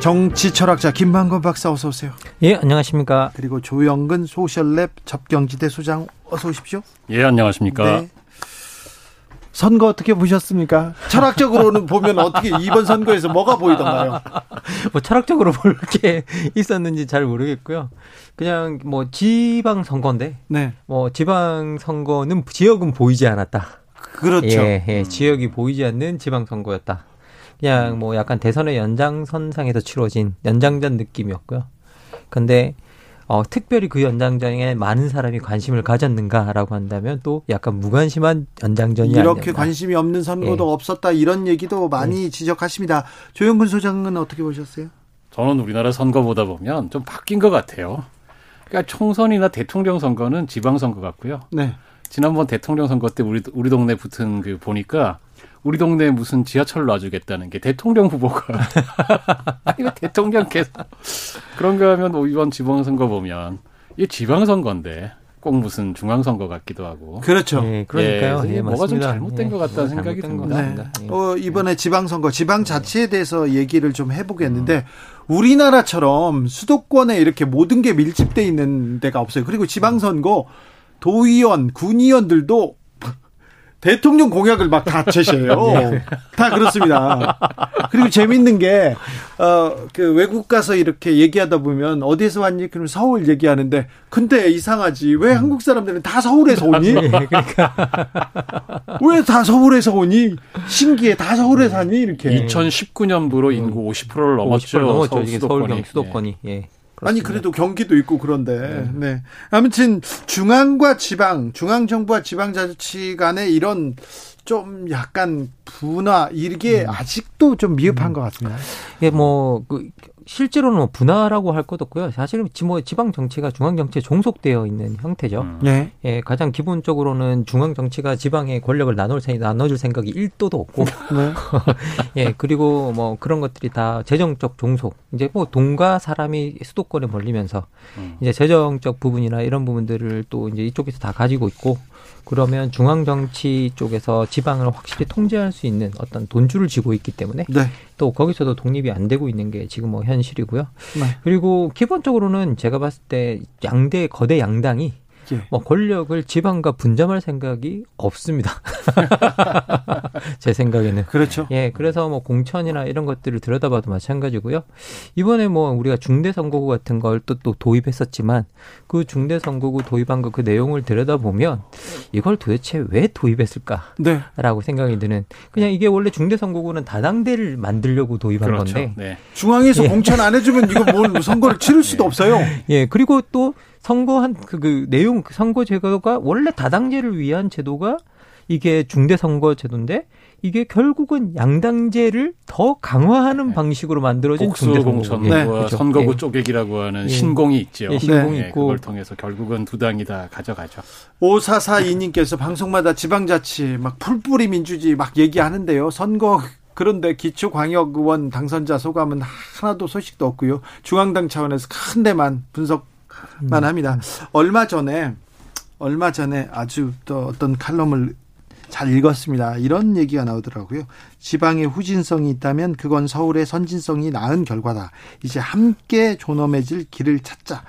A: 정치 철학자 김만건 박사 어서 오세요.
L: 예, 안녕하십니까.
A: 그리고 조영근 소셜랩 접경지대 소장 어서 오십시오.
L: 예, 안녕하십니까. 네.
A: 선거 어떻게 보셨습니까? 철학적으로는 보면 어떻게 이번 선거에서 뭐가 보이던가요? <laughs>
M: 뭐 철학적으로 볼 게 있었는지 잘 모르겠고요. 그냥 뭐 지방 선거인데, 네. 뭐 지방 선거는 지역은 보이지 않았다.
A: 그렇죠.
M: 예, 예, 지역이 보이지 않는 지방 선거였다. 그냥 뭐 약간 대선의 연장선상에서 치러진 연장전 느낌이었고요. 근데 어, 특별히 그 연장전에 많은 사람이 관심을 가졌는가라고 한다면 또 약간 무관심한 연장전이
A: 이렇게 아니었나. 관심이 없는 선거도 예. 없었다 이런 얘기도 많이 예. 지적하십니다. 조영근 소장은 어떻게 보셨어요?
L: 저는 우리나라 선거 보다 보면 좀 바뀐 것 같아요. 그러니까 총선이나 대통령 선거는 지방 선거 같고요. 네. 지난번 대통령 선거 때 우리 우리 동네 붙은 그 보니까 우리 동네에 무슨 지하철 놔주겠다는 게 대통령 후보가 아니 대통령께서 그런가 하면 뭐 이번 지방선거 보면 이게 지방선거인데 꼭 무슨 중앙선거 같기도 하고.
A: 그렇죠.
M: 네, 그러니까요.
L: 예, 예, 뭐가 좀 잘못된 예, 것 같다는 생각이 듭니다. 네.
A: 예. 어, 이번에 지방선거, 지방자치에 대해서 얘기를 좀 해보겠는데, 음. 우리나라처럼 수도권에 이렇게 모든 게 밀집돼 있는 데가 없어요. 그리고 지방선거, 도의원, 군의원들도 대통령 공약을 막 다 제시해요. <laughs> 네. 다 그렇습니다. 그리고 재밌는 게, 어, 그 외국 가서 이렇게 얘기하다 보면 어디에서 왔니? 그러면 서울 얘기하는데, 근데 이상하지. 왜 음. 한국 사람들은 다 서울에서 오니? 네, 그러니까. <laughs> 왜 다 서울에서 오니? 신기해. 다 서울에 사니? 이렇게.
L: 2019년부로 인구 50%를 넘었죠. 50% 넘었죠.
M: 서울 수도권이. 수도권이. 예.
A: 그렇습니다. 아니 그래도 경기도 있고 그런데 네. 네. 아무튼 중앙과 지방, 중앙 정부와 지방 자치 간의 이런 좀 약간 분화 이게 음. 아직도 좀 미흡한 음. 것 같습니다.
M: 예, 뭐그 실제로는 뭐 분화라고 할 것도 없고요. 사실은 뭐 지방 정치가 중앙 정치에 종속되어 있는 형태죠. 음. 네. 예, 가장 기본적으로는 중앙 정치가 지방의 권력을 나눌 생 나눠줄 생각이 1도도 없고. <laughs> 네. <laughs> 예, 그리고 뭐 그런 것들이 다 재정적 종속. 이제 뭐 돈과 사람이 수도권에 몰리면서 음. 이제 재정적 부분이나 이런 부분들을 또 이제 이쪽에서 다 가지고 있고 그러면 중앙 정치 쪽에서 지방을 확실히 통제할 수 있는 어떤 돈줄을 쥐고 있기 때문에 네. 또 거기서도 독립이 안 되고 있는 게 지금 뭐 현실이고요. 네. 그리고 기본적으로는 제가 봤을 때 양대 거대 양당이 예. 뭐 권력을 지방과 분점할 생각이 없습니다. <laughs> 제 생각에는.
A: 그렇죠.
M: 예, 그래서 뭐 공천이나 이런 것들을 들여다봐도 마찬가지고요. 이번에 뭐 우리가 중대 선거구 같은 걸 또 또 도입했었지만 그 중대 선거구 도입한 거 그 내용을 들여다보면 이걸 도대체 왜 도입했을까라고 네. 생각이 드는 그냥 이게 원래 중대 선거구는 다당대를 만들려고 도입한 그렇죠. 건데
A: 네. 중앙에서 예. 공천 안 해주면 이거 뭘 선거를 치를 수도 예. 없어요. <laughs>
M: 예, 그리고 또 선거한 그, 그 내용 그 선거 제도가 원래 다당제를 위한 제도가 이게 중대 선거 제도인데 이게 결국은 양당제를 더 강화하는 네. 방식으로 만들어진 중대
L: 공천과 네. 그렇죠. 선거구 네. 쪼개기라고 하는 예. 신공이 있죠. 예, 신공이 네. 있고 그걸 통해서 결국은 두 당이 다 가져가죠.
A: 5442님께서 방송마다 지방자치 막 풀뿌리 민주주의 막 얘기하는데요. 선거 그런데 기초광역의원 당선자 소감은 하나도 소식도 없고요. 중앙당 차원에서 큰 데만 분석 만 합니다. 얼마 전에 얼마 전에 아주 또 어떤 칼럼을 잘 읽었습니다. 이런 얘기가 나오더라고요. 지방에 후진성이 있다면 그건 서울의 선진성이 나은 결과다. 이제 함께 존엄해질 길을 찾자.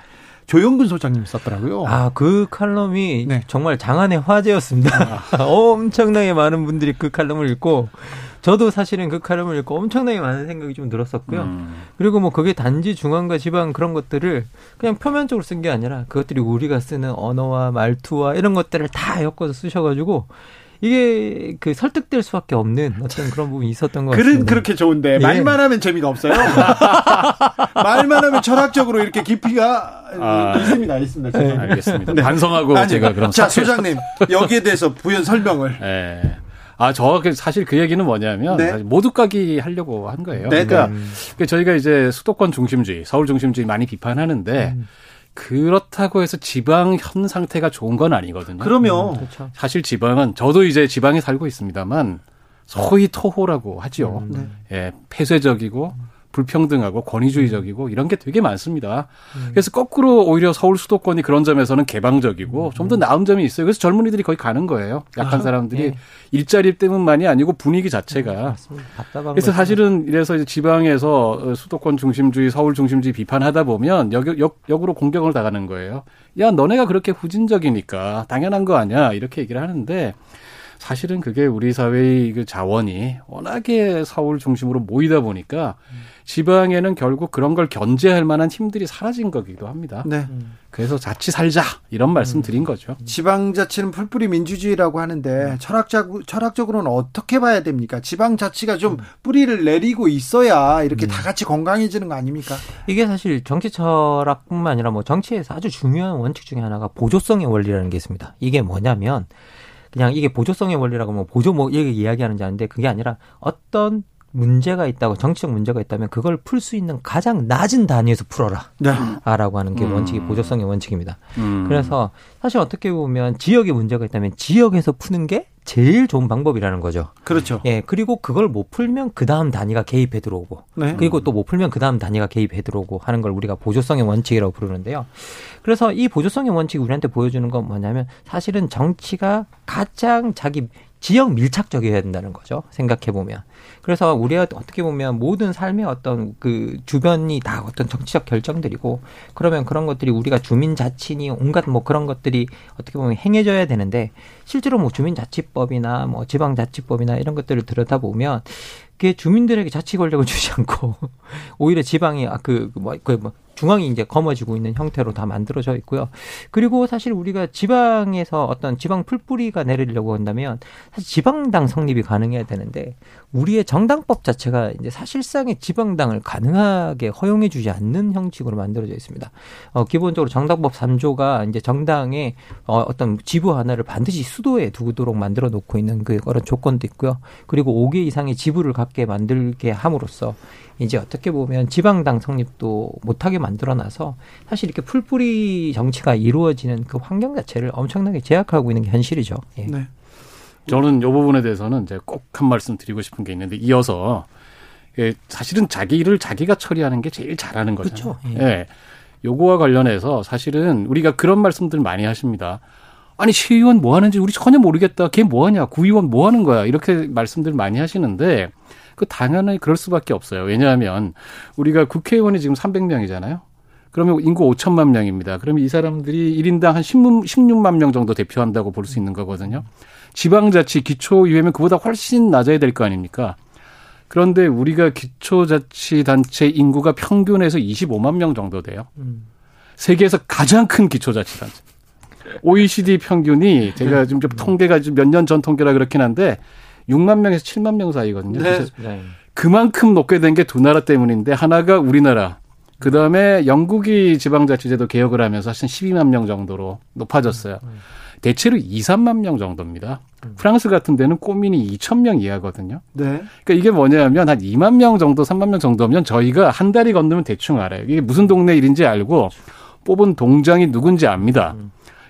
A: 조영근 소장님 썼더라고요.
M: 아, 그 칼럼이 네. 정말 장안의 화제였습니다. 아. <laughs> 엄청나게 많은 분들이 그 칼럼을 읽고 저도 사실은 그 칼럼을 읽고 엄청나게 많은 생각이 좀 들었었고요. 음. 그리고 뭐 그게 단지 중앙과 지방 그런 것들을 그냥 표면적으로 쓴 게 아니라 그것들이 우리가 쓰는 언어와 말투와 이런 것들을 다 엮어서 쓰셔가지고 이게 그 설득될 수밖에 없는 어떤 그런 부분이 있었던 것 같습니다.
A: 글은 그렇게 좋은데 예. 말만 하면 재미가 없어요. <laughs> 말만 하면 철학적으로 이렇게 깊이가 아, 있습니다. 있습니다.
L: 네. 알겠습니다. 네. 반성하고 아니, 제가 그럼
A: 자 소장님 여기에 대해서 부연 설명을. 네.
L: 아, 저그 사실 그 얘기는 뭐냐면 네. 모두 까기 하려고 한 거예요. 네. 그러니까 음. 저희가 이제 수도권 중심주의, 서울 중심주의 많이 비판하는데 음. 그렇다고 해서 지방 현 상태가 좋은 건 아니거든요.
A: 그러면 음, 그렇죠.
L: 사실 지방은 저도 이제 지방에 살고 있습니다만 소위 토호라고 하죠. 음, 네. 예, 폐쇄적이고 불평등하고 권위주의적이고 이런 게 되게 많습니다. 음. 그래서 거꾸로 오히려 서울 수도권이 그런 점에서는 개방적이고 음. 좀더 나은 점이 있어요. 그래서 젊은이들이 거의 가는 거예요. 약한 아, 사람들이 네. 일자리 때문만이 아니고 분위기 자체가. 음, 그래서 사실은 이래서 이제 지방에서 수도권 중심주의, 서울 중심주의 비판하다 보면 역, 역, 역으로 공격을 당하는 거예요. 야, 너네가 그렇게 후진적이니까 당연한 거 아니야. 이렇게 얘기를 하는데 사실은 그게 우리 사회의 그 자원이 워낙에 서울 중심으로 모이다 보니까 지방에는 결국 그런 걸 견제할 만한 힘들이 사라진 거기도 합니다. 네. 그래서 자치 살자 이런 말씀 음. 드린 거죠.
A: 지방자치는 풀뿌리 민주주의라고 하는데 철학적 철학적으로는 어떻게 봐야 됩니까? 지방자치가 좀 음. 뿌리를 내리고 있어야 이렇게 음. 다 같이 건강해지는 거 아닙니까?
M: 이게 사실 정치 철학뿐만 아니라 뭐 정치에서 아주 중요한 원칙 중에 하나가 보조성의 원리라는 게 있습니다. 이게 뭐냐면 그냥 이게 보조성의 원리라고 뭐 보조 뭐 얘기 이야기하는지 아는데 그게 아니라 어떤 문제가 있다고 정치적 문제가 있다면 그걸 풀 수 있는 가장 낮은 단위에서 풀어라. 네. 라고 하는 게 원칙이 음. 보조성의 원칙입니다. 음. 그래서 사실 어떻게 보면 지역에 문제가 있다면 지역에서 푸는 게 제일 좋은 방법이라는 거죠.
A: 그렇죠.
M: 예, 그리고 그걸 못 풀면 그 다음 단위가 개입해 들어오고, 네. 그리고 또 못 풀면 그 다음 단위가 개입해 들어오고 하는 걸 우리가 보조성의 원칙이라고 부르는데요. 그래서 이 보조성의 원칙이 우리한테 보여주는 건 뭐냐면 사실은 정치가 가장 자기 지역 밀착적이어야 된다는 거죠. 생각해 보면. 그래서 우리가 어떻게 보면 모든 삶의 어떤 그 주변이 다 어떤 정치적 결정들이고 그러면 그런 것들이 우리가 주민 자치니 온갖 뭐 그런 것들이 어떻게 보면 행해져야 되는데 실제로 뭐 주민자치법이나 뭐 지방자치법이나 이런 것들을 들여다보면 그게 주민들에게 자치 권력을 <laughs> 주지 않고 오히려 지방이 아그 뭐, 그 뭐 중앙이 이제 검어지고 있는 형태로 다 만들어져 있고요. 그리고 사실 우리가 지방에서 어떤 지방 풀뿌리가 내리려고 한다면 사실 지방당 성립이 가능해야 되는데 우리의 정당법 자체가 이제 사실상의 지방당을 가능하게 허용해 주지 않는 형식으로 만들어져 있습니다. 어, 기본적으로 정당법 3조가 이제 정당의 어, 어떤 지부 하나를 반드시 수도에 두도록 만들어 놓고 있는 그 그런 조건도 있고요. 그리고 5개 이상의 지부를 갖게 만들게 함으로써 이제 어떻게 보면 지방당 성립도 못하게 만들어놔서 사실 이렇게 풀뿌리 정치가 이루어지는 그 환경 자체를 엄청나게 제약하고 있는 게 현실이죠. 예. 네.
L: 저는 이 부분에 대해서는 이제 꼭한 말씀 드리고 싶은 게 있는데 이어서 예, 사실은 자기 일을 자기가 처리하는 게 제일 잘하는 거죠. 그렇죠. 예. 예. 요거와 관련해서 사실은 우리가 그런 말씀들 많이 하십니다. 아니 시의원 뭐 하는지 우리 전혀 모르겠다. 걔 뭐 하냐? 구의원 뭐 하는 거야? 이렇게 말씀들 많이 하시는데 그 당연히 그럴 수밖에 없어요. 왜냐하면 우리가 국회의원이 지금 300명이잖아요. 그러면 인구 5천만 명입니다. 그러면 이 사람들이 1인당 한 16, 16만 명 정도 대표한다고 볼 수 있는 거거든요. 지방자치 기초의회면 그보다 훨씬 낮아야 될 거 아닙니까? 그런데 우리가 기초자치단체 인구가 평균에서 25만 명 정도 돼요. 세계에서 가장 큰 기초자치단체. OECD 평균이 제가 지금 좀 통계가 몇 년 전 통계라 그렇긴 한데 6만 명에서 7만 명 사이거든요. 네. 네. 그만큼 높게 된 게 두 나라 때문인데 하나가 우리나라. 그 다음에 영국이 지방자치제도 개혁을 하면서 한 12만 명 정도로 높아졌어요. 음, 음. 대체로 2, 3만 명 정도입니다. 음. 프랑스 같은 데는 꼬민이 2천 명 이하거든요. 네. 그러니까 이게 뭐냐면 한 2만 명 정도, 3만 명 정도면 저희가 한 달이 건너면 대충 알아요. 이게 무슨 동네 일인지 알고 뽑은 동장이 누군지 압니다.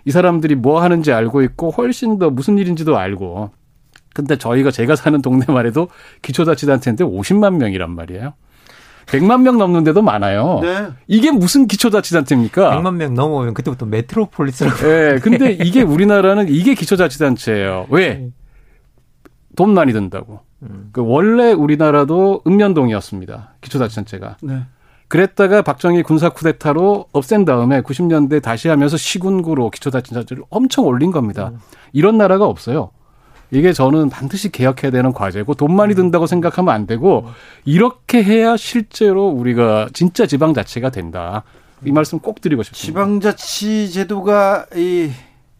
L: 이 사람들이 뭐 하는지 알고 있고 훨씬 더 무슨 일인지도 알고 근데 저희가 제가 사는 동네만 해도 기초자치단체인데 50만 명이란 말이에요. 100만 명 넘는 데도 많아요. 네. 이게 무슨 기초자치단체입니까?
M: 100만 명 넘으면 그때부터 메트로폴리스라고. <laughs>
L: 네. 근데 이게 우리나라는 이게 기초자치단체예요. 왜? 네. 돈 많이 든다고. 음. 그 원래 우리나라도 읍면동이었습니다. 기초자치단체가. 네. 그랬다가 박정희 군사 쿠데타로 없앤 다음에 90년대 다시 하면서 시군구로 기초자치단체를 엄청 올린 겁니다. 음. 이런 나라가 없어요. 이게 저는 반드시 개혁해야 되는 과제고 돈 많이 든다고 생각하면 안 되고 이렇게 해야 실제로 우리가 진짜 지방자치가 된다. 이 말씀 꼭 드리고 싶습니다.
A: 지방자치 제도가 이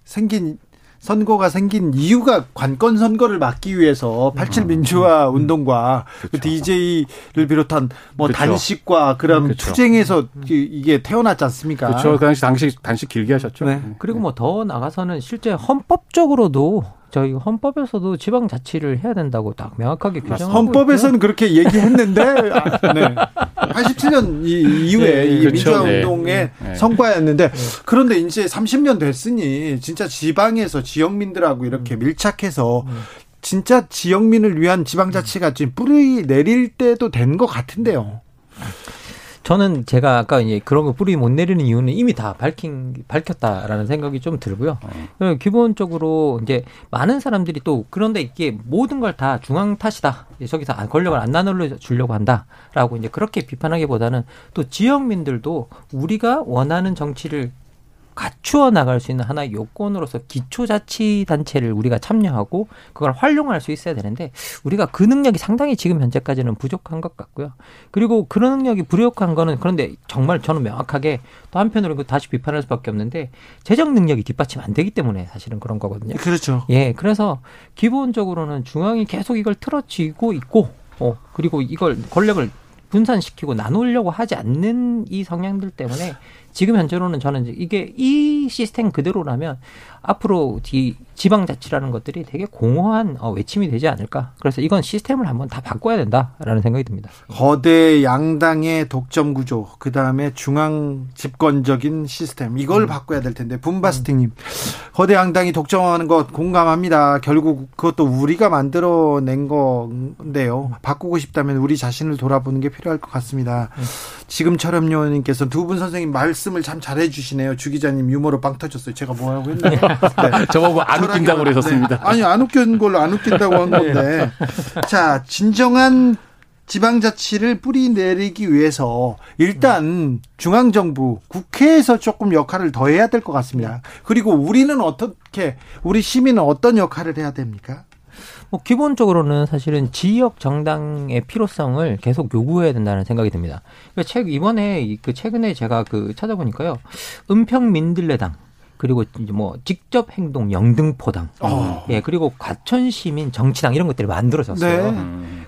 A: 생긴 선거가 생긴 이유가 관건 선거를 막기 위해서 87 민주화 음. 운동과 그 그렇죠. DJ를 비롯한 뭐 그렇죠. 단식과 그런 그렇죠. 투쟁에서 이게 태어났지 않습니까?
L: 그렇죠. 그 당시 단식 단식 길게 하셨죠. 네.
M: 그리고 뭐 더 나가서는 실제 헌법적으로도 저희 헌법에서도 지방자치를 해야 된다고 딱 명확하게 규정하고
A: 헌법에서는 있고요. 그렇게 얘기했는데 아, 네. 87년 이 후에 네, 이 그렇죠. 민주화 운동의 네. 성과였는데 네. 그런데 이제 30년 됐으니 진짜 지방에서 지역민들하고 이렇게 음. 밀착해서 음. 진짜 지역민을 위한 지방자치가 지금 뿌리 내릴 때도 된 것 같은데요.
M: 저는 제가 아까 이제 그런 거 뿌리 못 내리는 이유는 이미 다 밝힌 밝혔다라는 생각이 좀 들고요. 어. 기본적으로 이제 많은 사람들이 또 그런데 이게 모든 걸 다 중앙 탓이다. 저기서 권력을 안 나눠 주려고 한다라고 이제 그렇게 비판하기보다는 또 지역민들도 우리가 원하는 정치를 갖추어 나갈 수 있는 하나의 요건으로서 기초자치단체를 우리가 참여하고 그걸 활용할 수 있어야 되는데 우리가 그 능력이 상당히 지금 현재까지는 부족한 것 같고요. 그리고 그런 능력이 부족한 거는 그런데 정말 저는 명확하게 또 한편으로 다시 비판할 수밖에 없는데 재정 능력이 뒷받침 안 되기 때문에 사실은 그런 거거든요.
A: 그렇죠.
M: 예, 그래서 기본적으로는 중앙이 계속 이걸 틀어쥐고 있고 어, 그리고 이걸 권력을 분산시키고 나누려고 하지 않는 이 성향들 때문에 지금 현재로는 저는 이게 이 시스템 그대로라면 앞으로 이 지방자치라는 것들이 되게 공허한 어, 외침이 되지 않을까. 그래서 이건 시스템을 한번 다 바꿔야 된다라는 생각이 듭니다.
A: 거대 양당의 독점 구조, 그 다음에 중앙 집권적인 시스템 이걸 음. 바꿔야 될 텐데 분바스팅님 음. 거대 양당이 독점하는 것 공감합니다. 결국 그것도 우리가 만들어낸 건데요. 바꾸고 싶다면 우리 자신을 돌아보는 게 필요할 것 같습니다. 음. 지금처럼 요원님께서 두 분 선생님 말씀을 참 잘해 주시네요. 주 기자님 유머로 빵 터졌어요. 제가 뭐라고 했나요?
L: 네. <laughs> 저보고 안 웃긴다고 그러셨습니다. 네.
A: 아니, 안 웃긴 걸로 안 웃긴다고 한 <laughs> 건데. 자, 진정한 지방자치를 뿌리 내리기 위해서 일단 중앙정부, 국회에서 조금 역할을 더 해야 될 것 같습니다. 그리고 우리는 어떻게, 우리 시민은 어떤 역할을 해야 됩니까?
M: 뭐 기본적으로는 사실은 지역 정당의 필요성을 계속 요구해야 된다는 생각이 듭니다. 그러니까 책 이번에 그 최근에 제가 그 찾아보니까요. 은평 민들레당 그리고 이제 뭐 직접 행동 영등포당, 어. 예 그리고 과천 시민 정치당 이런 것들이 만들어졌어요. 네.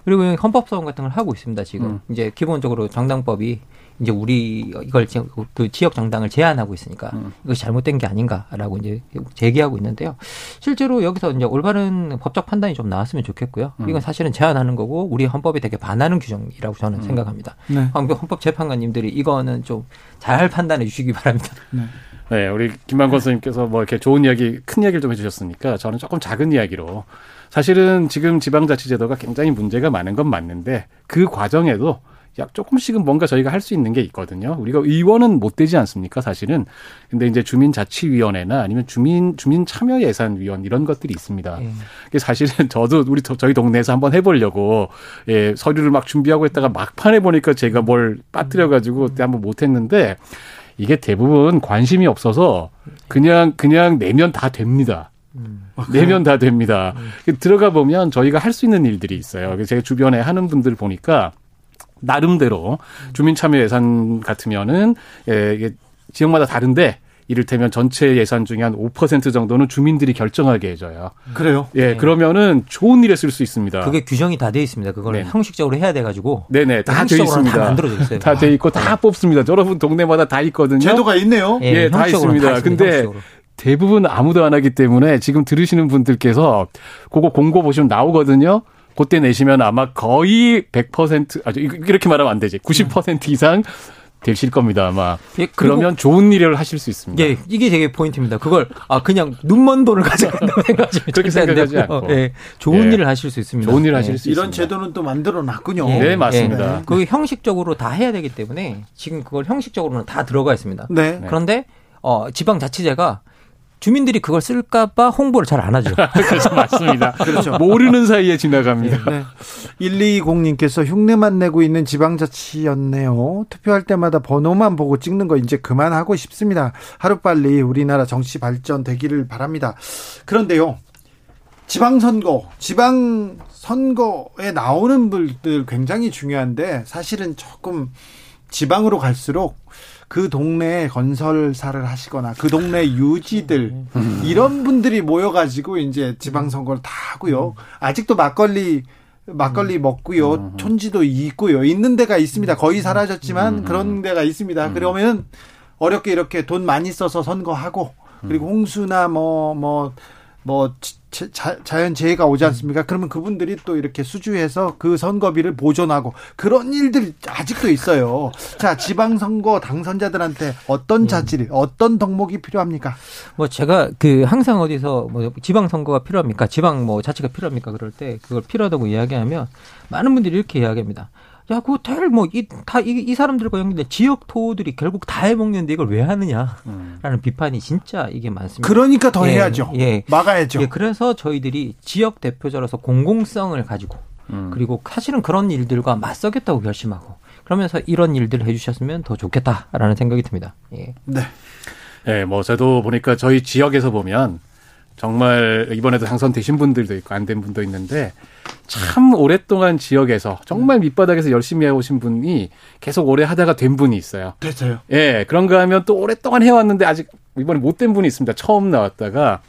M: 그리고 헌법소원 같은 걸 하고 있습니다 지금 음. 이제 기본적으로 정당법이 이제 우리 이걸 그 지역 정당을 제한하고 있으니까 음. 이것이 잘못된 게 아닌가라고 이제 제기하고 있는데요. 실제로 여기서 이제 올바른 법적 판단이 좀 나왔으면 좋겠고요. 음. 이건 사실은 제한하는 거고 우리 헌법에 되게 반하는 규정이라고 저는 음. 생각합니다. 네. 헌법 재판관님들이 이거는 좀 잘 판단해 주시기 바랍니다. 네.
L: 네, 우리 김만권 선생님께서 뭐 이렇게 좋은 이야기, 큰 이야기를 좀 해주셨으니까 저는 조금 작은 이야기로 사실은 지금 지방자치제도가 굉장히 문제가 많은 건 맞는데 그 과정에도 약 조금씩은 뭔가 저희가 할 수 있는 게 있거든요. 우리가 의원은 못 되지 않습니까, 사실은. 근데 이제 주민자치위원회나 아니면 주민, 주민 참여 예산 위원 이런 것들이 있습니다. 예. 사실은 <laughs> 저도 우리, 저희 동네에서 한번 해 보려고, 예, 서류를 막 준비하고 했다가 막판에 보니까 제가 뭘 빠뜨려 가지고 그때 한번 못 했는데 이게 대부분 관심이 없어서 그냥 그냥 내면 다 됩니다. 음. 내면 다 됩니다. 음. 들어가 보면 저희가 할 수 있는 일들이 있어요. 제가 주변에 하는 분들 보니까 나름대로 주민참여 예산 같으면은 예, 이게 지역마다 다른데 이를테면 전체 예산 중에 한 5% 정도는 주민들이 결정하게 해줘요.
A: 그래요?
L: 예, 네. 그러면은 좋은 일에 쓸 수 있습니다.
M: 그게 규정이 다 돼 있습니다. 그걸 네. 형식적으로 해야 돼가지고.
L: 네네, 다 돼 있습니다. 다 만들어져 있어요. 다 돼 있고 다 뽑습니다. 여러분 동네마다 다 있거든요.
A: 제도가 있네요.
L: 예, 예 다 있습니다. 다 근데 형식적으로. 대부분 아무도 안 하기 때문에 지금 들으시는 분들께서 그거 공고 보시면 나오거든요. 그때 내시면 아마 거의 100% 아주 이렇게 말하면 안 되지. 90% 이상 되실 겁니다 아마. 예, 그러면 좋은 일을 하실 수 있습니다.
M: 예, 이게 되게 포인트입니다. 그걸 아 그냥 눈먼 돈을 가져간다고 <laughs> 생각하시면
L: 그렇게 생각하지 않고
M: 예, 좋은 예. 일을 하실 수 있습니다.
L: 좋은 일을 하실 수
A: 이런
L: 있습니다.
A: 제도는 또 만들어 놨군요.
L: 예. 네, 맞습니다.
M: 예. 그 형식적으로 다 해야 되기 때문에 지금 그걸 형식적으로는 다 들어가 있습니다. 네. 그런데 어 지방자치제가 주민들이 그걸 쓸까봐 홍보를 잘 안 하죠. <laughs>
L: 그렇죠. 맞습니다. 그렇죠. 모르는 사이에 지나갑니다. 네.
A: 120님께서 흉내만 내고 있는 지방자치였네요. 투표할 때마다 번호만 보고 찍는 거 이제 그만하고 싶습니다. 하루빨리 우리나라 정치 발전 되기를 바랍니다. 그런데요. 지방선거, 지방선거에 나오는 분들 굉장히 중요한데 사실은 조금 지방으로 갈수록 그 동네에 건설사를 하시거나 그 동네 유지들 음. 이런 분들이 모여가지고 이제 지방선거를 다 하고요. 아직도 막걸리 막걸리 먹고요. 음. 촌지도 있고요. 있는 데가 있습니다. 거의 사라졌지만 음. 그런 데가 있습니다. 그러면 어렵게 이렇게 돈 많이 써서 선거하고 그리고 홍수나 뭐뭐 뭐 뭐 자, 자연 재해가 오지 않습니까? 그러면 그분들이 또 이렇게 수주해서 그 선거비를 보존하고 그런 일들 아직도 있어요. 자, 지방 선거 당선자들한테 어떤 음. 자질, 어떤 덕목이 필요합니까?
M: 뭐 제가 그 항상 어디서 뭐 지방 선거가 필요합니까? 지방 뭐 자치가 필요합니까? 그럴 때 그걸 필요하다고 이야기하면 많은 분들이 이렇게 이야기합니다. 야, 그거 뭐, 이, 다, 이, 이 사람들과 연결된 지역 토호들이 결국 다 해먹는데 이걸 왜 하느냐. 음. 라는 비판이 진짜 이게 많습니다.
A: 그러니까 더 예, 해야죠. 예. 막아야죠.
M: 예, 그래서 저희들이 지역 대표자로서 공공성을 가지고, 음. 그리고 사실은 그런 일들과 맞서겠다고 결심하고, 그러면서 이런 일들을 해주셨으면 더 좋겠다라는 생각이 듭니다. 예.
L: 네. 예, 뭐, 저도 보니까 저희 지역에서 보면, 정말 이번에도 당선되신 분들도 있고 안 된 분도 있는데 참 오랫동안 지역에서 정말 밑바닥에서 열심히 해오신 분이 계속 오래 하다가 된 분이 있어요.
A: 됐어요.
L: 예, 그런가 하면 또 오랫동안 해왔는데 아직 이번에 못 된 분이 있습니다. 처음 나왔다가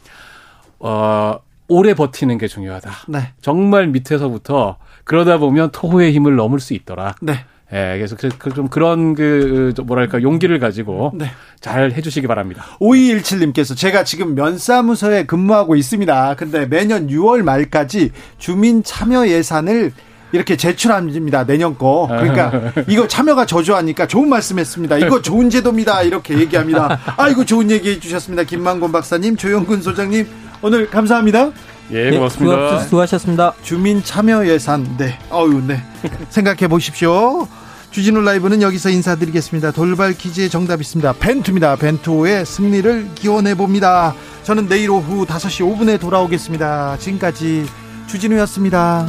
L: 어 오래 버티는 게 중요하다. 네. 정말 밑에서부터 그러다 보면 토호의 힘을 넘을 수 있더라. 네. 예, 그래서 그, 그, 좀 그런 그 뭐랄까 용기를 가지고 네. 잘 해주시기 바랍니다.
A: 5217님께서 제가 지금 면사무소에 근무하고 있습니다. 근데 매년 6월 말까지 주민 참여 예산을 이렇게 제출합니다. 내년 거. 그러니까 <laughs> 이거 참여가 저조하니까 좋은 말씀했습니다. 이거 좋은 제도입니다. 이렇게 얘기합니다. 아이고 좋은 얘기 해 주셨습니다. 김만곤 박사님, 조영근 소장님 오늘 감사합니다.
L: 예, 고맙습니다.
M: 네, 수고하셨습니다.
A: 주민 참여 예산, 네. 어유 네. <laughs> 생각해 보십시오. 주진우 라이브는 여기서 인사드리겠습니다. 돌발 퀴즈의 정답 있습니다. 벤투입니다. 벤투의 승리를 기원해 봅니다. 저는 내일 오후 5시 5분에 돌아오겠습니다. 지금까지 주진우였습니다.